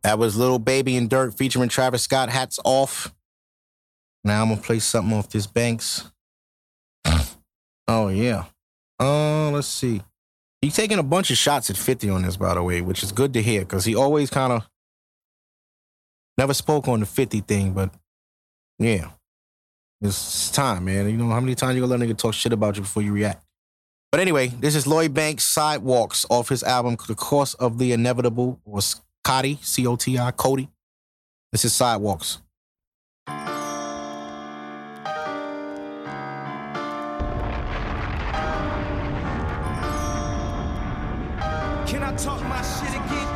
That was Lil Baby and Durk featuring Travis Scott. Hats off. Now I'm gonna play something off this Banks. oh yeah. Uh, let's see. He's taking a bunch of shots at 50 on this, by the way, which is good to hear because he always kind of never spoke on the 50 thing, but yeah. It's time, man. You know how many times you gonna let a nigga talk shit about you before you react? But anyway, this is Lloyd Banks Sidewalks off his album The Course of the Inevitable or Coti, C O T I, Cody. This is Sidewalks. Can I talk my shit again?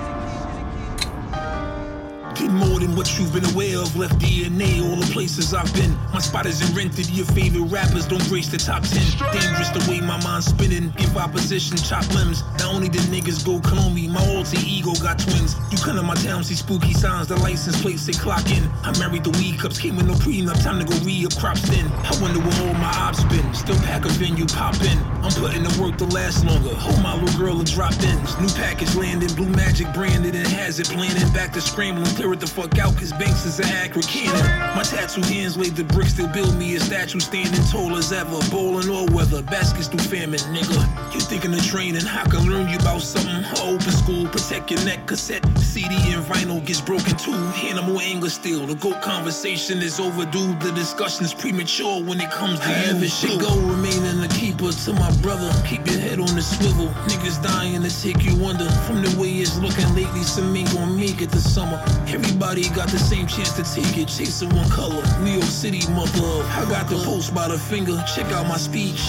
Get more than what you've been aware of. Left DNA, all the places I've been. My spot isn't rented. Your favorite rappers don't grace the top 10. Dangerous the way my mind's spinning. Give opposition chop limbs. Not only the niggas go clone me, my alter ego got twins. You come to my town, see spooky signs. The license plates say clock in. I married the weed cups, came with no prenup. Time to go re up crops thin. I wonder where all my ops been. Still pack a venue, pop in. I'm putting the work to last longer. Hold my little girl and drop ins. New package landing, blue magic branded and has it planning. Back to scrambling, clear it the fuck out, cause Banks is an accurate cannon. My tattoo hands laid the bricks, still build me a statue standing tall as ever. Bowling all weather, baskets through famine, nigga. You thinking of training, I can learn you about something. Open school, protect your neck, cassette, CD and vinyl gets broken too. Animal anger still, the GOAT conversation is overdue. The discussion's premature when it comes to you. If it should go, remain in the keeper to my brother. Keep your head on the swivel. Niggas dying to take you under. From the way it's looking lately, some ain't gonna make it this summer. Everybody got the same chance to take it, chasing one color. New York City, mother of. I got the post by the finger. Check out my speech.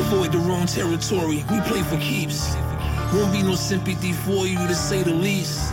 Avoid the wrong territory. We play for keeps. Won't be no sympathy for you to say the least.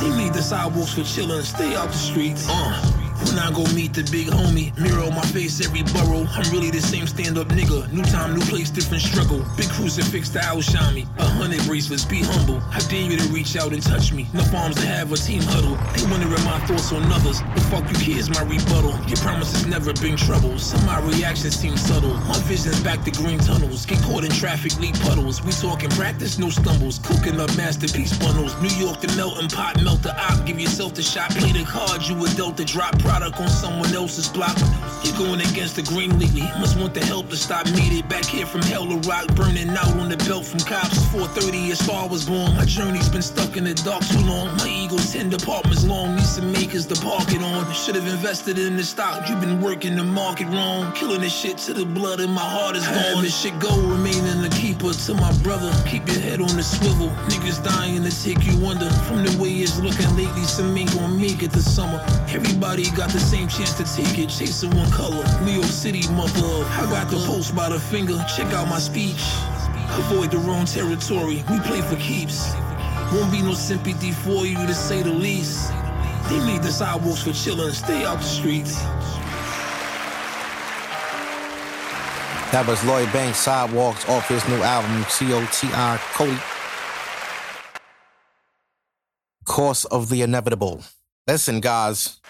They made the sidewalks for chillin', stay out the streets. Uh. When I go meet the big homie, mirror my face every borough. I'm really the same stand up nigga. New time, new place, different struggle. Big crucifix to outshine me. A hundred bracelets, be humble. I dare you to reach out and touch me. No farms to have a team huddle. They wondering my thoughts on others. The fuck you kids, my rebuttal. Your promises never been trouble. Some of my reactions seem subtle. My vision's back to green tunnels. Get caught in traffic, lead puddles. We talking practice, no stumbles. Cooking up masterpiece bundles. New York, the melting pot, melt the op. Give yourself the shot. Play the card, you a delta drop product on someone else's block. You're going against the green lately. Must want the help to stop. It back here from hell to rock, burning out on the belt from cops. 4:30, a star was born. My journey's been stuck in the dark too long. My ego's ten departments long. Need some makers to park it on. Should have invested in the stock. You've been working the market wrong. Killing this shit to the blood and my heart is gone. This shit go, remaining the keeper to my brother. Keep your head on the swivel. Niggas dying to take you under. From the way it's looking lately, some ain't gonna make it this summer. Everybody got the same chance to take it, chasing one color. Leo City, mother. I got the post by the finger, check out my speech. Avoid the wrong territory, we play for keeps. Won't be no sympathy for you to say the least. They made the sidewalks for chillin', stay out the streets. That was Lloyd Banks Sidewalks off his new album, COTR Cody. Course of the Inevitable. Listen, guys,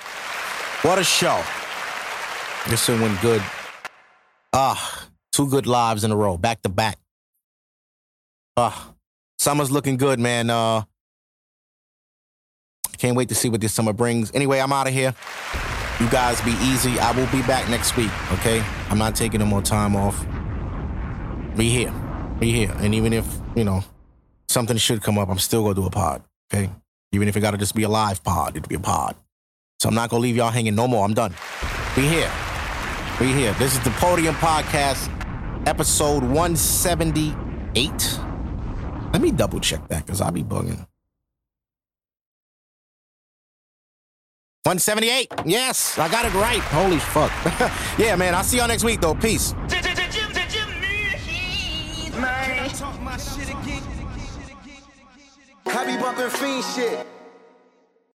what a show. This one went good. Ah, two good lives in a row, back to back. Ah, summer's looking good, man. Uh, can't wait to see what this summer brings. Anyway, I'm out of here. You guys be easy. I will be back next week, okay? I'm not taking no more time off. Be here. Be here. And even if, you know, something should come up, I'm still gonna do a pod, okay? Even if it gotta just be a live pod, it'll be a pod. So I'm not gonna leave y'all hanging no more. I'm done. Be here. Be here. This is the Podium Podcast, episode 178. Let me double check that because I'll be bugging. 178. Yes, I got it right. Holy fuck. yeah, man. I'll see y'all next week, though. Peace. I be bumping fiend shit.